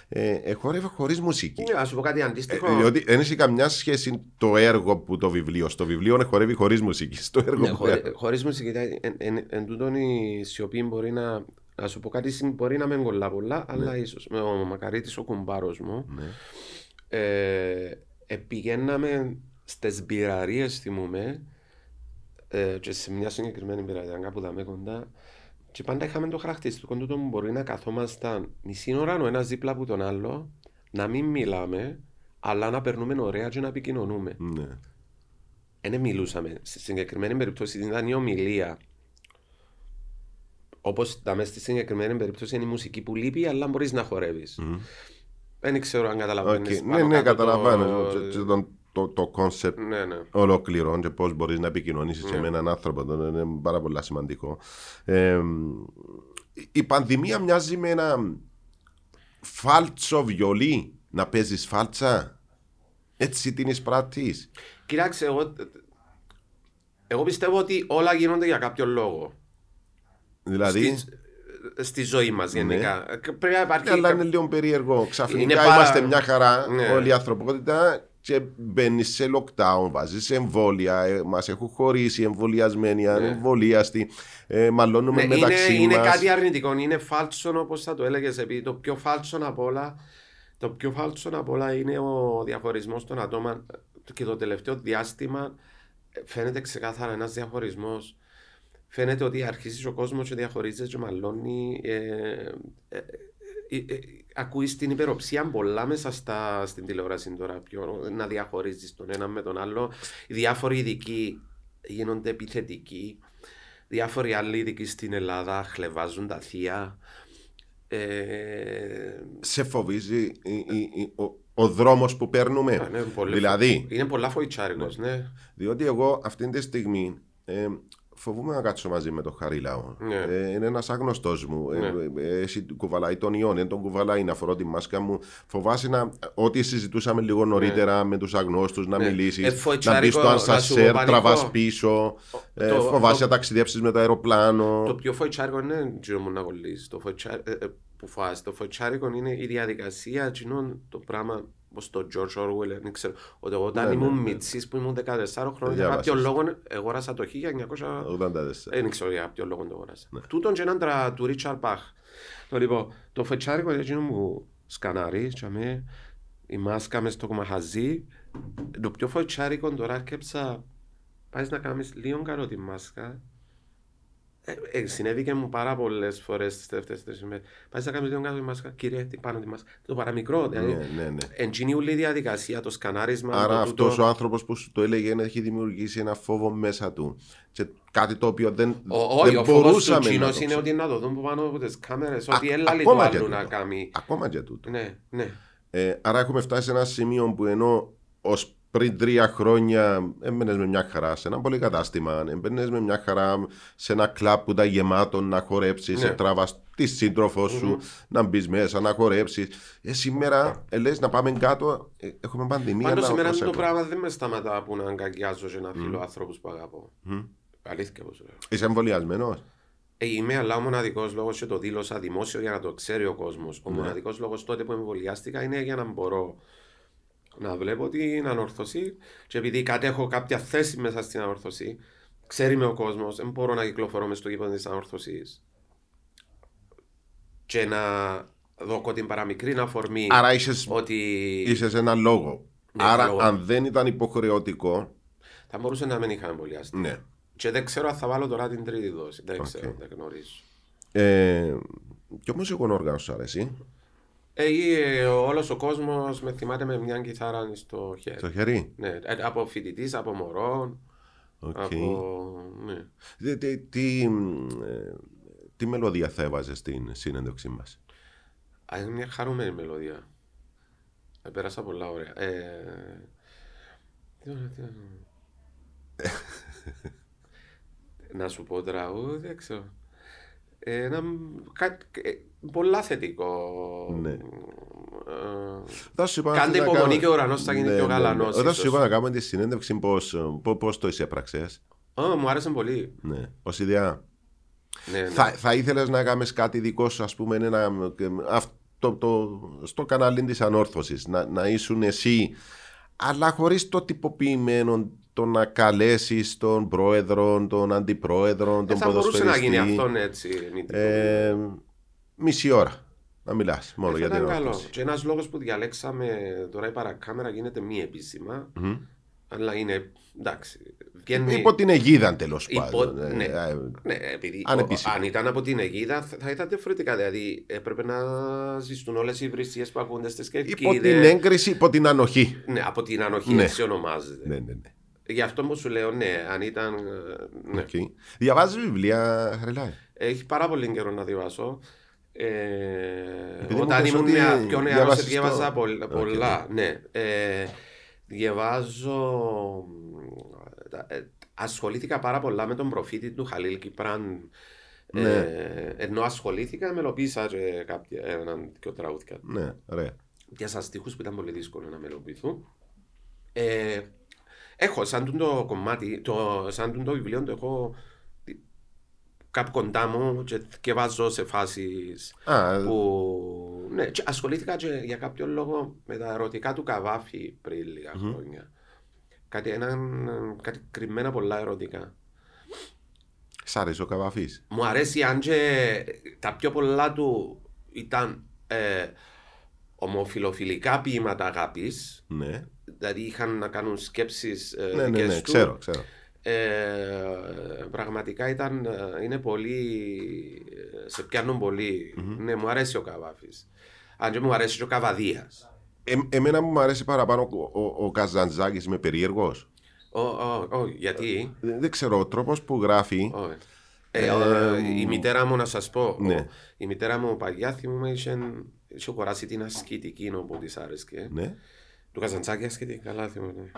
Speaker 3: ε, ε, χορεύει χωρίς μουσική.
Speaker 2: Ναι, να σου πω κάτι
Speaker 3: Ε,
Speaker 2: αντίστοιχο.
Speaker 3: διότι δεν έχει καμιά σχέση το έργο που το βιβλίο. Στο βιβλίο είναι χορεύει χωρίς μουσική. Στο έργο
Speaker 2: Ναι,
Speaker 3: που
Speaker 2: χωρί, χωρίς μουσική, εν, εν, εν, εν τούτον η σιωπή μπορεί να, να σου πω κάτι, συν- μπορεί να μην κολλά πολλά, αλλά ίσως. Με ο Μακαρίτης, ο κουμπάρος μου,
Speaker 3: Ναι.
Speaker 2: ε, ε, πηγαίναμε στις μπειραρίες, θυμούμε, ε, και σε μια συγκεκριμένη μπειραρία, κάπου δάμε κοντά, και πάντα είχαμε το χαρακτηριστικό τούτο που μπορεί να καθόμασταν μισή ώρα ο ένας δίπλα από τον άλλο, να μην μιλάμε, αλλά να περνούμε ωραία και να επικοινωνούμε.
Speaker 3: Ναι.
Speaker 2: Δεν μιλούσαμε. Στη συγκεκριμένη περίπτωση ήταν η ομιλία. Όπως μέσα στη συγκεκριμένη περίπτωση είναι η μουσική που λείπει, αλλά μπορείς να χορεύεις.
Speaker 3: Μμ.
Speaker 2: Δεν ξέρω αν καταλαβαίνεις.
Speaker 3: Οκ. Ναι, ναι, καταλαβαίνω. Και- και τον- Το, το concept
Speaker 2: Ναι, ναι.
Speaker 3: ολόκληρο και πώς μπορείς να επικοινωνήσεις
Speaker 2: Ναι.
Speaker 3: με έναν άνθρωπο. Το είναι πάρα πολύ σημαντικό. Ε, η πανδημία μοιάζει με ένα φάλτσο βιολί να παίζεις φάλτσα; Έτσι την εισπράττεις.
Speaker 2: Κοίταξε, εγώ, εγώ πιστεύω ότι όλα γίνονται για κάποιο λόγο.
Speaker 3: Δηλαδή;
Speaker 2: Στη, στη ζωή μας γενικά. Πρέπει να υπάρχει.
Speaker 3: Ναι, αλλά
Speaker 2: κα-
Speaker 3: είναι λίγο περίεργο. Ξαφνικά
Speaker 2: Είναι πάρα-
Speaker 3: είμαστε μια χαρά
Speaker 2: Ναι.
Speaker 3: όλη η ανθρωπότητα και μπαίνεις σε lockdown, βάζεις σε εμβόλια. Μας έχουν χωρίσει εμβολιασμένοι, ανεμβολίαστοι. Ε, μαλώνουμε
Speaker 2: Ναι,
Speaker 3: μεταξύ
Speaker 2: είναι, είναι
Speaker 3: μας.
Speaker 2: κάτι αρνητικό. Είναι φάλτσο όπως θα το έλεγες. Επειδή το πιο φάλτσο απ' όλα, το πιο φάλτσο απ' όλα είναι ο διαχωρισμός των ατόμων. Και το τελευταίο διάστημα ε, φαίνεται ξεκάθαρα ένας διαχωρισμός. Φαίνεται ότι αρχίζεις ο κόσμος και διαχωρίζεται και μαλώνει. Ε, ε, ε, ε, ε, ακούεις την υπεροψία πολλά μέσα στα, στην τηλεόραση τώρα. Πιο, να διαχωρίζεις τον ένα με τον άλλο. Οι διάφοροι ειδικοί γίνονται επιθετικοί. Διάφοροι άλλοι ειδικοί στην Ελλάδα χλεβάζουν τα θεία. Ε,
Speaker 3: Σε φοβίζει η- η- η- ο, ο δρόμος που παίρνουμε;
Speaker 2: ναι, πολύ-
Speaker 3: δηλαδή,
Speaker 2: Είναι πολλά φοητσάρικος, ναι.
Speaker 3: διότι εγώ αυτή τη στιγμή ε, φοβούμαι να κάτσω μαζί με τον Χαρίλαο.
Speaker 2: Ναι.
Speaker 3: Ε, είναι ένας άγνωστος μου. Ε,
Speaker 2: Ναι.
Speaker 3: ε, εσύ κουβαλάει τον ιόν, δεν τον κουβαλάει να φορώ τη μάσκα μου. Φοβάσαι να. Ό,τι συζητούσαμε λίγο νωρίτερα με τους αγνώστους, να
Speaker 2: Ναι.
Speaker 3: μιλήσεις,
Speaker 2: Ε,
Speaker 3: να
Speaker 2: φοητσάρικο,
Speaker 3: μπει στο
Speaker 2: να σου πω
Speaker 3: ανσασέρ,
Speaker 2: πανικό.
Speaker 3: τραβάς πίσω. Ε,
Speaker 2: το-
Speaker 3: φοβάσαι
Speaker 2: το-
Speaker 3: να ταξιδέψεις με το αεροπλάνο.
Speaker 2: Το πιο φοητσάρικο είναι γύρω μου να κολλήσεις. Το φοητσάρ- ε, ε, που φοβάσαι. Το φοητσάρικο είναι η διαδικασία εκείνον το πράγμα όπως το George Orwell, δεν ξέρω. Ότι εγώ όταν
Speaker 3: Ναι, ναι,
Speaker 2: ήμουν
Speaker 3: ναι.
Speaker 2: μητσής που ήμουν 14 χρόνια, για
Speaker 3: Διάβασες.
Speaker 2: κάποιο λόγο αγόρασα το 1900.
Speaker 3: 84.
Speaker 2: Δεν ξέρω για ποιο λόγο το αγόρασα.
Speaker 3: Ναι.
Speaker 2: Τούτον και έναν τρα του Ρίτσαρ Μπαχ. Το λοιπόν, το φοητσάρικο είναι εκείνο που σκανάρει, και αμέ, η μάσκα μες στο μαχαζί. Το πιο φοητσάρικο τώρα έρκεψα, πάεις να κάνεις λίγο καλό τη μάσκα. Ε, ε, συνέβη και μου πάρα πολλές φορές τις τελευταίες τρεις ημέρες. Πάει να κάνει λίγο κάτω τη μάσκα, κύριε, τι πάνω τη μάσκα. Το παραμικρό, δηλαδή.
Speaker 3: Ναι, ναι, ναι.
Speaker 2: Εντζίνει όλη η διαδικασία, το σκανάρισμα.
Speaker 3: Άρα
Speaker 2: το
Speaker 3: αυτός
Speaker 2: τούτο.
Speaker 3: ο άνθρωπος που σου το έλεγε έχει δημιουργήσει ένα φόβο μέσα του. Και κάτι το οποίο δεν,
Speaker 2: Ο- Όχι,
Speaker 3: δεν
Speaker 2: ο φόβος του
Speaker 3: μπορούσαμε να
Speaker 2: Τσίνος
Speaker 3: το
Speaker 2: είναι
Speaker 3: ξέρουμε.
Speaker 2: ότι να το δουν που πάνω από τις κάμερες,
Speaker 3: Α-
Speaker 2: ότι έλα λίγο
Speaker 3: ακόμα και
Speaker 2: άλλου να
Speaker 3: τούτο.
Speaker 2: κάνει.
Speaker 3: Ακόμα και τούτο.
Speaker 2: Ναι, ναι.
Speaker 3: Ε, άρα έχουμε φτάσει σε ένα σημείο που ενώ ως πριν τρία χρόνια έμπαινες με μια χαρά σε ένα πολύ κατάστημα. Έμπαινες με μια χαρά σε ένα κλαμπ που ήταν γεμάτο να χορέψεις,
Speaker 2: Ναι.
Speaker 3: ναι. τραβάς τη σύντροφό σου, να μπεις μέσα, να χορέψεις. Ε, σήμερα ε, λες να πάμε κάτω, ε, έχουμε πανδημία.
Speaker 2: Πάντως
Speaker 3: να
Speaker 2: σήμερα το
Speaker 3: προσέχουμε.
Speaker 2: πράγμα δεν με σταματά που να αγκαγιάζω και να φίλω ανθρώπους που αγαπώ. Αλήθεια πώ λέω.
Speaker 3: Είσαι εμβολιασμένος;
Speaker 2: Ε, είμαι αλλά ο μοναδικός λόγος και το δήλωσα δημόσιο για να το ξέρει ο κόσμος. Ο
Speaker 3: Ναι.
Speaker 2: μοναδικός λόγος τότε που εμβολιάστηκα είναι για να μπορώ να βλέπω την ανόρθωση και επειδή κατέχω κάποια θέση μέσα στην ανόρθωση, ξέρει με ο κόσμος, δεν μπορώ να κυκλοφορώ μες στο γήπεδο της ανόρθωσης και να δω την παραμικρή αφορμή
Speaker 3: Άρα είσαι,
Speaker 2: ότι
Speaker 3: είσαι σε ένα λόγο.
Speaker 2: Ναι,
Speaker 3: Άρα,
Speaker 2: λόγο.
Speaker 3: αν δεν ήταν υποχρεωτικό,
Speaker 2: θα μπορούσε να μην είχα εμβολιαστεί.
Speaker 3: ναι.
Speaker 2: Και δεν ξέρω αν θα βάλω τώρα την τρίτη δόση. Δεν ξέρω, δεν γνωρίζω.
Speaker 3: Ε, και όμως εγώ όργανο σου αρέσει.
Speaker 2: Ε, όλος ο κόσμος με θυμάται με μια κιθάρα στο χέρι.
Speaker 3: Στο χέρι;
Speaker 2: Ναι, ε, από φοιτητής, από μωρό.
Speaker 3: Οκ.
Speaker 2: Από. Ναι.
Speaker 3: Τι, τι, τι, ε, τι μελωδία θα έβαζες στην συνέντευξή μας;
Speaker 2: Α, είναι μια χαρούμενη μελωδία. Ε, πέρασα πολλά ωραία. Ε, τι ωραία, τι ωραία. να σου πω τραγούδι, δεν ξέρω. Ε, Ένα κα- ε, πολλά θετικό.
Speaker 3: Ναι.
Speaker 2: Ε,
Speaker 3: Θα σου είπα να
Speaker 2: Κάντε
Speaker 3: να
Speaker 2: υπομονή
Speaker 3: κάνουμε-
Speaker 2: και ο ουρανός θα γίνει
Speaker 3: Ναι,
Speaker 2: πιο
Speaker 3: ναι,
Speaker 2: γαλανός,
Speaker 3: ναι. Όταν
Speaker 2: ίσως.
Speaker 3: σου είπα να κάνουμε τη συνέντευξη, πώς το εισέπραξε.
Speaker 2: ω, μου άρεσε πολύ.
Speaker 3: Ναι, ω ιδέα.
Speaker 2: Ναι, ναι.
Speaker 3: Θα, θα ήθελες να κάνεις κάτι δικό σου, ας πούμε, ένα, αυτό, το, στο κανάλι της ανόρθωσης. Να, να ήσουν εσύ, αλλά χωρίς το τυποποιημένο το να καλέσεις τον πρόεδρο, τον αντιπρόεδρο,
Speaker 2: Ε,
Speaker 3: τον
Speaker 2: θα μπορούσε να γίνει
Speaker 3: ποδοσφαιριστή.
Speaker 2: αυτό έτσι. μη την
Speaker 3: Ε, μισή ώρα να μιλάς μόνο
Speaker 2: Ε,
Speaker 3: για
Speaker 2: θα
Speaker 3: την
Speaker 2: ήταν καλό.
Speaker 3: ανόρθωση.
Speaker 2: Και ένας λόγος που διαλέξαμε τώρα η παρακάμερα γίνεται μη επίσημα. Αλλά είναι εντάξει. Βγαίνει...
Speaker 3: Υπό την αιγίδα τέλος
Speaker 2: υπό-
Speaker 3: πάντων. Ε,
Speaker 2: ναι.
Speaker 3: ε,
Speaker 2: Ναι, επειδή
Speaker 3: Ανεπίσημα.
Speaker 2: ο- αν ήταν από την αιγίδα θα θα ήταν διαφορετικά. Δηλαδή έπρεπε να ζητούν όλες οι υπηρεσίες που ακούνται στις
Speaker 3: Υπό την
Speaker 2: κερκίδε.
Speaker 3: έγκριση, υπό την ανοχή.
Speaker 2: Ναι, από την ανοχή
Speaker 3: Ναι.
Speaker 2: έτσι ονομάζεται.
Speaker 3: Ναι, ναι, ναι.
Speaker 2: Γι' αυτό που σου λέω, ναι, αν ήταν. ε, Ναι.
Speaker 3: Οκ. Διαβάζεις βιβλία, Χαριλάη;
Speaker 2: Έχει πάρα πολύ καιρό να διαβάσω. Ε,
Speaker 3: Επειδή μου
Speaker 2: όταν
Speaker 3: πες
Speaker 2: ήμουν
Speaker 3: ότι
Speaker 2: νεα, πιο νεαρός
Speaker 3: διάβασες
Speaker 2: διάβαζα
Speaker 3: το-
Speaker 2: πολλα-
Speaker 3: Οκ,
Speaker 2: πολλά. Ναι. Ε, διαβάζω... τα- ε, ασχολήθηκα πάρα πολλά με τον προφήτη του Χαλίλ Κυπράν.
Speaker 3: Ναι.
Speaker 2: Ε, ενώ ασχολήθηκα, μελοποίησα και κάποια, έναν και τραγούδια.
Speaker 3: Ναι, ωραία.
Speaker 2: Διάσα στίχους που ήταν πολύ δύσκολο να μελοποιηθούν. Ε, έχω σαν τούτο το κομμάτι, το, σαν τούτο το βιβλίο το έχω κάπου κοντά μου και διαβάζω σε φάσεις
Speaker 3: Α,
Speaker 2: που... Ναι, και ασχολήθηκα και για κάποιο λόγο με τα ερωτικά του Καβάφη πριν λίγα χρόνια. Κάτι, έναν, κάτι κρυμμένα πολλά ερωτικά.
Speaker 3: σ' αρέσει ο καβαφή.
Speaker 2: Μου αρέσει αν και τα πιο πολλά του ήταν ε, ομοφιλοφιλικά ποίηματα αγάπης
Speaker 3: Ναι,
Speaker 2: δηλαδή είχαν να κάνουν σκέψεις ε,
Speaker 3: ναι, ναι,
Speaker 2: δικές
Speaker 3: ναι,
Speaker 2: του.
Speaker 3: ξέρω, ξέρω.
Speaker 2: Ε, πραγματικά ήταν, ε, είναι πολύ, ε, σε πιάνουν πολύ. Ναι, μου αρέσει ο Καβάφης. Αν και μου αρέσει και ο Καβαδίας.
Speaker 3: Ε, εμένα μου αρέσει παραπάνω ο, ο, ο Καζαντζάκης, είμαι περίεργος.
Speaker 2: Ω, ω, ω, γιατί,
Speaker 3: Δεν, δεν ξέρω, ο τρόπος που γράφει,
Speaker 2: Ω, ε, ο, η μητέρα μου να σας πω,
Speaker 3: Ναι.
Speaker 2: ο- η μητέρα μου παγιάς θυμούμαι είχε, είχε αγοράσει την ασκητική που της άρεσκε.
Speaker 3: ναι,
Speaker 2: Του Καζαντσάκη ασκητική, καλά θυμούμαι.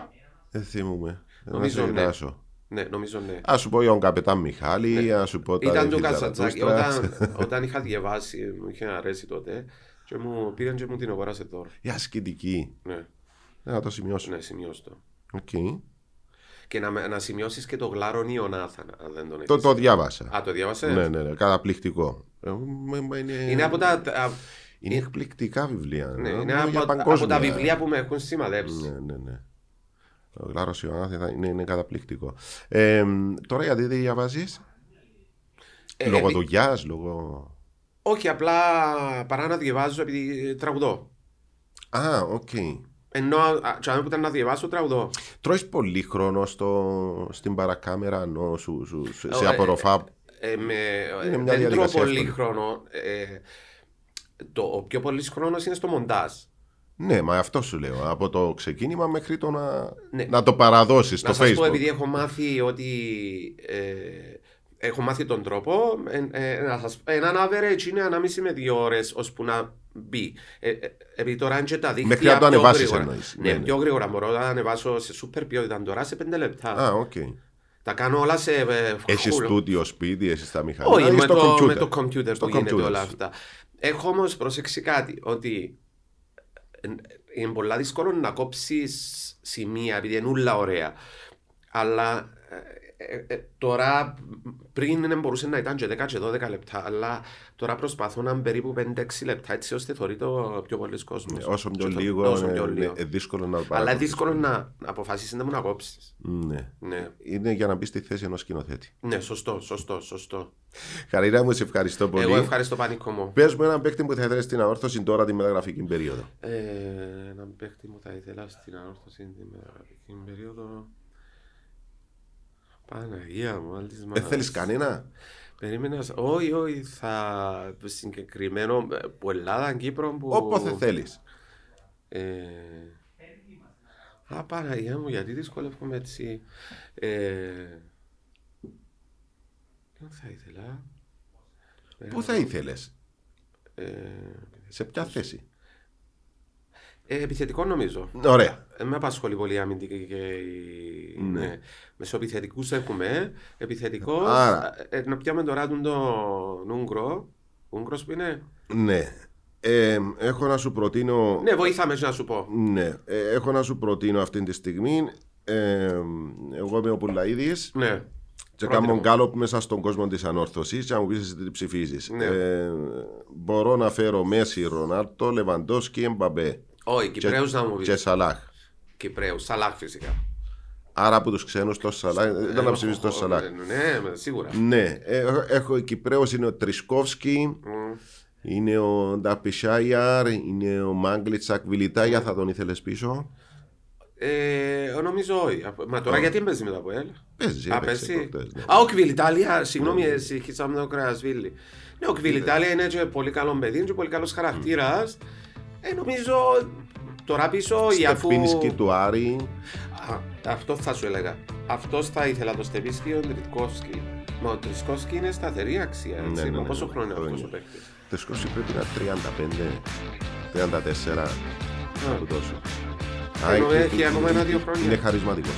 Speaker 3: δεν θυμούμαι.
Speaker 2: Νομίζω,
Speaker 3: να σε
Speaker 2: ναι.
Speaker 3: Γελάσω.
Speaker 2: Ναι, νομίζω ναι.
Speaker 3: Α σου πω για τον καπετάν Μιχάλη, ας σου πω τα
Speaker 2: Ήταν του
Speaker 3: Δελφίντα
Speaker 2: Καζαντζάκη.
Speaker 3: Λατούστρα.
Speaker 2: Όταν, όταν είχα διαβάσει, μου είχε αρέσει τότε και μου πήραν και μου την αγοράσε τώρα.
Speaker 3: Η ασκητική.
Speaker 2: Ναι,
Speaker 3: Ε, Να το σημειώσω.
Speaker 2: ναι σημειώσω το.
Speaker 3: Οκ.
Speaker 2: Και να, να σημειώσεις και το Γλάρον Ιωνάθαν, αν δεν τον
Speaker 3: Το,
Speaker 2: έχεις.
Speaker 3: το διάβασα.
Speaker 2: Α, το διάβασες;
Speaker 3: Ναι, ναι, ναι, καταπληκτικό. Ε, μα- μα Είναι,
Speaker 2: Είναι από τα, τα-
Speaker 3: είναι εκπληκτικά βιβλία.
Speaker 2: ναι,
Speaker 3: Ε,
Speaker 2: είναι
Speaker 3: για
Speaker 2: από, από
Speaker 3: παγκόσμια.
Speaker 2: τα βιβλία που με έχουν σημαδέψει.
Speaker 3: Ναι, ναι, ναι. Ο Γλάρος Ιωνάθαν είναι, είναι καταπληκτικό. Ε, τώρα γιατί δεν διαβάζεις,
Speaker 2: Ε,
Speaker 3: λόγω
Speaker 2: επί-
Speaker 3: δουλειάς, λόγω...
Speaker 2: Όχι, απλά παρά να διαβάζω επειδή τραγουδώ.
Speaker 3: Α, οκ.
Speaker 2: Ενώ α, και αν ήταν να διαβάσω, τραγουδώ.
Speaker 3: Τρώεις πολύ χρόνο στο, στην παρακάμερα, ενώ σου, σου, σου- σε
Speaker 2: Ε,
Speaker 3: απορροφά.
Speaker 2: Ε, με,
Speaker 3: Είναι μια
Speaker 2: δεν τρώω
Speaker 3: διαδικασία
Speaker 2: πολύ
Speaker 3: εύκολη.
Speaker 2: χρόνο. Ε, το, ο πιο πολύς χρόνος είναι στο μοντάζ.
Speaker 3: Ναι, μα αυτό σου λέω. Από το ξεκίνημα μέχρι το να,
Speaker 2: Ναι.
Speaker 3: να το παραδώσεις
Speaker 2: Να
Speaker 3: στο
Speaker 2: σας
Speaker 3: facebook.
Speaker 2: πω, επειδή έχω μάθει ότι. Ε, έχω μάθει τον τρόπο. Ε, ε, να σας, έναν average είναι μιάμιση με δύο ώρες ώσπου να μπει. Ε, ε, επειδή τώρα είναι και τα δίκτυα
Speaker 3: Μέχρι να το
Speaker 2: πιο
Speaker 3: ανεβάσεις
Speaker 2: γρήγορα.
Speaker 3: εννοείς.
Speaker 2: Ναι,
Speaker 3: Ναι, ναι.
Speaker 2: πιο γρήγορα μπορώ να ανεβάσω σε σούπερ ποιότητα τώρα σε πέντε λεπτά.
Speaker 3: Α, οκ.
Speaker 2: Τα κάνω όλα σε... ε,
Speaker 3: Έχεις
Speaker 2: ούλο.
Speaker 3: στούντιο σπίτι, έχεις τα μηχανήματα.
Speaker 2: Όχι,
Speaker 3: ή
Speaker 2: με
Speaker 3: στο
Speaker 2: το,
Speaker 3: computer.
Speaker 2: με το computer
Speaker 3: Στο
Speaker 2: που γίνεται
Speaker 3: computer
Speaker 2: όλα
Speaker 3: σου.
Speaker 2: αυτά. Έχω όμως προσέξει κάτι, ότι ε, είναι πολλά δύσκολο να κόψεις σημεία, επειδή είναι όλα ωραία. Αλλά ε, ε, ε, τώρα, πριν δεν μπορούσε να ήταν και 10 και 12 λεπτά, αλλά τώρα προσπαθώ να είναι περίπου 5-6 λεπτά, έτσι ώστε θωρεί το πιο πολλοί κόσμος.
Speaker 3: Ναι, Όσο πιο λίγο,
Speaker 2: Όσο πιο
Speaker 3: ε,
Speaker 2: λίγο.
Speaker 3: είναι δύσκολο να
Speaker 2: Αλλά είναι
Speaker 3: παρακολουθείς.
Speaker 2: δύσκολο να, να αποφασίσεις να μου να κόψει.
Speaker 3: Ναι.
Speaker 2: Ναι.
Speaker 3: Είναι για να μπεις στη θέση ενός σκηνοθέτη.
Speaker 2: ναι, σωστό, σωστό, σωστό.
Speaker 3: Χαρίρα μου, σε ευχαριστώ πολύ.
Speaker 2: Εγώ ευχαριστώ πανικό μου.
Speaker 3: Πες μου έναν παίκτη που θα ήθελες στην αόρθωση τώρα τη μεταγραφική περίοδο.
Speaker 2: Ε, έναν παίχτη μου θα ήθελα στην ανόρθωση την μεταγραφική περίοδο. Παναγία μου, άλλη της
Speaker 3: Δεν
Speaker 2: μάνας.
Speaker 3: θέλει κανένα;
Speaker 2: Περίμενα, όχι, όχι, θα συγκεκριμένο ε, που Ελλάδα, Κύπρο που...
Speaker 3: Όποτε θέλεις.
Speaker 2: Ε, α, Παναγία μου, γιατί δυσκολεύομαι έτσι. Ε, ποιον θα ήθελα;
Speaker 3: Πού θα ήθελες,
Speaker 2: Ε,
Speaker 3: σε ποια θέση;
Speaker 2: Ε, επιθετικό νομίζω.
Speaker 3: Ωραία.
Speaker 2: Δεν με απασχολεί πολύ η αμυντική και η...
Speaker 3: Ναι.
Speaker 2: Ναι. Μεσοεπιθετικούς έχουμε. Επιθετικός.
Speaker 3: Άρα.
Speaker 2: Ε, να πιάμε τώρα τον τον Ούγκρο. Ούγκρος που είναι.
Speaker 3: Ναι. Ε, έχω να σου προτείνω.
Speaker 2: Ναι, βοήθαμε να σου πω.
Speaker 3: Ναι. Ε, έχω να σου προτείνω αυτή τη στιγμή. Ε, εγώ είμαι ο Πουλαίδης
Speaker 2: Ναι.
Speaker 3: και
Speaker 2: Πρότεινε
Speaker 3: κάνω
Speaker 2: μου.
Speaker 3: γκάλωπ μέσα στον κόσμο της ανόρθωσης και να μου πεις εσύ τι ψηφίζεις.
Speaker 2: Ναι.
Speaker 3: Ε, μπορώ να φέρω Μέση, Ρονάρτο, Λεβαντόσκι, Εμπαμπέ
Speaker 2: Όχι, Κυπρέους να μου πεις.
Speaker 3: και Σαλάχ.
Speaker 2: Κυπρέους, Σαλάχ φυσικά.
Speaker 3: Άρα από τους ξένους το Σαλάχ, δεν να ψηφίσεις το Σαλάχ.
Speaker 2: Ναι, σίγουρα.
Speaker 3: Ναι, ε, έχω Κυπρέος είναι ο Τρισκόφσκι,
Speaker 2: Μμ.
Speaker 3: είναι ο Νταπισάιαρ, είναι ο Μάγκλιτσακ Βιλιτάγια, θα τον ήθελες πίσω;
Speaker 2: Ε, νομίζω όχι. Μα τώρα γιατί παίζει μετά από ελ.
Speaker 3: Παίζει,
Speaker 2: Α,
Speaker 3: έπαιξε
Speaker 2: παίζει.
Speaker 3: προχτές, ναι.
Speaker 2: Α, ο Κβιλιτάλια, συγγνώμη, συγχύσαμε το Κρασβίλη. Ναι, ο Κβιλιτάλια είναι και πολύ καλό παιδί, και πολύ καλός χαρακτήρας. Ε, νομίζω τώρα πίσω, ή αφού.
Speaker 3: Στεπίνσκι του Άρη,
Speaker 2: Α, αυτό θα σου έλεγα. Αυτός θα ήθελα το Στεπίνσκι ο Τριτκόφσκι. Μα ο Τρισκόφσκι είναι σταθερή αξία.
Speaker 3: Ναι,
Speaker 2: Έτσι.
Speaker 3: ναι,
Speaker 2: Μα
Speaker 3: ναι,
Speaker 2: πόσο
Speaker 3: ναι,
Speaker 2: χρόνο είναι
Speaker 3: χρόνια.
Speaker 2: αυτός ο παίκτης;
Speaker 3: Τρισκόφσκι πρέπει να είναι 35, 34, κάπου τόσο. Α,
Speaker 2: Ενώ
Speaker 3: είναι-
Speaker 2: έχει ακόμα ένα-δύο χρόνια.
Speaker 3: Είναι χαρισματικός.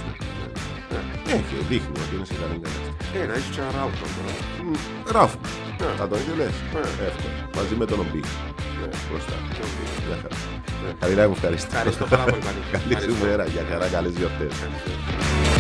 Speaker 2: Ναι.
Speaker 3: Έχει, δείχνει ότι είναι σε καλή κατάσταση.
Speaker 2: Ε, να έχεις και ένα ράουτο τώρα.
Speaker 3: Μ, Ράφ,
Speaker 2: Ναι.
Speaker 3: θα τον ήθελες;
Speaker 2: Ναι.
Speaker 3: Εύκολα. Μαζί με τον Ομπί.
Speaker 2: Ναι.
Speaker 3: Μπροστά.
Speaker 2: Και ο Βίλ.
Speaker 3: Μια χαρά.
Speaker 2: Ναι.
Speaker 3: Χαριλά μου ευχαριστώ.
Speaker 2: Ευχαριστώ πάρα πολύ, Πανίκο.
Speaker 3: Καλή σου
Speaker 2: Ευχαριστώ.
Speaker 3: μέρα. Για χαρά, καλές γιορτές.
Speaker 2: Ευχαριστώ.